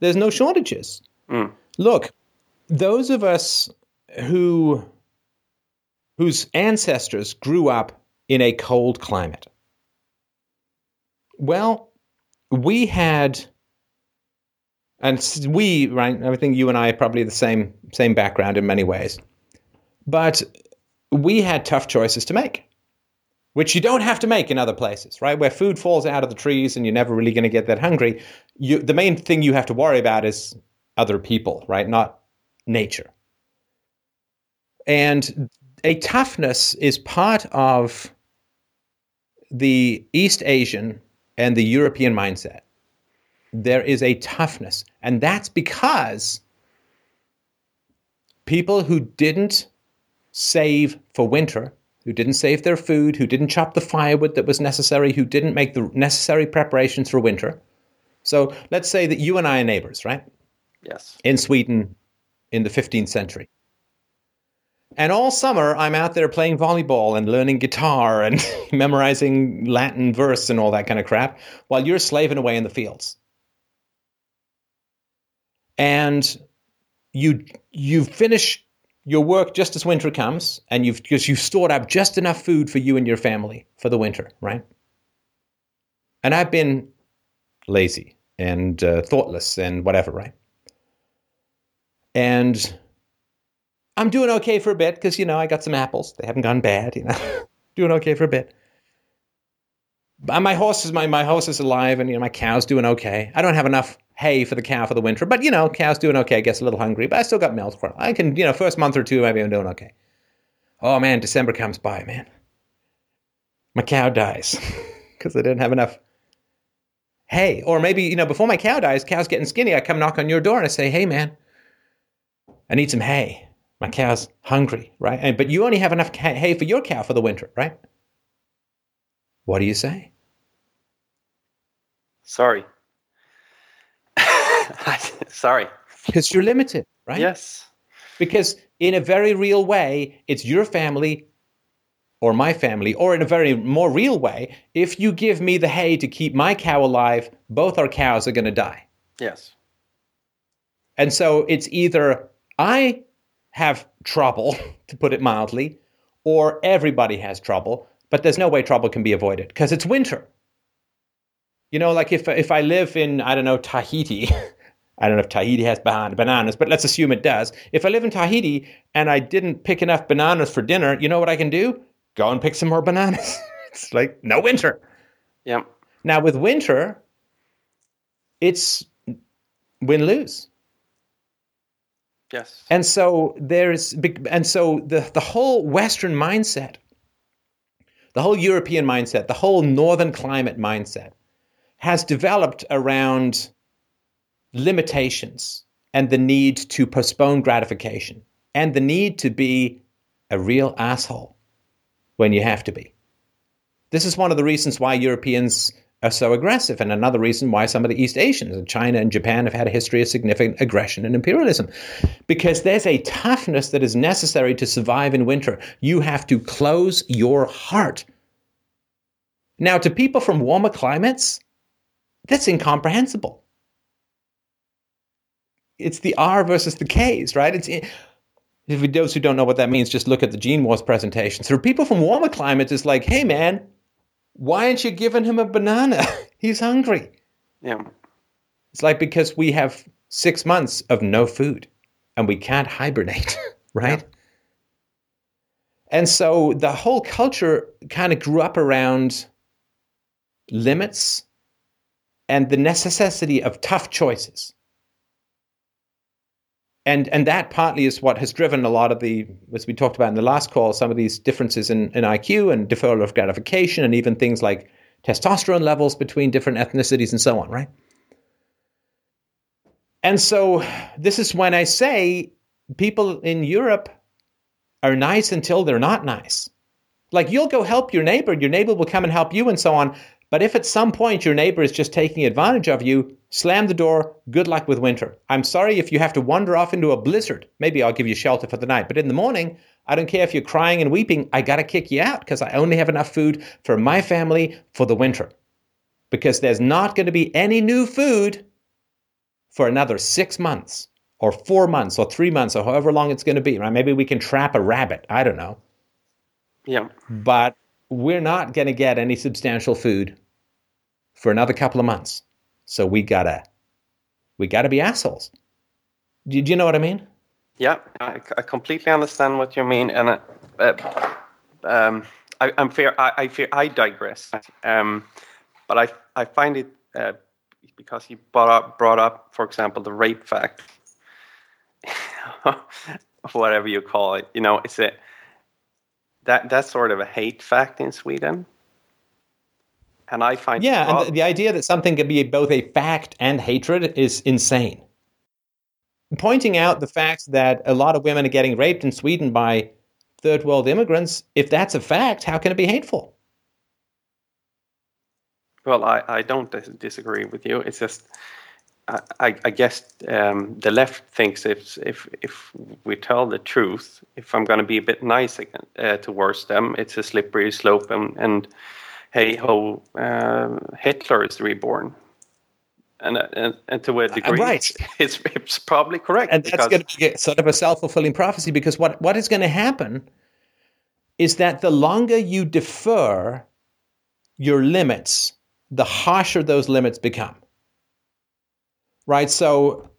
there's no shortages. Mm. Look, those of us who whose ancestors grew up in a cold climate. Well, we had and we right i think you and i are probably the same same background in many ways. But we had tough choices to make which you don't have to make in other places right? Where food falls out of the trees and you're never really going to get that hungry you, the main thing you have to worry about is other people right? Not nature. And a toughness is part of the East Asian and the European mindset. There is a toughness. And that's because people who didn't save for winter, who didn't save their food, who didn't chop the firewood that was necessary, who didn't make the necessary preparations for winter. So let's say that you and I are neighbors, right? Yes. In Sweden in the 15th century. And all summer, I'm out there playing volleyball and learning guitar and memorizing Latin verse and all that kind of crap while you're slaving away in the fields. And you you finish your work just as winter comes, and you've because you've stored up just enough food for you and your family for the winter, right? And I've been lazy and uh, thoughtless and whatever, right? And I'm doing okay for a bit because you know I got some apples. They haven't gone bad. You know, doing okay for a bit. My horse is my my horse is alive, and you know my cow's doing okay. I don't have enough hay for the cow for the winter. But you know, cow's doing okay, gets a little hungry, but I still got milk for. I can, you know, first month or two, maybe I'm doing okay. Oh man, December comes by, man. My cow dies because I didn't have enough hay. Or maybe, you know, before my cow dies, cow's getting skinny. I come knock on your door and I say, hey man, I need some hay. My cow's hungry, right? And, but you only have enough hay for your cow for the winter, right? What do you say? Sorry. Sorry. Because you're limited, right? Yes. Because in a very real way, it's your family or my family, or in a very more real way, if you give me the hay to keep my cow alive, both our cows are going to die. Yes. And so it's either I have trouble, to put it mildly, or everybody has trouble, but there's no way trouble can be avoided because it's winter. You know, like if if I live in I don't know Tahiti, I don't know if Tahiti has bananas, but let's assume it does. If I live in Tahiti and I didn't pick enough bananas for dinner, you know what I can do? Go and pick some more bananas. it's like no winter. Yeah. Now with winter, it's win lose. Yes. And so there's and so the the whole Western mindset, the whole European mindset, the whole Northern climate mindset has developed around limitations and the need to postpone gratification and the need to be a real asshole when you have to be. This is one of the reasons why Europeans are so aggressive, and another reason why some of the East Asians, and China and Japan, have had a history of significant aggression and imperialism. Because there's a toughness that is necessary to survive in winter. You have to close your heart. Now, to people from warmer climates, that's incomprehensible. It's the R versus the Ks, right? It's for those who don't know what that means, just look at the Gene Wars presentation. So people from warmer climates is like, hey man, why aren't you giving him a banana? He's hungry. Yeah. It's like because we have six months of no food and we can't hibernate, right? Yeah. And so the whole culture kind of grew up around limits and the necessity of tough choices. And, and that partly is what has driven a lot of the, as we talked about in the last call, some of these differences in, in IQ and deferral of gratification, and even things like testosterone levels between different ethnicities and so on, right? And so this is when I say people in Europe are nice until they're not nice. Like you'll go help your neighbor, your neighbor will come and help you and so on. But if at some point your neighbor is just taking advantage of you, slam the door. Good luck with winter. I'm sorry if you have to wander off into a blizzard. Maybe I'll give you shelter for the night. But in the morning, I don't care if you're crying and weeping. I got to kick you out because I only have enough food for my family for the winter. Because there's not going to be any new food for another six months or four months or three months or however long it's going to be. Right? Maybe we can trap a rabbit. I don't know. Yeah. But we're not going to get any substantial food for another couple of months. So we gotta, we gotta be assholes. Do, do you know what I mean? Yeah, I, I, completely understand what you mean, and uh, uh, um, I, am fair. I, I fear I digress. Um, but I I find it uh, because you brought up brought up, for example, the rape fact, whatever you call it. You know, it's a that that's sort of a hate fact in Sweden. And I find yeah, and the, the idea that something can be both a fact and hatred is insane. Pointing out the fact that a lot of women are getting raped in Sweden by third world immigrants, if that's a fact, how can it be hateful? Well, I, I don't disagree with you. It's just I, I guess um, the left thinks if if if we tell the truth, if I'm going to be a bit nice again, uh, towards them, it's a slippery slope, and, and hey ho, uh, Hitler is reborn, and, and and to a uh, degree, right. it's, it's probably correct. And that's going to be sort of a self fulfilling prophecy because what what is going to happen is that the longer you defer your limits, the harsher those limits become right? So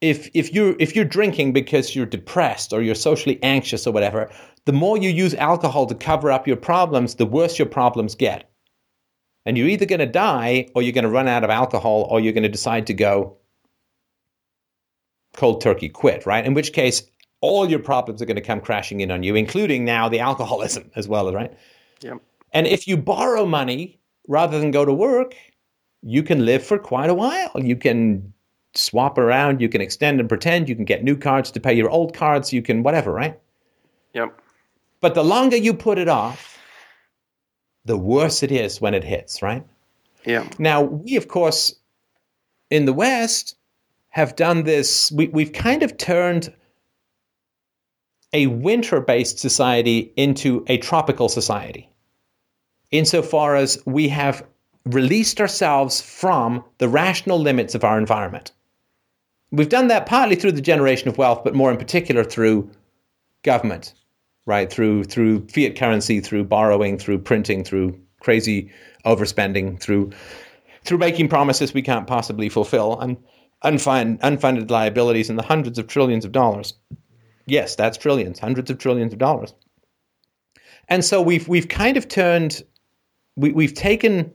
if if you if you're drinking because you're depressed or you're socially anxious or whatever, the more you use alcohol to cover up your problems, the worse your problems get. And you're either going to die or you're going to run out of alcohol or you're going to decide to go cold turkey quit, right? In which case, all your problems are going to come crashing in on you, including now the alcoholism as well, right? Yep. And if you borrow money rather than go to work, you can live for quite a while. You can swap around, you can extend and pretend, you can get new cards to pay your old cards, you can whatever, right? Yep. But the longer you put it off, the worse it is when it hits, right? Yeah. Now, we, of course, in the West, have done this. We, we've kind of turned a winter based society into a tropical society, insofar as we have released ourselves from the rational limits of our environment. We've done that partly through the generation of wealth, but more in particular through government, right? Through through fiat currency, through borrowing, through printing, through crazy overspending, through through making promises we can't possibly fulfill, and unfund, unfunded liabilities in the hundreds of trillions of dollars. Yes, that's trillions, hundreds of trillions of dollars. And so we've we've kind of turned we, we've taken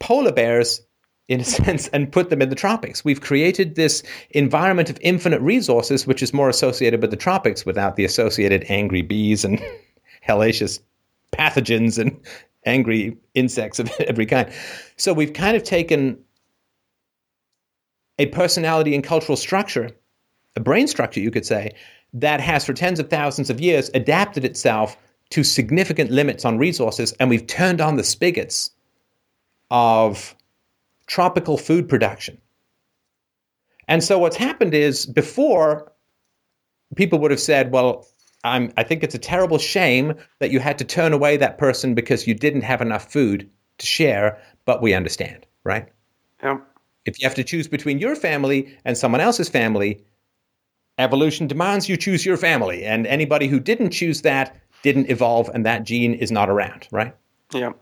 polar bears in a sense and put them in the tropics. We've created this environment of infinite resources, which is more associated with the tropics without the associated angry bees and hellacious pathogens and angry insects of every kind. So we've kind of taken a personality and cultural structure, a brain structure, you could say, that has for tens of thousands of years adapted itself to significant limits on resources, and we've turned on the spigots of tropical food production. And so what's happened is before people would have said, well, I'm, I think it's a terrible shame that you had to turn away that person because you didn't have enough food to share, but we understand, right? Yeah. If you have to choose between your family and someone else's family, evolution demands you choose your family. And anybody who didn't choose that didn't evolve, and that gene is not around, right? Yeah.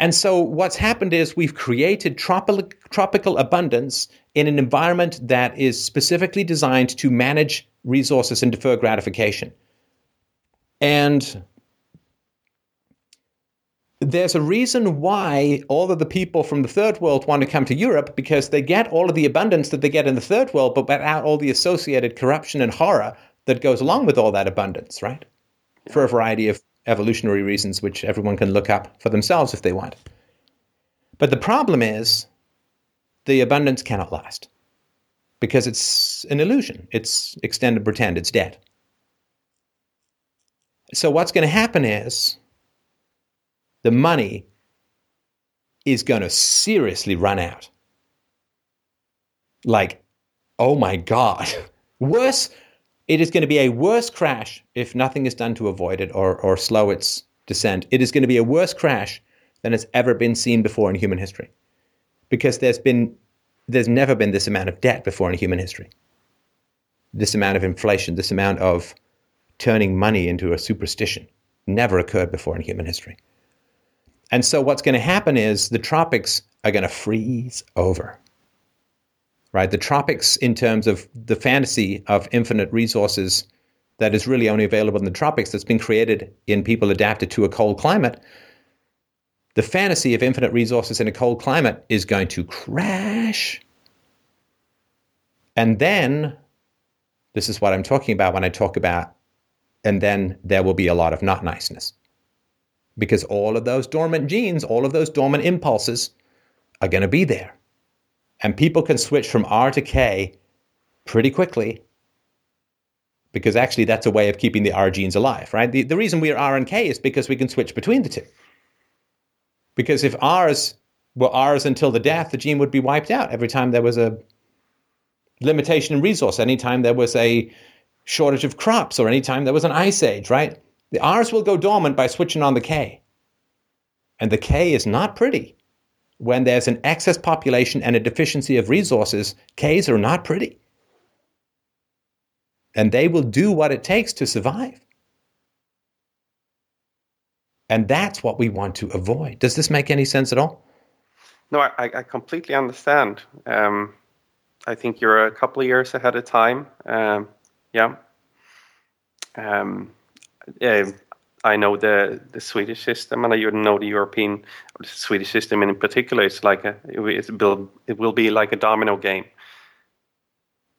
And so what's happened is we've created tropical, tropical abundance in an environment that is specifically designed to manage resources and defer gratification. And there's a reason why all of the people from the third world want to come to Europe because they get all of the abundance that they get in the third world, but without all the associated corruption and horror that goes along with all that abundance, right? For a variety of evolutionary reasons, which everyone can look up for themselves if they want. But the problem is the abundance cannot last because it's an illusion. It's extended pretend, it's dead. So, what's going to happen is the money is going to seriously run out. Like, oh my God. Worse, it is going to be a worse crash if nothing is done to avoid it or, or slow its descent. It is going to be a worse crash than has ever been seen before in human history. Because there's been there's never been this amount of debt before in human history. This amount of inflation, this amount of turning money into a superstition never occurred before in human history. And so what's going to happen is the tropics are going to freeze over. Right? The tropics, in terms of the fantasy of infinite resources that is really only available in the tropics, that's been created in people adapted to a cold climate, the fantasy of infinite resources in a cold climate is going to crash. And then, this is what I'm talking about when I talk about, and then there will be a lot of not niceness because all of those dormant genes, all of those dormant impulses are going to be there. And people can switch from R to K pretty quickly because actually that's a way of keeping the R genes alive, right? The, the reason we are R and K is because we can switch between the two. Because if R's were R's until the death, the gene would be wiped out every time there was a limitation in resource, anytime there was a shortage of crops, or anytime there was an ice age, right? The R's will go dormant by switching on the K. And the K is not pretty. When there's an excess population and a deficiency of resources, Ks are not pretty. And they will do what it takes to survive. And that's what we want to avoid. Does this make any sense at all? No, I, I completely understand. Um, I think you're a couple of years ahead of time. Um, yeah. Um, uh, I know the the Swedish system, and I know the European, the Swedish system in particular. It's like a it's it will be like a domino game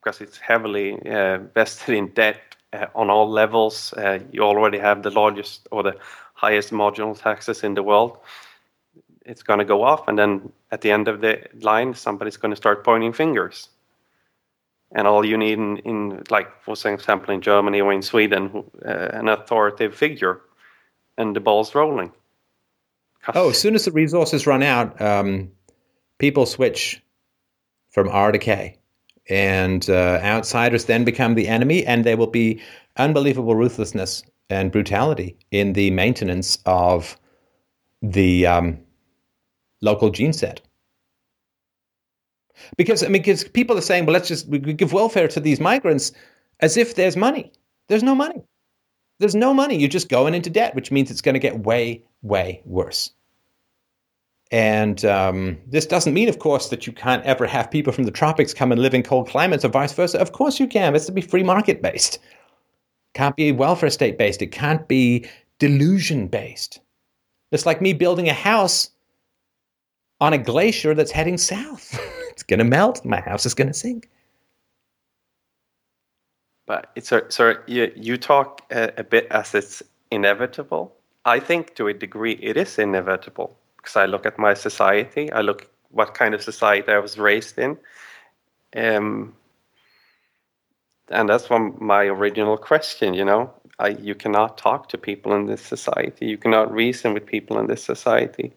because it's heavily uh, vested in debt uh, on all levels. Uh, you already have the largest or the highest marginal taxes in the world. It's going to go off, and then at the end of the line, somebody's going to start pointing fingers. And all you need in, in like, for example, in Germany or in Sweden, uh, an authoritative figure, and the ball's rolling. Oh, as soon as the resources run out, um, people switch from R to K and uh, outsiders then become the enemy, and there will be unbelievable ruthlessness and brutality in the maintenance of the um, local gene set. Because I mean, because people are saying, well, let's just give welfare to these migrants as if there's money. There's no money. There's no money. You're just going into debt, which means it's going to get way, way worse. And um, this doesn't mean, of course, that you can't ever have people from the tropics come and live in cold climates or vice versa. Of course you can. It's to be free market based. Can't be welfare state based. It can't be delusion based. It's like me building a house on a glacier that's heading south. it's going to melt. My house is going to sink. But it's a, so you, you talk a, a bit as it's inevitable. I think to a degree it is inevitable because I look at my society, I look what kind of society I was raised in. Um, and that's from my original question, you know. I, you cannot talk to people in this society. You cannot reason with people in this society.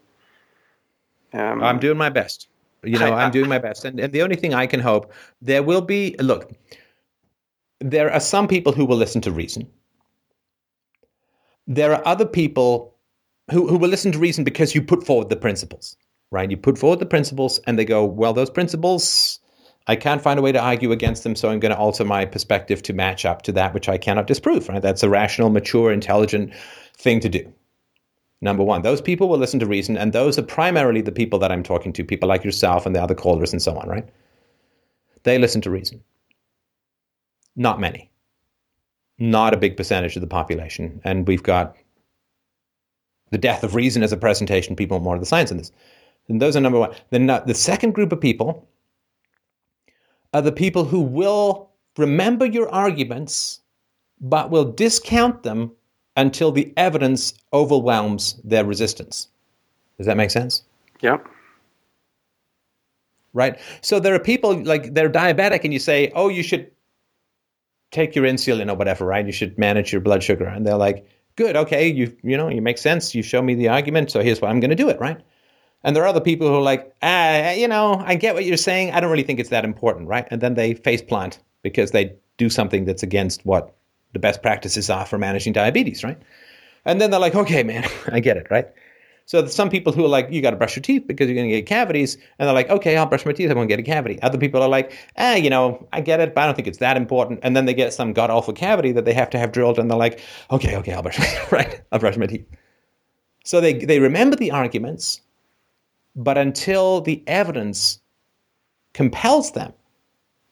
Um, I'm doing my best. You know, I, am doing my best. And, and the only thing I can hope, there will be, look, there are some people who will listen to reason. There are other people who, who will listen to reason because you put forward the principles, right? You put forward the principles and they go, well, those principles, I can't find a way to argue against them, so I'm going to alter my perspective to match up to that which I cannot disprove, right? That's a rational, mature, intelligent thing to do. Number one, those people will listen to reason, and those are primarily the people that I'm talking to, people like yourself and the other callers and so on, right? They listen to reason. Not many. Not a big percentage of the population. And we've got the death of reason as a presentation. People want more of the science in this. And those are number one. Then uh, the second group of people are the people who will remember your arguments, but will discount them until the evidence overwhelms their resistance. Does that make sense? Yeah. Right? So there are people like they're diabetic, and you say, oh, you should take your insulin or whatever, right? You should manage your blood sugar. And they're like, good, okay, you you know, you make sense. You show me the argument, so here's why I'm going to do it, right? And there are other people who are like, ah, you know, I get what you're saying. I don't really think it's that important, right? And then they face plant because they do something that's against what the best practices are for managing diabetes, right? And then they're like, okay, man, I get it, right? So some people who are like, you got to brush your teeth because you're going to get cavities, and they're like, okay, I'll brush my teeth, I won't get a cavity. Other people are like, ah, you know, I get it, but I don't think it's that important. And then they get some god awful cavity that they have to have drilled, and they're like, okay, okay, I'll brush right, I'll brush my teeth. So they they remember the arguments, but until the evidence compels them,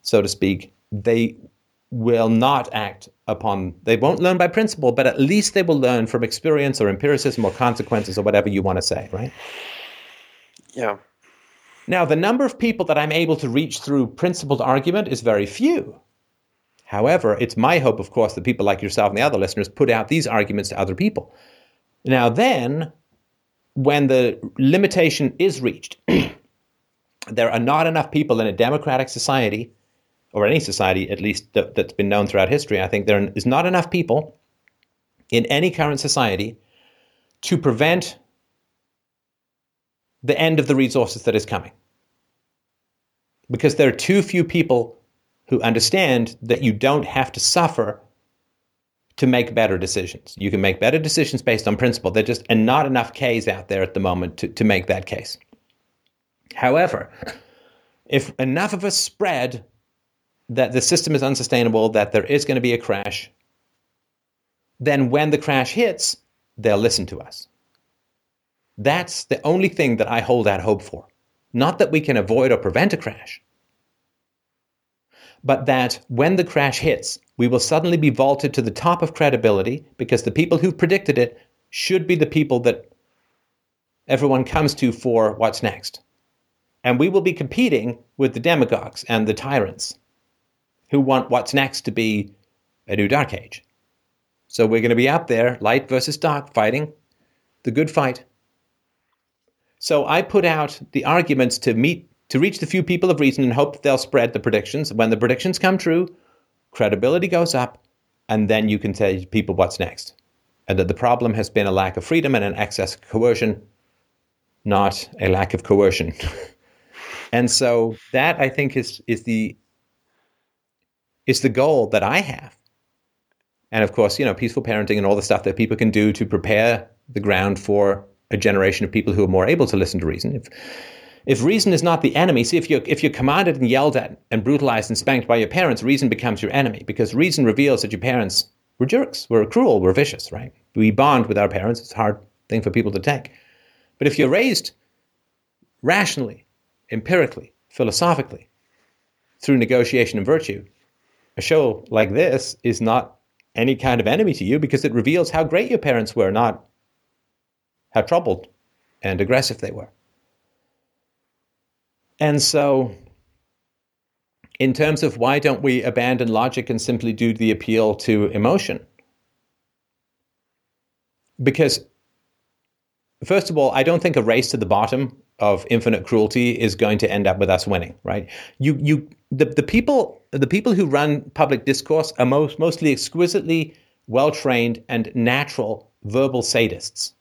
so to speak, they will not act upon they won't learn by principle but at least they will learn from experience or empiricism or consequences or whatever you want to say right? Yeah. Now the number of people that i'm able to reach through principled argument is very few. However it's my hope of course that people like yourself and the other listeners put out these arguments to other people. Now then when the limitation is reached there are not enough people in a democratic society or any society, at least that, that's been known throughout history, I think there is not enough people in any current society to prevent the end of the resources that is coming. Because there are too few people who understand that you don't have to suffer to make better decisions. You can make better decisions based on principle. There just are not enough Ks out there at the moment to, to make that case. However, if enough of us spread that the system is unsustainable, that there is going to be a crash, then when the crash hits, they'll listen to us. That's the only thing that I hold out hope for. Not that we can avoid or prevent a crash, but that when the crash hits, we will suddenly be vaulted to the top of credibility because the people who predicted it should be the people that everyone comes to for what's next. And we will be competing with the demagogues and the tyrants who want what's next to be a new dark age. So we're going to be out there, light versus dark, fighting the good fight. So I put out the arguments to meet to reach the few people of reason and hope they'll spread the predictions. When the predictions come true, credibility goes up, and then you can tell people what's next. And that the problem has been a lack of freedom and an excess coercion, not a lack of coercion. and so that I think is is the is the goal that I have. And of course, you know, peaceful parenting and all the stuff that people can do to prepare the ground for a generation of people who are more able to listen to reason. If if reason is not the enemy, see if you if you're commanded and yelled at and brutalized and spanked by your parents, reason becomes your enemy because reason reveals that your parents were jerks, were cruel, were vicious, right? We bond with our parents. It's a hard thing for people to take. But if you're raised rationally, empirically, philosophically, through negotiation and virtue, a show like this is not any kind of enemy to you because it reveals how great your parents were, not how troubled and aggressive they were. And so, in terms of why don't we abandon logic and simply do the appeal to emotion? Because, first of all, I don't think a race to the bottom of infinite cruelty is going to end up with us winning, right? You, you, the, the people, the people who run public discourse are most, mostly exquisitely well trained and natural verbal sadists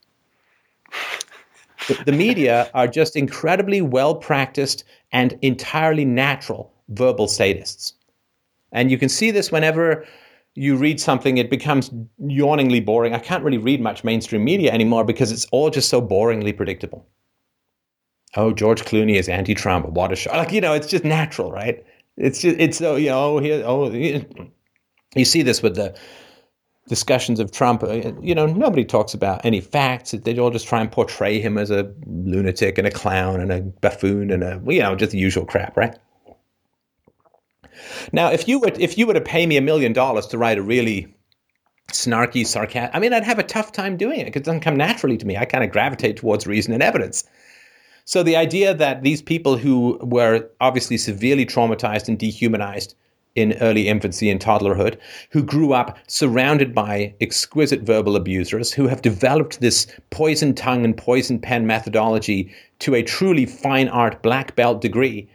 the, the media are just incredibly well practiced and entirely natural verbal sadists. And you can see this whenever you read something, it becomes yawningly boring. I can't really read much mainstream media anymore because it's all just so boringly predictable. Oh, George Clooney is anti-Trump. What a shock! Like you know, it's just natural, right? It's just it's so you know here oh you see this with the discussions of Trump, uh, you know, nobody talks about any facts. They all just try and portray him as a lunatic and a clown and a buffoon and a, you know, just the usual crap, right? Now, if you were if you were to pay me a million dollars to write a really snarky, sarcastic, I mean, I'd have a tough time doing it because it doesn't come naturally to me. I kind of gravitate towards reason and evidence. So the idea that these people who were obviously severely traumatized and dehumanized in early infancy and toddlerhood who grew up surrounded by exquisite verbal abusers who have developed this poison tongue and poison pen methodology to a truly fine art black belt degree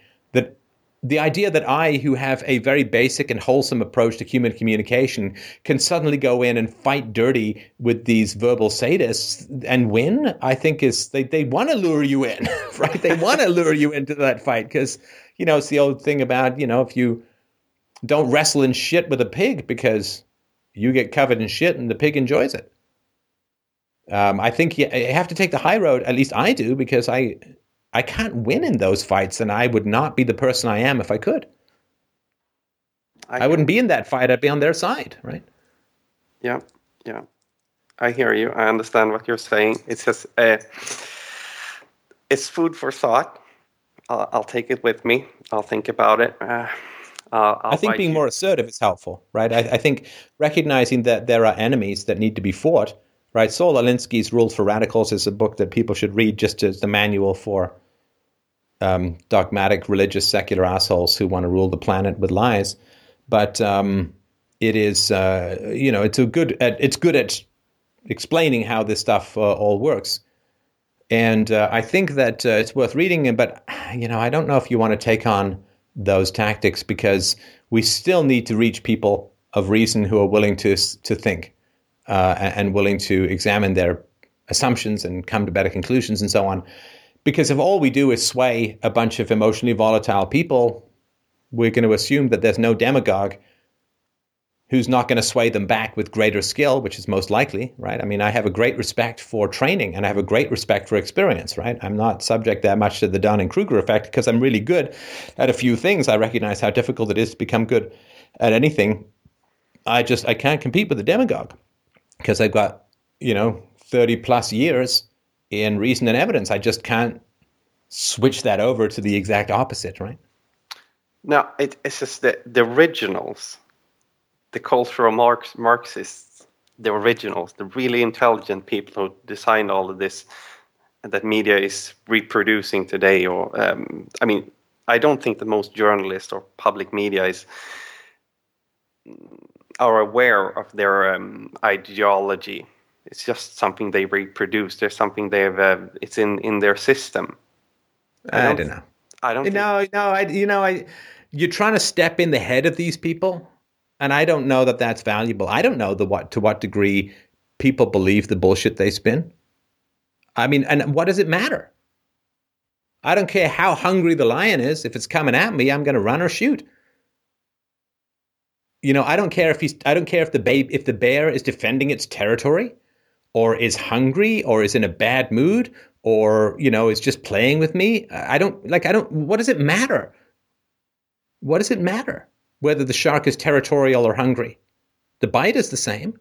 the idea that I, who have a very basic and wholesome approach to human communication, can suddenly go in and fight dirty with these verbal sadists and win, I think is they, they want to lure you in, right? They want to lure you into that fight because, you know, it's the old thing about, you know, if you don't wrestle in shit with a pig because you get covered in shit and the pig enjoys it. Um, I think you, you have to take the high road. At least I do because I I can't win in those fights, and I would not be the person I am if I could. I, I wouldn't be in that fight. I'd be on their side, right? Yeah, yeah. I hear you. I understand what you're saying. It's just uh, it's food for thought. I'll, I'll, take it with me. I'll think about it. Uh, uh, I think being you. more assertive is helpful, right? I, I, think recognizing that there are enemies that need to be fought, right? Saul Alinsky's Rules for Radicals is a book that people should read just as the manual for um, dogmatic, religious, secular assholes who want to rule the planet with lies. But um, it is, uh, you know, it's a good. At, it's good at explaining how this stuff uh, all works. And uh, I think that uh, it's worth reading. But you know, I don't know if you want to take on those tactics because we still need to reach people of reason who are willing to to think uh, and willing to examine their assumptions and come to better conclusions and so on. Because if all we do is sway a bunch of emotionally volatile people, we're going to assume that there's no demagogue who's not going to sway them back with greater skill, which is most likely, right? I mean, I have a great respect for training and I have a great respect for experience, right? I'm not subject that much to the Dunning Kruger effect because I'm really good at a few things. I recognize how difficult it is to become good at anything. I just I can't compete with the demagogue because I've got, you know, 30 plus years in reason and evidence. I just can't switch that over to the exact opposite, right? No, it, it's just the, the originals, the cultural Marx, Marxists, the originals, the really intelligent people who designed all of this that media is reproducing today. Or, um, I mean, I don't think that most journalists or public media is are aware of their um, ideology. It's just something they reproduce. There's something they've. Uh, it's in in their system. I don't, I don't know. I don't. No, no. I you know I. You're trying to step in the head of these people, and I don't know that that's valuable. I don't know the what to what degree people believe the bullshit they spin. I mean, and what does it matter? I don't care how hungry the lion is. If it's coming at me, I'm going to run or shoot. You know, I don't care if he's. I don't care if the babe, if the bear is defending its territory, or is hungry, or is in a bad mood, or you know, is just playing with me. I don't like. I don't. What does it matter? What does it matter whether the shark is territorial or hungry? The bite is the same.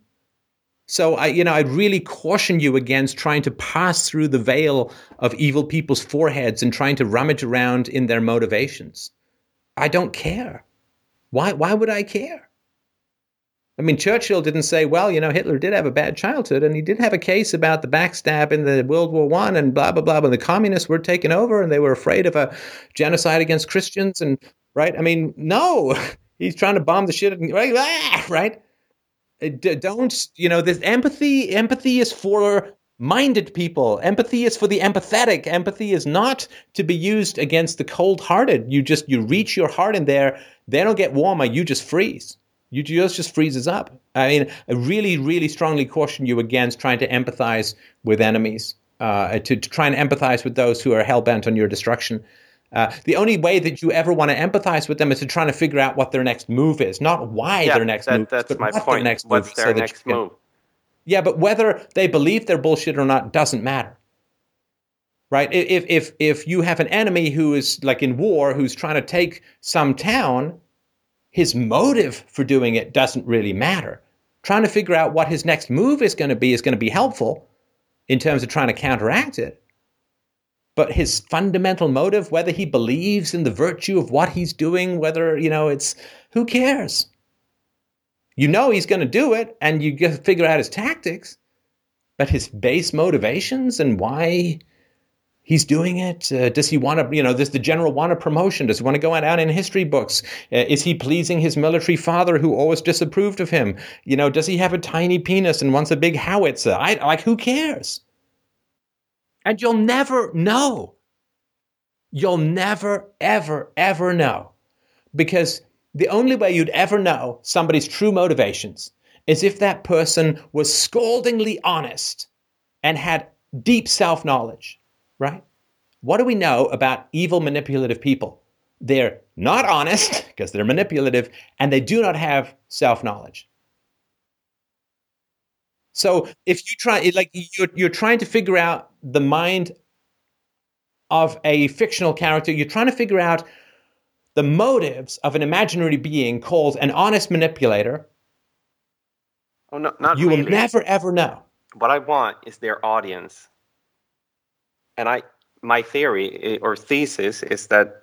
So I, you know, I'd really caution you against trying to pass through the veil of evil people's foreheads and trying to rummage around in their motivations. I don't care. Why? Why would I care? I mean, Churchill didn't say, "Well, you know, Hitler did have a bad childhood, and he did have a case about the backstab in the World War One, and blah blah blah." When the communists were taken over, and they were afraid of a genocide against Christians, and right? I mean, no, he's trying to bomb the shit, right? Ah, right? Don't you know this empathy empathy is for minded people empathy is for the empathetic empathy is not to be used against the cold hearted you just you reach your heart in there they don't get warmer you just freeze you just just freezes up i mean i really really strongly caution you against trying to empathize with enemies uh, to, to try and empathize with those who are hell-bent on your destruction uh, the only way that you ever want to empathize with them is to try to figure out what their next move is, not why yeah, their next that, move. That's but my what point. Their next What's move their so next can, move? Yeah, but whether they believe they're bullshit or not doesn't matter, right? If if if you have an enemy who is like in war, who's trying to take some town, his motive for doing it doesn't really matter. Trying to figure out what his next move is going to be is going to be helpful in terms of trying to counteract it but his fundamental motive, whether he believes in the virtue of what he's doing, whether, you know, it's who cares? You know he's going to do it and you figure out his tactics, but his base motivations and why he's doing it. Uh, does he want to, you know, does the general want a promotion? Does he want to go out in history books? Uh, is he pleasing his military father who always disapproved of him? You know, does he have a tiny penis and wants a big howitzer? I, like, who cares? And you'll never know. You'll never, ever, ever know. Because the only way you'd ever know somebody's true motivations is if that person was scaldingly honest and had deep self knowledge, right? What do we know about evil, manipulative people? They're not honest because they're manipulative and they do not have self knowledge. So if you try, like you're, you're trying to figure out the mind of a fictional character, you're trying to figure out the motives of an imaginary being called an honest manipulator. Oh, no, not you really. will never ever know. What I want is their audience, and I, my theory eh, or thesis is that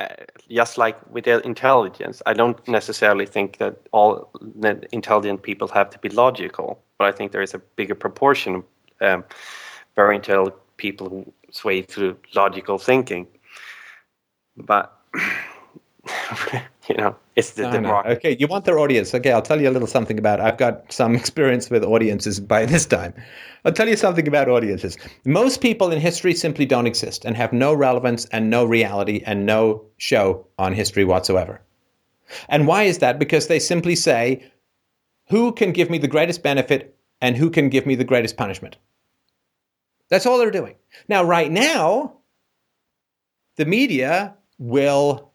uh, just like with intelligence, I don't necessarily think that all intelligent people have to be logical, but I think there is a bigger proportion of um, very intelligent people who sway through logical thinking. But you know, it's the, the rock. Okay, you want their audience. Okay, I'll tell you a little something about. I've got some experience with audiences by this time. I'll tell you something about audiences. Most people in history simply don't exist and have no relevance and no reality and no show on history whatsoever. And why is that? Because they simply say, who can give me the greatest benefit and who can give me the greatest punishment? That's all they're doing. Now, right now, the media will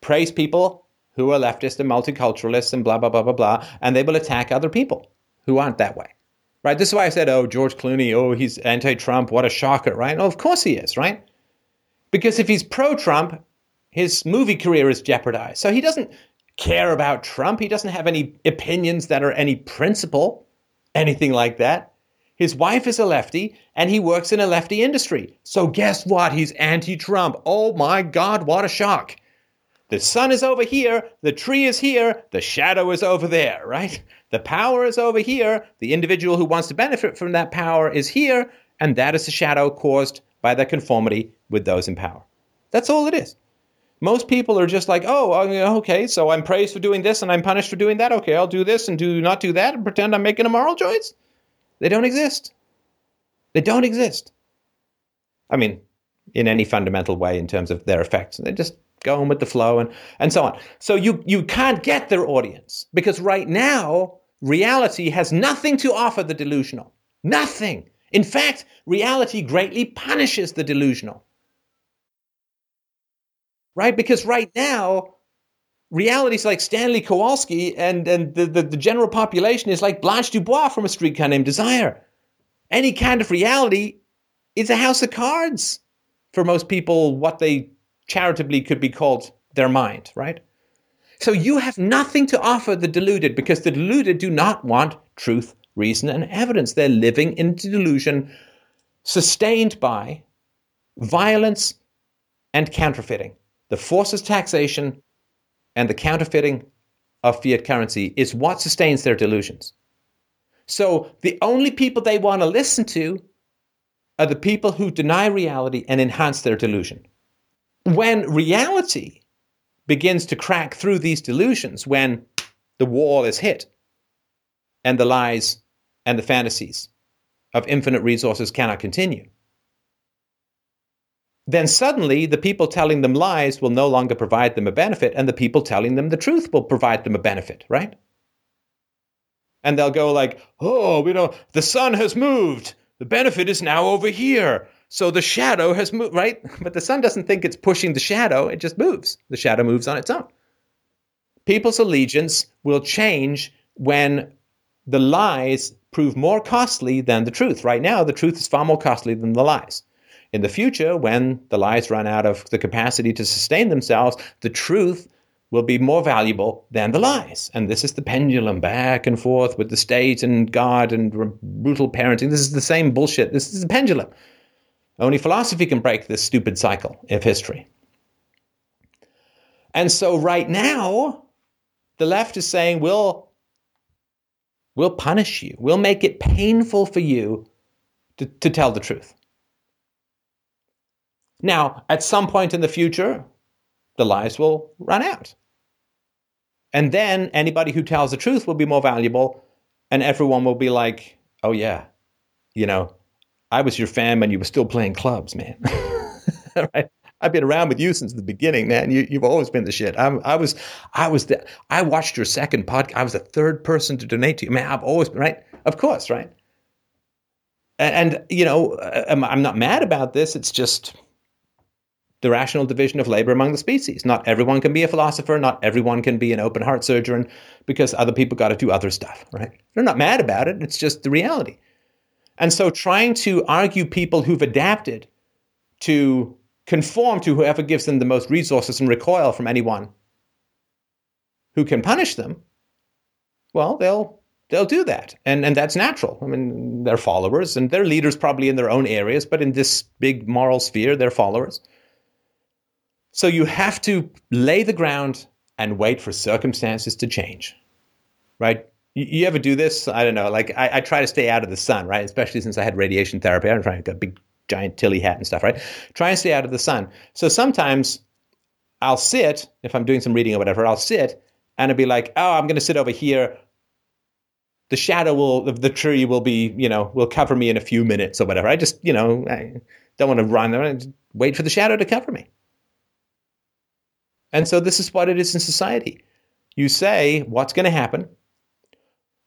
praise people who are leftist and multiculturalists and blah, blah, blah, blah, blah, and they will attack other people who aren't that way. Right? This is why I said, oh, George Clooney, oh, he's anti Trump, what a shocker, right? Oh, of course he is, right? Because if he's pro Trump, his movie career is jeopardized. So he doesn't care about Trump. He doesn't have any opinions that are any principle, anything like that. His wife is a lefty, and he works in a lefty industry. So guess what? He's anti Trump. Oh my God, what a shock. The sun is over here, the tree is here, the shadow is over there, right? The power is over here, the individual who wants to benefit from that power is here, and that is the shadow caused by the conformity with those in power. That's all it is. Most people are just like, oh, okay, so I'm praised for doing this and I'm punished for doing that. Okay, I'll do this and do not do that and pretend I'm making a moral choice. They don't exist. They don't exist. I mean, in any fundamental way in terms of their effects. They just go on with the flow and, and so on. So you, you can't get their audience because right now, reality has nothing to offer the delusional. Nothing. In fact, reality greatly punishes the delusional. Right? Because right now, reality is like Stanley Kowalski, and, and the, the, the general population is like Blanche Dubois from A Streetcar Named Desire. Any kind of reality is a house of cards for most people, what they charitably could be called their mind, right? So you have nothing to offer the deluded because the deluded do not want truth, reason, and evidence. They're living in delusion sustained by violence and counterfeiting. The forces taxation and the counterfeiting of fiat currency is what sustains their delusions. So the only people they want to listen to are the people who deny reality and enhance their delusion. When reality begins to crack through these delusions, when the wall is hit and the lies and the fantasies of infinite resources cannot continue, then suddenly the people telling them lies will no longer provide them a benefit, and the people telling them the truth will provide them a benefit, right? And they'll go like, "Oh, we know the sun has moved. The benefit is now over here. So the shadow has moved, right? But the sun doesn't think it's pushing the shadow; it just moves. The shadow moves on its own. People's allegiance will change when the lies prove more costly than the truth. Right now, the truth is far more costly than the lies. In the future, when the lies run out of the capacity to sustain themselves, the truth will be more valuable than the lies. And this is the pendulum back and forth with the state and God and brutal parenting. This is the same bullshit. This is the pendulum. Only philosophy can break this stupid cycle of history. And so right now, the left is saying, we'll, we'll punish you. We'll make it painful for you to, to tell the truth. Now, at some point in the future, the lies will run out. And then anybody who tells the truth will be more valuable, and everyone will be like, oh, yeah, you know, I was your fan when you were still playing clubs, man. right? I've been around with you since the beginning, man. You, have always been the shit. I'm, i was, I was the, I watched your second podcast. I was the third person to donate to you, man. I've always been right. Of course, right. And, and you know, uh, I'm, I'm not mad about this. It's just the rational division of labor among the species. Not everyone can be a philosopher, not everyone can be an open heart surgeon because other people got to do other stuff, right? They're not mad about it, it's just the reality. And so trying to argue people who've adapted to conform to whoever gives them the most resources and recoil from anyone who can punish them, well, they'll they'll do that. And and that's natural. I mean, they're followers and they're leaders probably in their own areas, but in this big moral sphere, they're followers. So you have to lay the ground and wait for circumstances to change, right? You, ever do this? I don't know. Like I, I, try to stay out of the sun, right? Especially since I had radiation therapy. I'm trying to get a big giant Tilley hat and stuff, right? Try and stay out of the sun. So sometimes I'll sit if I'm doing some reading or whatever. I'll sit and it'll be like, oh, I'm going to sit over here. The shadow will of the tree will be, you know, will cover me in a few minutes or whatever. I just, you know, I don't want to run. I wait for the shadow to cover me. And so this is what it is in society. You say what's going to happen.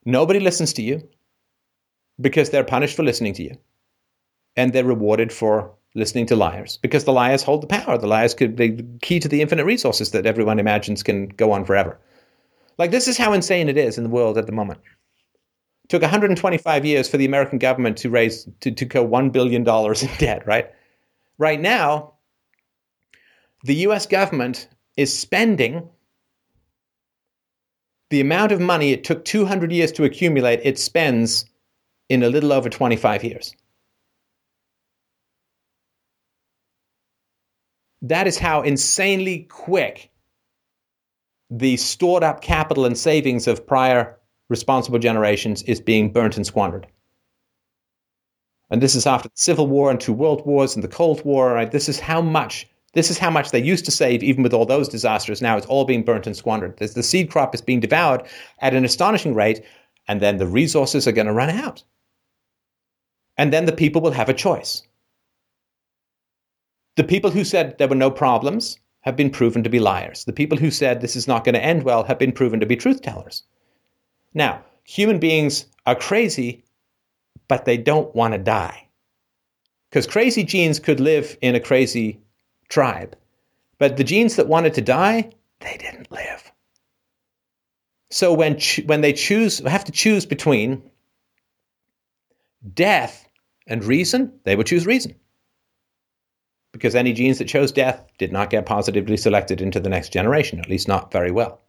Nobody listens to you because they're punished for listening to you. And they're rewarded for listening to liars because the liars hold the power. The liars could be the key to the infinite resources that everyone imagines can go on forever. Like, this is how insane it is in the world at the moment. It took 125 years for the American government to raise, to, to go $1 billion in debt, right? Right now, the US government is spending the amount of money it took 200 years to accumulate, it spends in a little over 25 years. That is how insanely quick the stored up capital and savings of prior responsible generations is being burnt and squandered. And this is after the Civil War and two World Wars and the Cold War. Right? This is how much this is how much they used to save, even with all those disasters. Now it's all being burnt and squandered. The seed crop is being devoured at an astonishing rate, and then the resources are going to run out. And then the people will have a choice. The people who said there were no problems have been proven to be liars. The people who said this is not going to end well have been proven to be truth tellers. Now, human beings are crazy, but they don't want to die. Because crazy genes could live in a crazy tribe. But the genes that wanted to die, they didn't live. So when, when they choose, have to choose between death and reason, they would choose reason because any genes that chose death did not get positively selected into the next generation, at least not very well.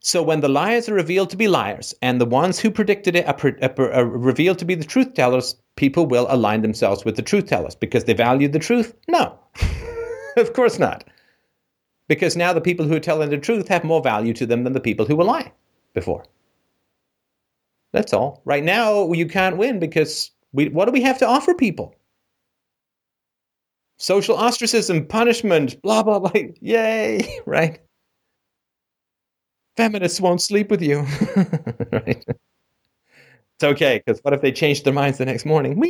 So when the liars are revealed to be liars and the ones who predicted it are, are, revealed to be the truth tellers, people will align themselves with the truth tellers because they value the truth? No, of course not. Because now the people who are telling the truth have more value to them than the people who were lying before. That's all. Right now, you can't win because we, what do we have to offer people? social ostracism, punishment, blah, blah, blah. Yay, right? Feminists won't sleep with you, right? It's okay, because what if they change their minds the next morning?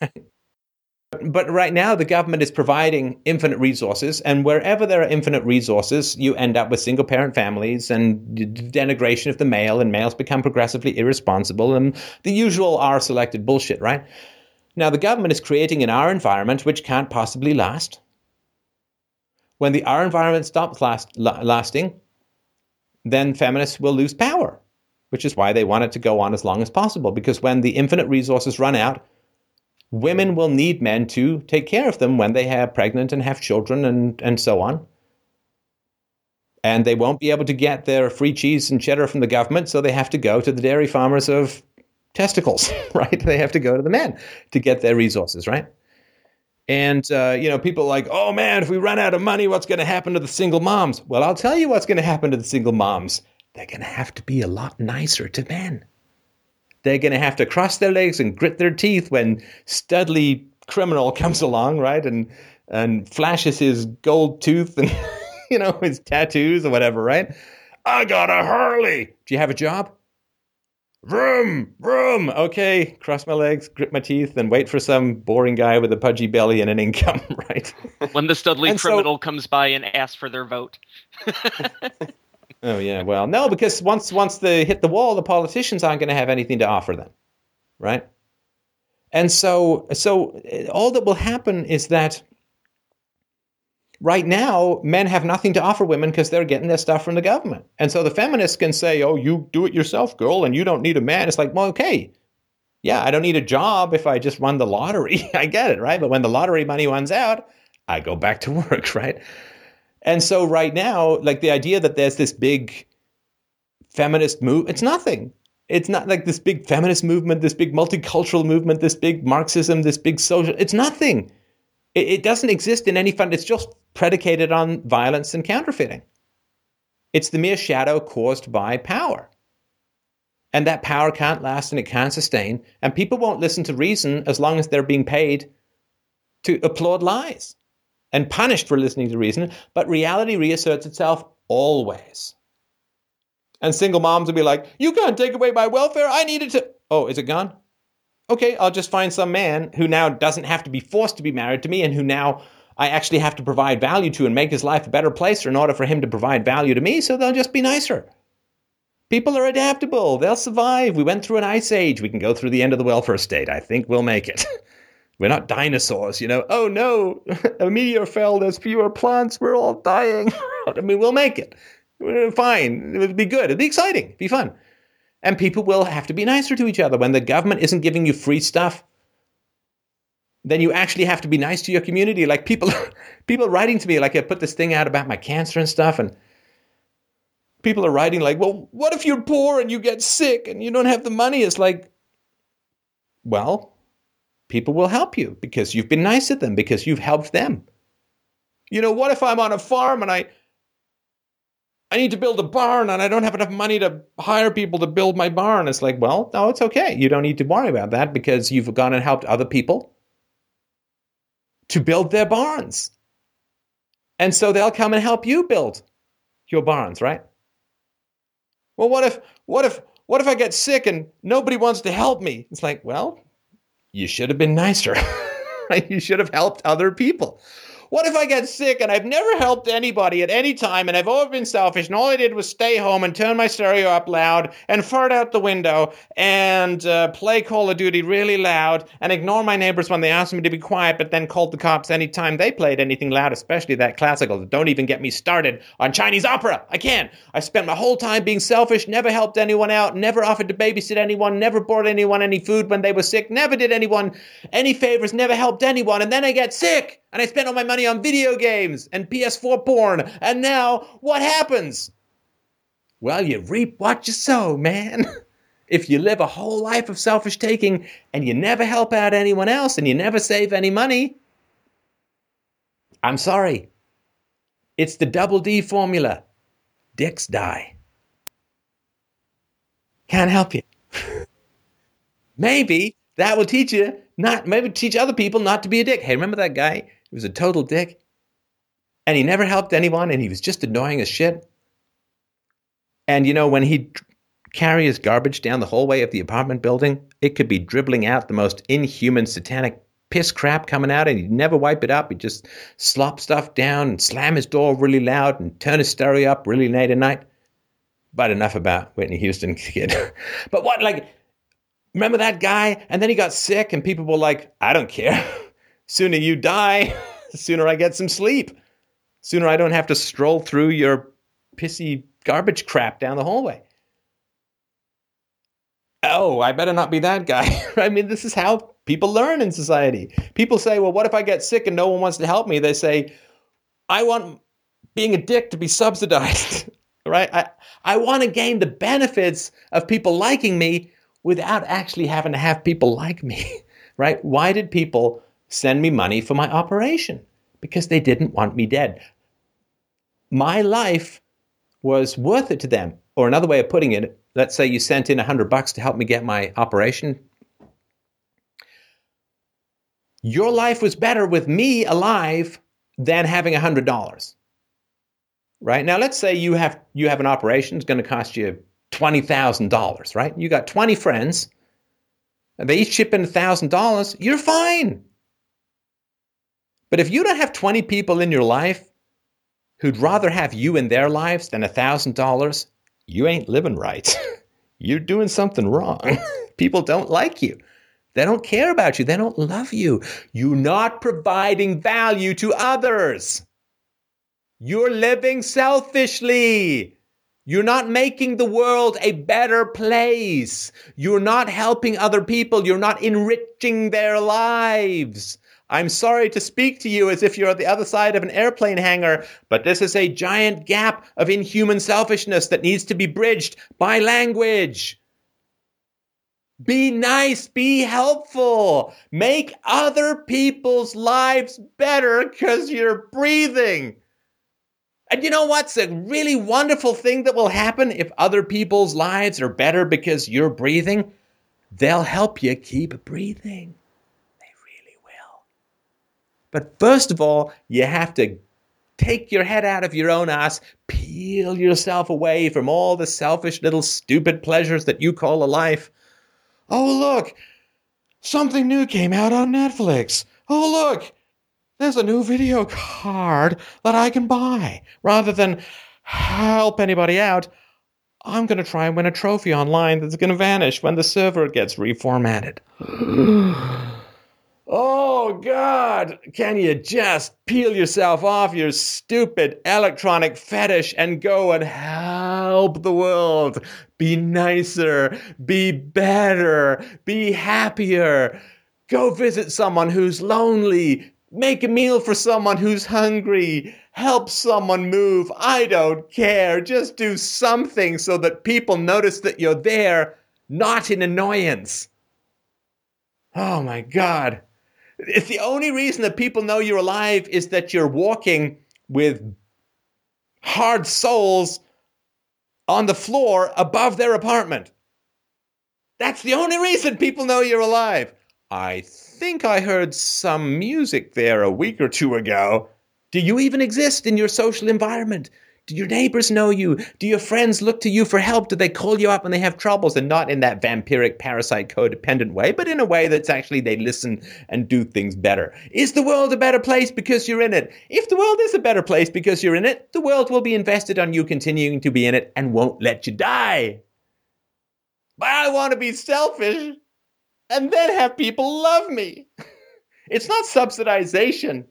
but right now, the government is providing infinite resources, and wherever there are infinite resources, you end up with single parent families and denigration of the male, and males become progressively irresponsible, and the usual R selected bullshit, right? Now, the government is creating an R environment which can't possibly last. When the R environment stops last, lasting, then feminists will lose power, which is why they want it to go on as long as possible. Because when the infinite resources run out, women will need men to take care of them when they have pregnant and have children and, and so on. And they won't be able to get their free cheese and cheddar from the government, so they have to go to the dairy farmers of testicles, right? They have to go to the men to get their resources, right? And, uh, you know, people like, oh man, if we run out of money, what's going to happen to the single moms? Well, I'll tell you what's going to happen to the single moms. They're going to have to be a lot nicer to men. They're going to have to cross their legs and grit their teeth when Studley criminal comes along, right? And, and flashes his gold tooth and, you know, his tattoos or whatever, right? I got a Harley. Do you have a job? Vroom, vroom. Okay, cross my legs, grip my teeth, and wait for some boring guy with a pudgy belly and an income, right? When the Studley and criminal so, comes by and asks for their vote. oh yeah, well, no, because once once they hit the wall, the politicians aren't going to have anything to offer them, right? And so so eh, all that will happen is that right now, men have nothing to offer women because they're getting their stuff from the government. And so the feminists can say, oh, you do it yourself, girl, and you don't need a man. It's like, well, okay. Yeah, I don't need a job if I just won the lottery. I get it, right? But when the lottery money runs out, I go back to work, right? And so right now, like the idea that there's this big feminist move, it's nothing. It's not like this big feminist movement, this big multicultural movement, this big Marxism, this big social. It's nothing. It, it doesn't exist in any fund. It's just predicated on violence and counterfeiting. It's the mere shadow caused by power. And that power can't last and it can't sustain. And people won't listen to reason as long as they're being paid to applaud lies and punished for listening to reason. But reality reasserts itself always. And single moms will be like, You can't take away my welfare. I needed to. Oh, is it gone? Okay, I'll just find some man who now doesn't have to be forced to be married to me and who now I actually have to provide value to and make his life a better place in order for him to provide value to me, so they'll just be nicer. People are adaptable. They'll survive. We went through an ice age. We can go through the end of the welfare state. I think we'll make it. We're not dinosaurs, you know. Oh no, a meteor fell. There's fewer plants. We're all dying. I mean, we'll make it. We're fine. It'll be good. It'll be exciting. It'll be fun. And people will have to be nicer to each other when the government isn't giving you free stuff then you actually have to be nice to your community. Like people, people writing to me, like I put this thing out about my cancer and stuff, and people are writing like, well, what if you're poor and you get sick and you don't have the money? It's like, well, people will help you because you've been nice to them, because you've helped them. You know, what if I'm on a farm and I I need to build a barn and I don't have enough money to hire people to build my barn? It's like, well, no, it's okay. You don't need to worry about that because you've gone and helped other people to build their barns. And so they'll come and help you build your barns, right? Well, what if what if what if I get sick and nobody wants to help me? It's like, well, you should have been nicer. you should have helped other people. What if I get sick and I've never helped anybody at any time and I've always been selfish and all I did was stay home and turn my stereo up loud and fart out the window and uh, play Call of Duty really loud and ignore my neighbors when they asked me to be quiet, but then called the cops anytime they played anything loud, especially that classical. Don't even get me started on Chinese opera. I can't. I spent my whole time being selfish, never helped anyone out, never offered to babysit anyone, never bought anyone any food when they were sick, never did anyone any favors, never helped anyone, and then I get sick and I spent all my money on video games and PS4 porn, and now what happens? Well, you reap what you sow, man. if you live a whole life of selfish taking and you never help out anyone else and you never save any money, I'm sorry. It's the double D formula. Dicks die. Can't help you. Maybe that will teach you not maybe teach other people not to be a dick. Hey, remember that guy he was a total dick. And he never helped anyone and he was just annoying as shit. And you know, when he'd carry his garbage down the hallway of the apartment building, it could be dribbling out the most inhuman, satanic piss crap coming out, and he'd never wipe it up. He'd just slop stuff down and slam his door really loud and turn his stereo up really late at night. But enough about Whitney Houston kid. but what, like, remember that guy? And then he got sick, and people were like, I don't care. Sooner you die, sooner I get some sleep. Sooner I don't have to stroll through your pissy garbage crap down the hallway. Oh, I better not be that guy. I mean, this is how people learn in society. People say, well, what if I get sick and no one wants to help me? They say, I want being a dick to be subsidized, right? I, I want to gain the benefits of people liking me without actually having to have people like me, right? Why did people send me money for my operation because they didn't want me dead. My life was worth it to them. Or another way of putting it, let's say you sent in a hundred bucks to help me get my operation. Your life was better with me alive than having a hundred dollars. Right? Now let's say you have you have an operation, it's going to cost you twenty thousand dollars, right? You got twenty friends, they each chip in a thousand dollars, you're fine. But if you don't have 20 people in your life who'd rather have you in their lives than $1,000, you ain't living right. You're doing something wrong. people don't like you. They don't care about you. They don't love you. You're not providing value to others. You're living selfishly. You're not making the world a better place. You're not helping other people. You're not enriching their lives. I'm sorry to speak to you as if you're at the other side of an airplane hangar, but this is a giant gap of inhuman selfishness that needs to be bridged by language. Be nice, be helpful, make other people's lives better because you're breathing. And you know what's a really wonderful thing that will happen if other people's lives are better because you're breathing? They'll help you keep breathing. But first of all, you have to take your head out of your own ass, peel yourself away from all the selfish little stupid pleasures that you call a life. Oh, look, something new came out on Netflix. Oh, look, there's a new video card that I can buy. Rather than help anybody out, I'm going to try and win a trophy online that's going to vanish when the server gets reformatted. Oh, God, can you just peel yourself off your stupid electronic fetish and go and help the world? Be nicer, be better, be happier. Go visit someone who's lonely. Make a meal for someone who's hungry. Help someone move. I don't care. Just do something so that people notice that you're there, not in annoyance. Oh my God. If the only reason that people know you're alive is that you're walking with hard soles on the floor above their apartment. That's the only reason people know you're alive. I think I heard some music there a week or two ago. Do you even exist in your social environment? Do your neighbors know you? Do your friends look to you for help? Do they call you up when they have troubles? And not in that vampiric, parasite, codependent way, but in a way that's actually they listen and do things better. Is the world a better place because you're in it? If the world is a better place because you're in it, the world will be invested on you continuing to be in it and won't let you die. But I want to be selfish and then have people love me. It's not subsidization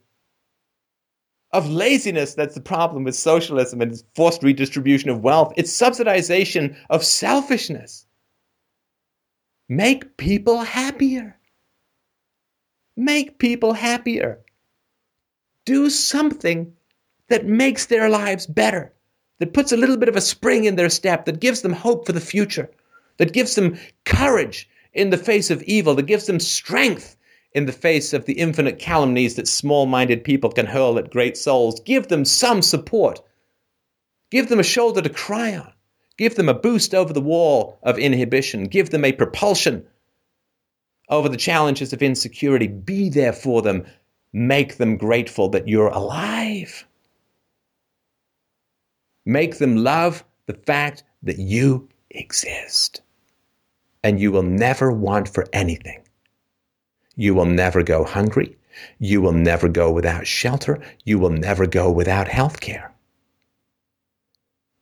of laziness that's the problem with socialism and its forced redistribution of wealth. It's subsidization of selfishness. Make people happier. Make people happier. Do something that makes their lives better, that puts a little bit of a spring in their step, that gives them hope for the future, that gives them courage in the face of evil, that gives them strength in the face of the infinite calumnies that small minded people can hurl at great souls. Give them some support. Give them a shoulder to cry on. Give them a boost over the wall of inhibition. Give them a propulsion over the challenges of insecurity. Be there for them. Make them grateful that you're alive. Make them love the fact that you exist. And you will never want for anything. You will never go hungry. You will never go without shelter. You will never go without health care.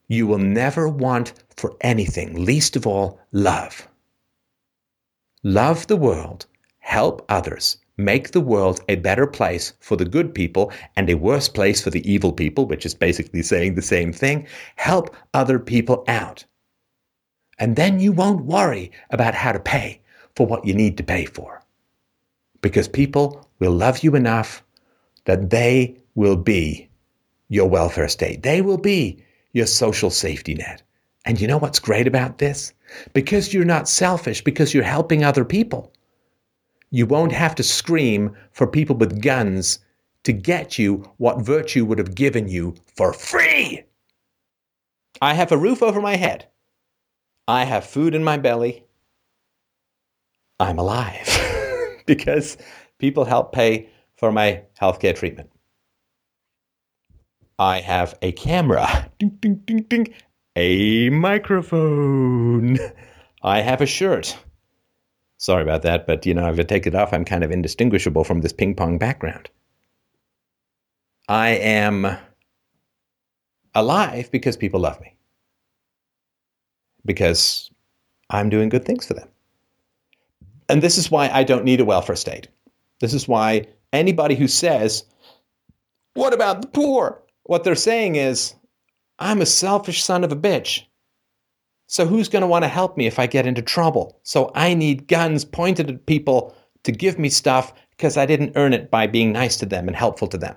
You will never want for anything, least of all, love. Love the world, help others, make the world a better place for the good people and a worse place for the evil people, which is basically saying the same thing. Help other people out. And then you won't worry about how to pay for what you need to pay for because people will love you enough that they will be your welfare state. They will be your social safety net. And you know what's great about this? Because you're not selfish, because you're helping other people, you won't have to scream for people with guns to get you what virtue would have given you for free. I have a roof over my head. I have food in my belly. I'm alive. because people help pay for my healthcare treatment. I have a camera, ding, ding, ding, ding, a microphone. I have a shirt. Sorry about that, but you know, if I take it off, I'm kind of indistinguishable from this ping pong background. I am alive because people love me, because I'm doing good things for them. And this is why I don't need a welfare state. This is why anybody who says, What about the poor? What they're saying is, I'm a selfish son of a bitch. So who's going to want to help me if I get into trouble? So I need guns pointed at people to give me stuff because I didn't earn it by being nice to them and helpful to them.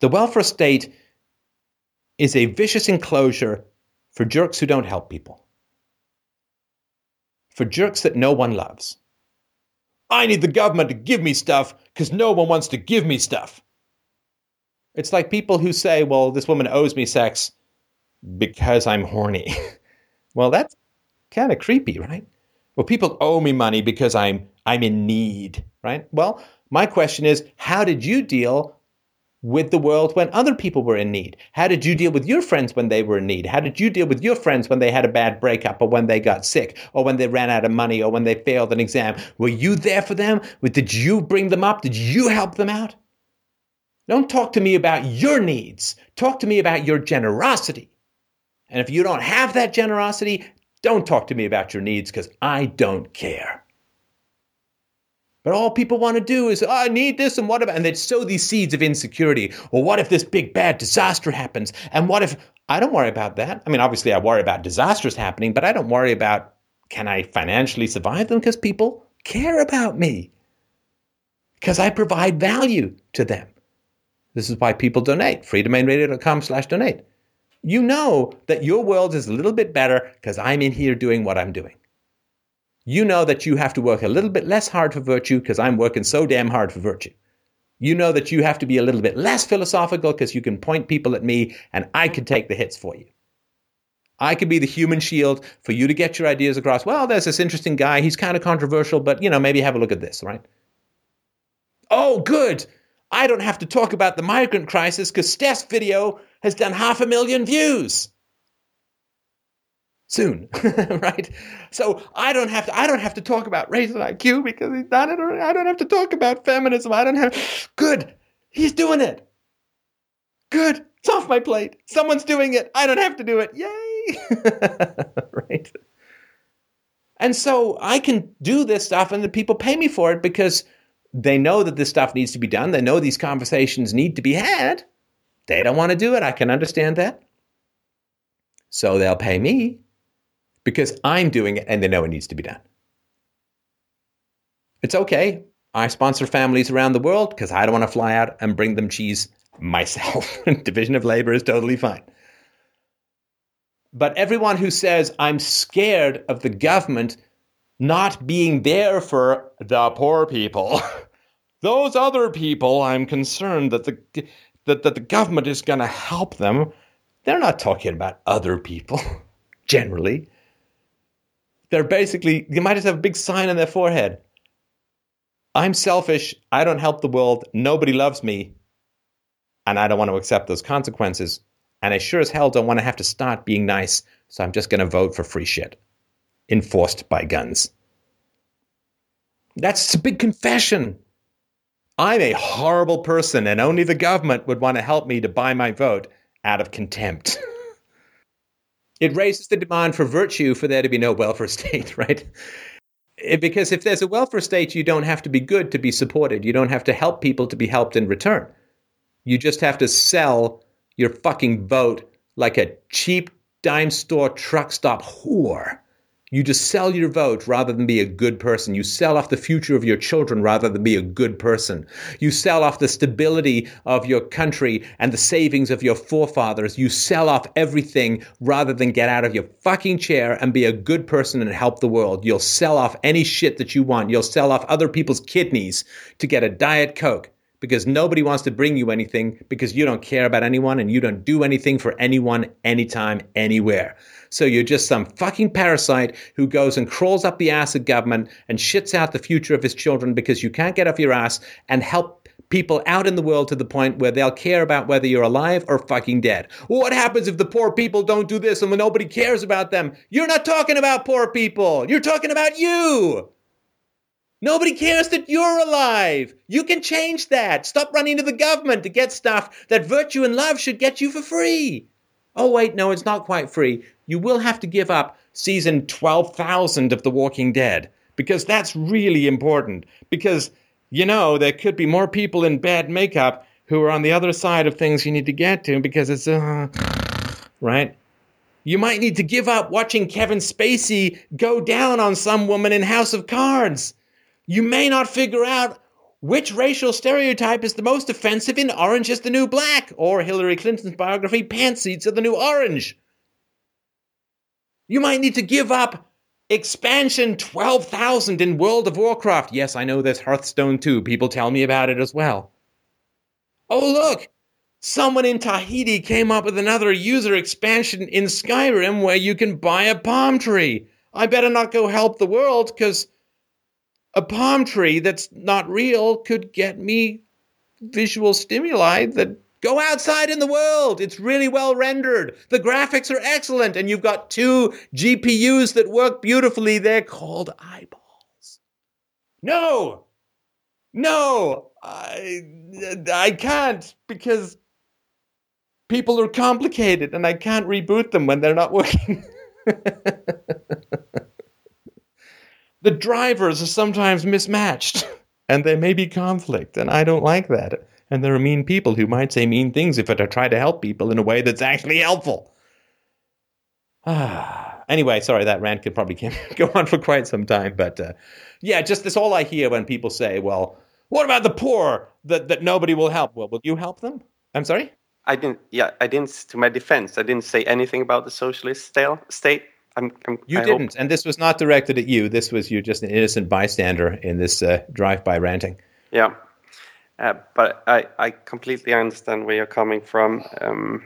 The welfare state is a vicious enclosure for jerks who don't help people for jerks that no one loves. I need the government to give me stuff because no one wants to give me stuff. It's like people who say, well, this woman owes me sex because I'm horny. well, that's kind of creepy, right? Well, people owe me money because I'm I'm in need, right? Well, my question is, how did you deal with the world when other people were in need? How did you deal with your friends when they were in need? How did you deal with your friends when they had a bad breakup or when they got sick or when they ran out of money or when they failed an exam? Were you there for them? Did you bring them up? Did you help them out? Don't talk to me about your needs. Talk to me about your generosity. And if you don't have that generosity, don't talk to me about your needs because I don't care. But all people want to do is, oh, I need this, and what about, and they sow these seeds of insecurity. Well, what if this big bad disaster happens? And what if, I don't worry about that. I mean, obviously, I worry about disasters happening, but I don't worry about, can I financially survive them? Because people care about me. because I provide value to them. This is why people donate. freedomainradio.com slash donate. You know that your world is a little bit better because I'm in here doing what I'm doing. You know that you have to work a little bit less hard for virtue because I'm working so damn hard for virtue. You know that you have to be a little bit less philosophical because you can point people at me and I can take the hits for you. I could be the human shield for you to get your ideas across. Well, there's this interesting guy. He's kind of controversial, but you know, maybe have a look at this, right? Oh, good. I don't have to talk about the migrant crisis because Steph's video has done half a million views. Soon, right? So I don't have to. I don't have to talk about race and IQ because he's it. I don't have to talk about feminism. I don't have. Good. He's doing it. Good. It's off my plate. Someone's doing it. I don't have to do it. Yay! right. And so I can do this stuff, and the people pay me for it because they know that this stuff needs to be done. They know these conversations need to be had. They don't want to do it. I can understand that. So they'll pay me because I'm doing it and they know it needs to be done. It's okay. I sponsor families around the world because I don't want to fly out and bring them cheese myself. Division of labor is totally fine. But everyone who says, I'm scared of the government not being there for the poor people, those other people, I'm concerned that the, that, that the government is going to help them. They're not talking about other people, generally. They're basically, you might just have a big sign on their forehead. I'm selfish. I don't help the world. Nobody loves me. And I don't want to accept those consequences. And I sure as hell don't want to have to start being nice. So I'm just going to vote for free shit enforced by guns. That's a big confession. I'm a horrible person, and only the government would want to help me to buy my vote out of contempt. it raises the demand for virtue for there to be no welfare state, right? Because if there's a welfare state, you don't have to be good to be supported. You don't have to help people to be helped in return. You just have to sell your fucking vote like a cheap dime store truck stop whore. You just sell your vote rather than be a good person. You sell off the future of your children rather than be a good person. You sell off the stability of your country and the savings of your forefathers. You sell off everything rather than get out of your fucking chair and be a good person and help the world. You'll sell off any shit that you want. You'll sell off other people's kidneys to get a Diet Coke because nobody wants to bring you anything because you don't care about anyone and you don't do anything for anyone, anytime, anywhere. So you're just some fucking parasite who goes and crawls up the ass of government and shits out the future of his children because you can't get off your ass and help people out in the world to the point where they'll care about whether you're alive or fucking dead. what happens if the poor people don't do this and when nobody cares about them? You're not talking about poor people. You're talking about you. Nobody cares that you're alive. You can change that. Stop running to the government to get stuff that virtue and love should get you for free. Oh, wait, no, it's not quite free you will have to give up season 12,000 of The Walking Dead because that's really important. Because, you know, there could be more people in bad makeup who are on the other side of things you need to get to because it's, uh, right? You might need to give up watching Kevin Spacey go down on some woman in House of Cards. You may not figure out which racial stereotype is the most offensive in Orange is the New Black or Hillary Clinton's biography, Pantsuits are the New Orange. You might need to give up expansion 12,000 in World of Warcraft. Yes, I know there's Hearthstone too. People tell me about it as well. Oh, look! Someone in Tahiti came up with another user expansion in Skyrim where you can buy a palm tree. I better not go help the world because a palm tree that's not real could get me visual stimuli that Go outside in the world. It's really well rendered. The graphics are excellent, and you've got two GPUs that work beautifully. They're called eyeballs. No, no, I, I can't because people are complicated, and I can't reboot them when they're not working. the drivers are sometimes mismatched, and there may be conflict, and I don't like that. And there are mean people who might say mean things if I try to help people in a way that's actually helpful. Ah. Anyway, sorry, that rant could probably go on for quite some time. But uh, yeah, just that's all I hear when people say, well, What about the poor that, that nobody will help? Well, will you help them? I'm sorry? I didn't. Yeah, I didn't. To my defense, I didn't say anything about the socialist stale, state. I'm, I'm, you I didn't, Hope, and this was not directed at you. This was you, just an innocent bystander in this uh, drive-by ranting. yeah, uh, but I, I completely understand where you're coming from, um,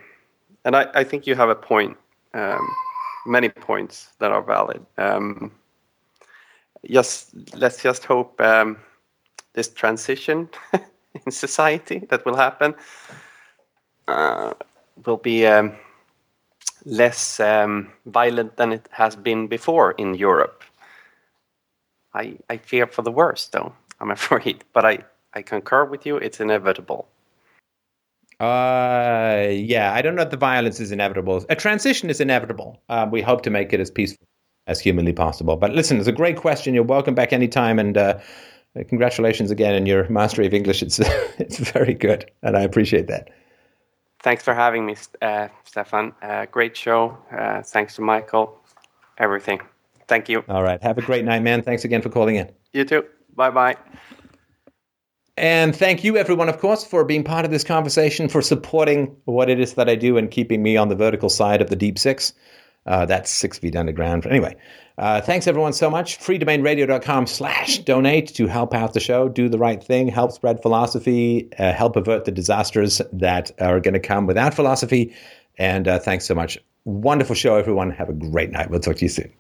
and I, I think you have a point. Um, many points that are valid. Um, just let's just hope um, this transition in society that will happen uh, will be um, less um, violent than it has been before in Europe. I, I fear for the worst, though, I'm afraid. But I, I concur with you, it's inevitable. Uh, yeah, I don't know if the violence is inevitable. A transition is inevitable. Um, we hope to make it as peaceful as humanly possible. But listen, it's a great question. You're welcome back anytime, and uh, congratulations again on your mastery of English. It's it's very good, and I appreciate that. Thanks for having me, uh, Stefan. Uh, great show. Uh, thanks to Michael. Everything. Thank you. All right. Have a great night, man. Thanks again for calling in. You too. Bye bye. And thank you, everyone, of course, for being part of this conversation, for supporting what it is that I do and keeping me on the vertical side of the deep six. Uh, that's six feet underground. Anyway, uh, thanks everyone so much. freedomainradio.com slash donate to help out the show, do the right thing, help spread philosophy, uh, help avert the disasters that are going to come without philosophy. And uh, thanks so much. Wonderful show, everyone. Have a great night. We'll talk to you soon.